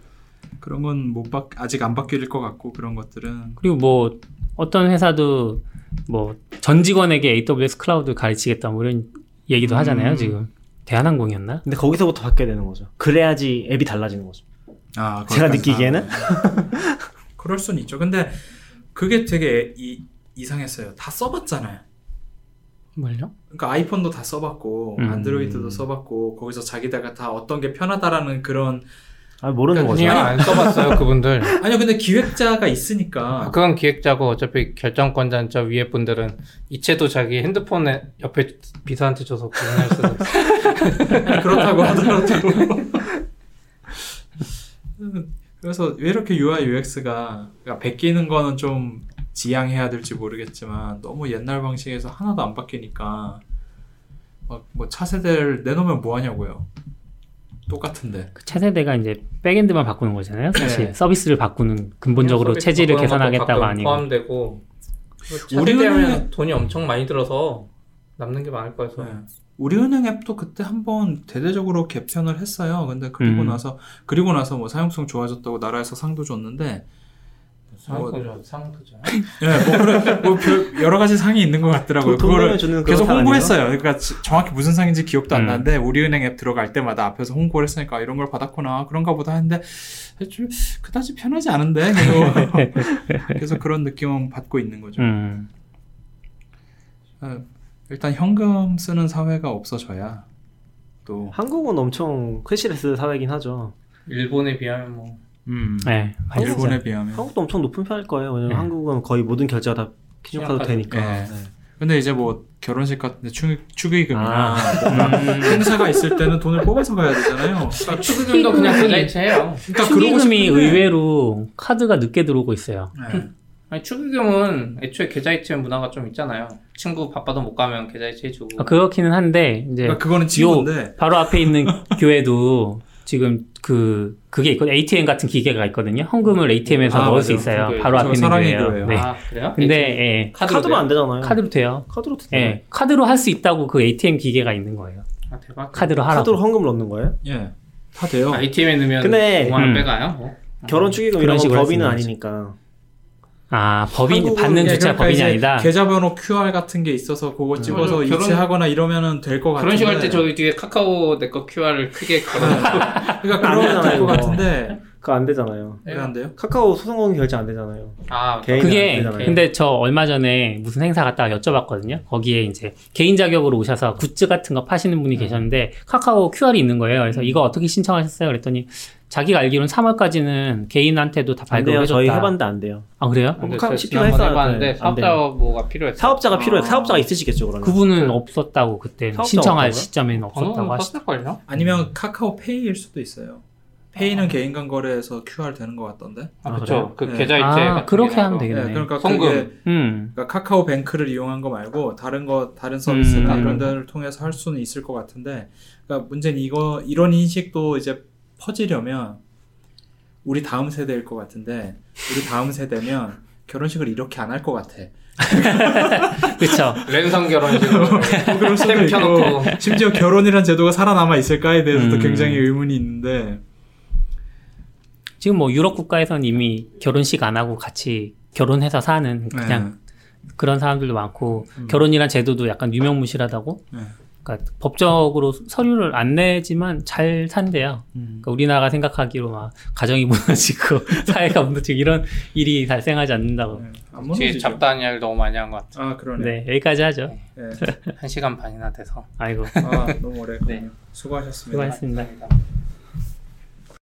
그런 건못 바, 아직 안 바뀔 것 같고 그런 것들은 그리고 뭐 어떤 회사도 뭐 전 직원에게 AWS 클라우드 가르치겠다 뭐 이런 얘기도 하잖아요 음. 지금 대한항공이었나? 근데 거기서부터 바뀌어야 되는 거죠. 그래야지 앱이 달라지는 거죠. 아, 제가 느끼기에는? 그럴 순 있죠. 근데 그게 되게 이, 이상했어요. 다 써봤잖아요. 뭘요? 그러니까 아이폰도 다 써봤고 음. 안드로이드도 써봤고 거기서 자기다가 다 어떤 게 편하다라는 그런 아, 모르는 거죠. 아니요 안 써봤어요 그분들. 아니요 근데 기획자가 있으니까 아, 그건 기획자고 어차피 결정권자는 저 위에 분들은 이체도 자기 핸드폰에 옆에 비서한테 줘서 구현할 수도 있어. 그렇다고 하더라도 그래서 왜 이렇게 UI UX가 그러니까 베끼는 거는 좀 지양해야 될지 모르겠지만 너무 옛날 방식에서 하나도 안 바뀌니까 막뭐 차세대를 내놓으면 뭐 하냐고요 똑같은데 그 차세대가 이제 백엔드만 바꾸는 거잖아요. 사실 네. 서비스를 바꾸는 근본적으로 체질을 가끔 아니고. 포함되고 우리는- 우리는 돈이 엄청 많이 들어서 남는 게 많을 거여서 네. 우리은행 앱도 그때 한번 대대적으로 개편을 했어요. 근데 그리고 음. 나서 그리고 나서 뭐 사용성 좋아졌다고 나라에서 상도 줬는데 상도죠 상도죠. 예, 뭐 그래 뭐 별- 여러 가지 상이 있는 것 같더라고요. 돈 그거를 계속 상 홍보했어요. 그러니까 지- 정확히 무슨 상인지 기억도 안 음. 나는데 우리은행 앱 들어갈 때마다 앞에서 홍보를 했으니까 이런 걸 받았구나 그런가 보다 했는데 좀 그다지 편하지 않은데 계속 계속 그런 느낌은 받고 있는 거죠. 음. 어, 일단 현금 쓰는 사회가 없어져야 또 한국은 엄청 cashless 사회긴 하죠. 일본에 비하면 뭐 음, 네. 일본에 비하면 한국도 엄청 높은 편일 거예요. 왜냐면 네. 한국은 거의 모든 결제가 다 신용카드. 되니까. 네. 네. 근데 이제 뭐 결혼식 같은데 축, 축의금이나 아, 음. 행사가 있을 때는 돈을 뽑아서 가야 되잖아요. 그러니까, 축의금도 그냥 계좌이체해요. 그러니까 축의금이 의외로 카드가 늦게 들어오고 있어요. 네. 아니 축의금은 애초에 계좌이체 문화가 좀 있잖아요. 친구 바빠도 못 가면 계좌이체 해주고. 아, 그렇기는 한데 이제 그러니까 그거는 친구인데 바로 앞에 있는 교회도 지금 그 그게 있거든요. ATM 같은 기계가 있거든요. 헌금을 ATM에서 아, 넣을 맞아요. 수 있어요. 그게 바로 앞에 있는. 교회예요. 네. 아 그래요? 근데. 예, 카드로, 카드로 안 되잖아요. 카드로 돼요. 카드로 되잖아요. 예, 카드로 할 수 있다고 그 ATM 기계가 있는 거예요. 아 대박. 카드로 하라고. 카드로 헌금을 넣는 거예요? 예. 다 돼요. 아, ATM에 넣으면 근데- 5만 원 음. 빼가요? 뭐. 결혼 축의금 그런 이런 거 법인은 아니니까. 아 법인 받는 예, 주체가 그러니까 법인이 아니다. 계좌 번호 QR 같은 게 있어서 그거 찍어서 맞아. 결혼- 이체하거나 이러면은 될 것 같은데. 그런 식으로 할 때 저기 뒤에 카카오 내 거 QR을 크게 걸어. 그러니까 안 그러면 되잖아요, 될것 이거. 같은데 그거 안 되잖아요. 왜 안 돼요? 카카오 소송공인 결제 안 되잖아요. 아 개인- 그게 안 되잖아요. 근데 저 얼마 전에 무슨 행사 갔다가 여쭤봤거든요. 거기에 이제 개인 자격으로 오셔서 굿즈 같은 거 파시는 분이 계셨는데 카카오 QR이 있는 거예요. 그래서 이거 어떻게 신청하셨어요? 그랬더니 자기가 알기로는 3월까지는 개인한테도 다. 발급을 저희 해줬다. 해봤는데 안 돼요. 아 그래요? 근데 카- 저 CP 지난번 했어야 해봤는데 돼. 안 사업자가 필요했어. 사업자가 필요해. 아. 사업자가 있으시겠죠, 그러면. 그분은 없었다고 그때 신청할? 시점에는 없었다고. 썼을걸요? 아니면 카카오페이일 수도 있어요. 페이는 개인 간 거래에서 QR 되는 것 같던데. 아, 아, 그쵸. 그 네. 계좌이체 아, 그렇게 게 하면. 되겠네. 네, 그러니까 송금. 그게 음. 그러니까 카카오 뱅크를 이용한 거 말고 다른 거 다른 서비스나 음. 이런 데를 통해서 할 수는 있을 것 같은데 그러니까 문제는 이거 이런 인식도 이제 퍼지려면 우리 다음 세대일 것 같은데 우리 다음 세대면 결혼식을 이렇게 안 할 것 같아. 그렇죠. 랜선 결혼식으로 뭐 그럴 수도 템 있고 켜놓고 심지어 결혼이란 제도가 살아남아 있을까에 대해서도 음. 굉장히 의문이 있는데 지금 뭐 유럽 국가에서는 이미 결혼식 안 하고 같이 결혼해서 사는 그냥 그런 사람들도 많고 음. 결혼이란 제도도 약간 유명무실하다고. 네. 그러니까 법적으로 서류를 안 내지만 잘 산대요. 음. 그러니까 우리나라가 생각하기로 막 가정이 무너지고 사회가 무너지고 이런 일이 발생하지 않는다고. 네. 뒤에. 잡다한 이야기를 너무 많이 한 것 같아. 아 그러네. 네 여기까지 하죠. 네. 한 시간 반이나 돼서. 아이고 아 너무 오래. 네. 수고하셨습니다. 수고하셨습니다. 감사합니다.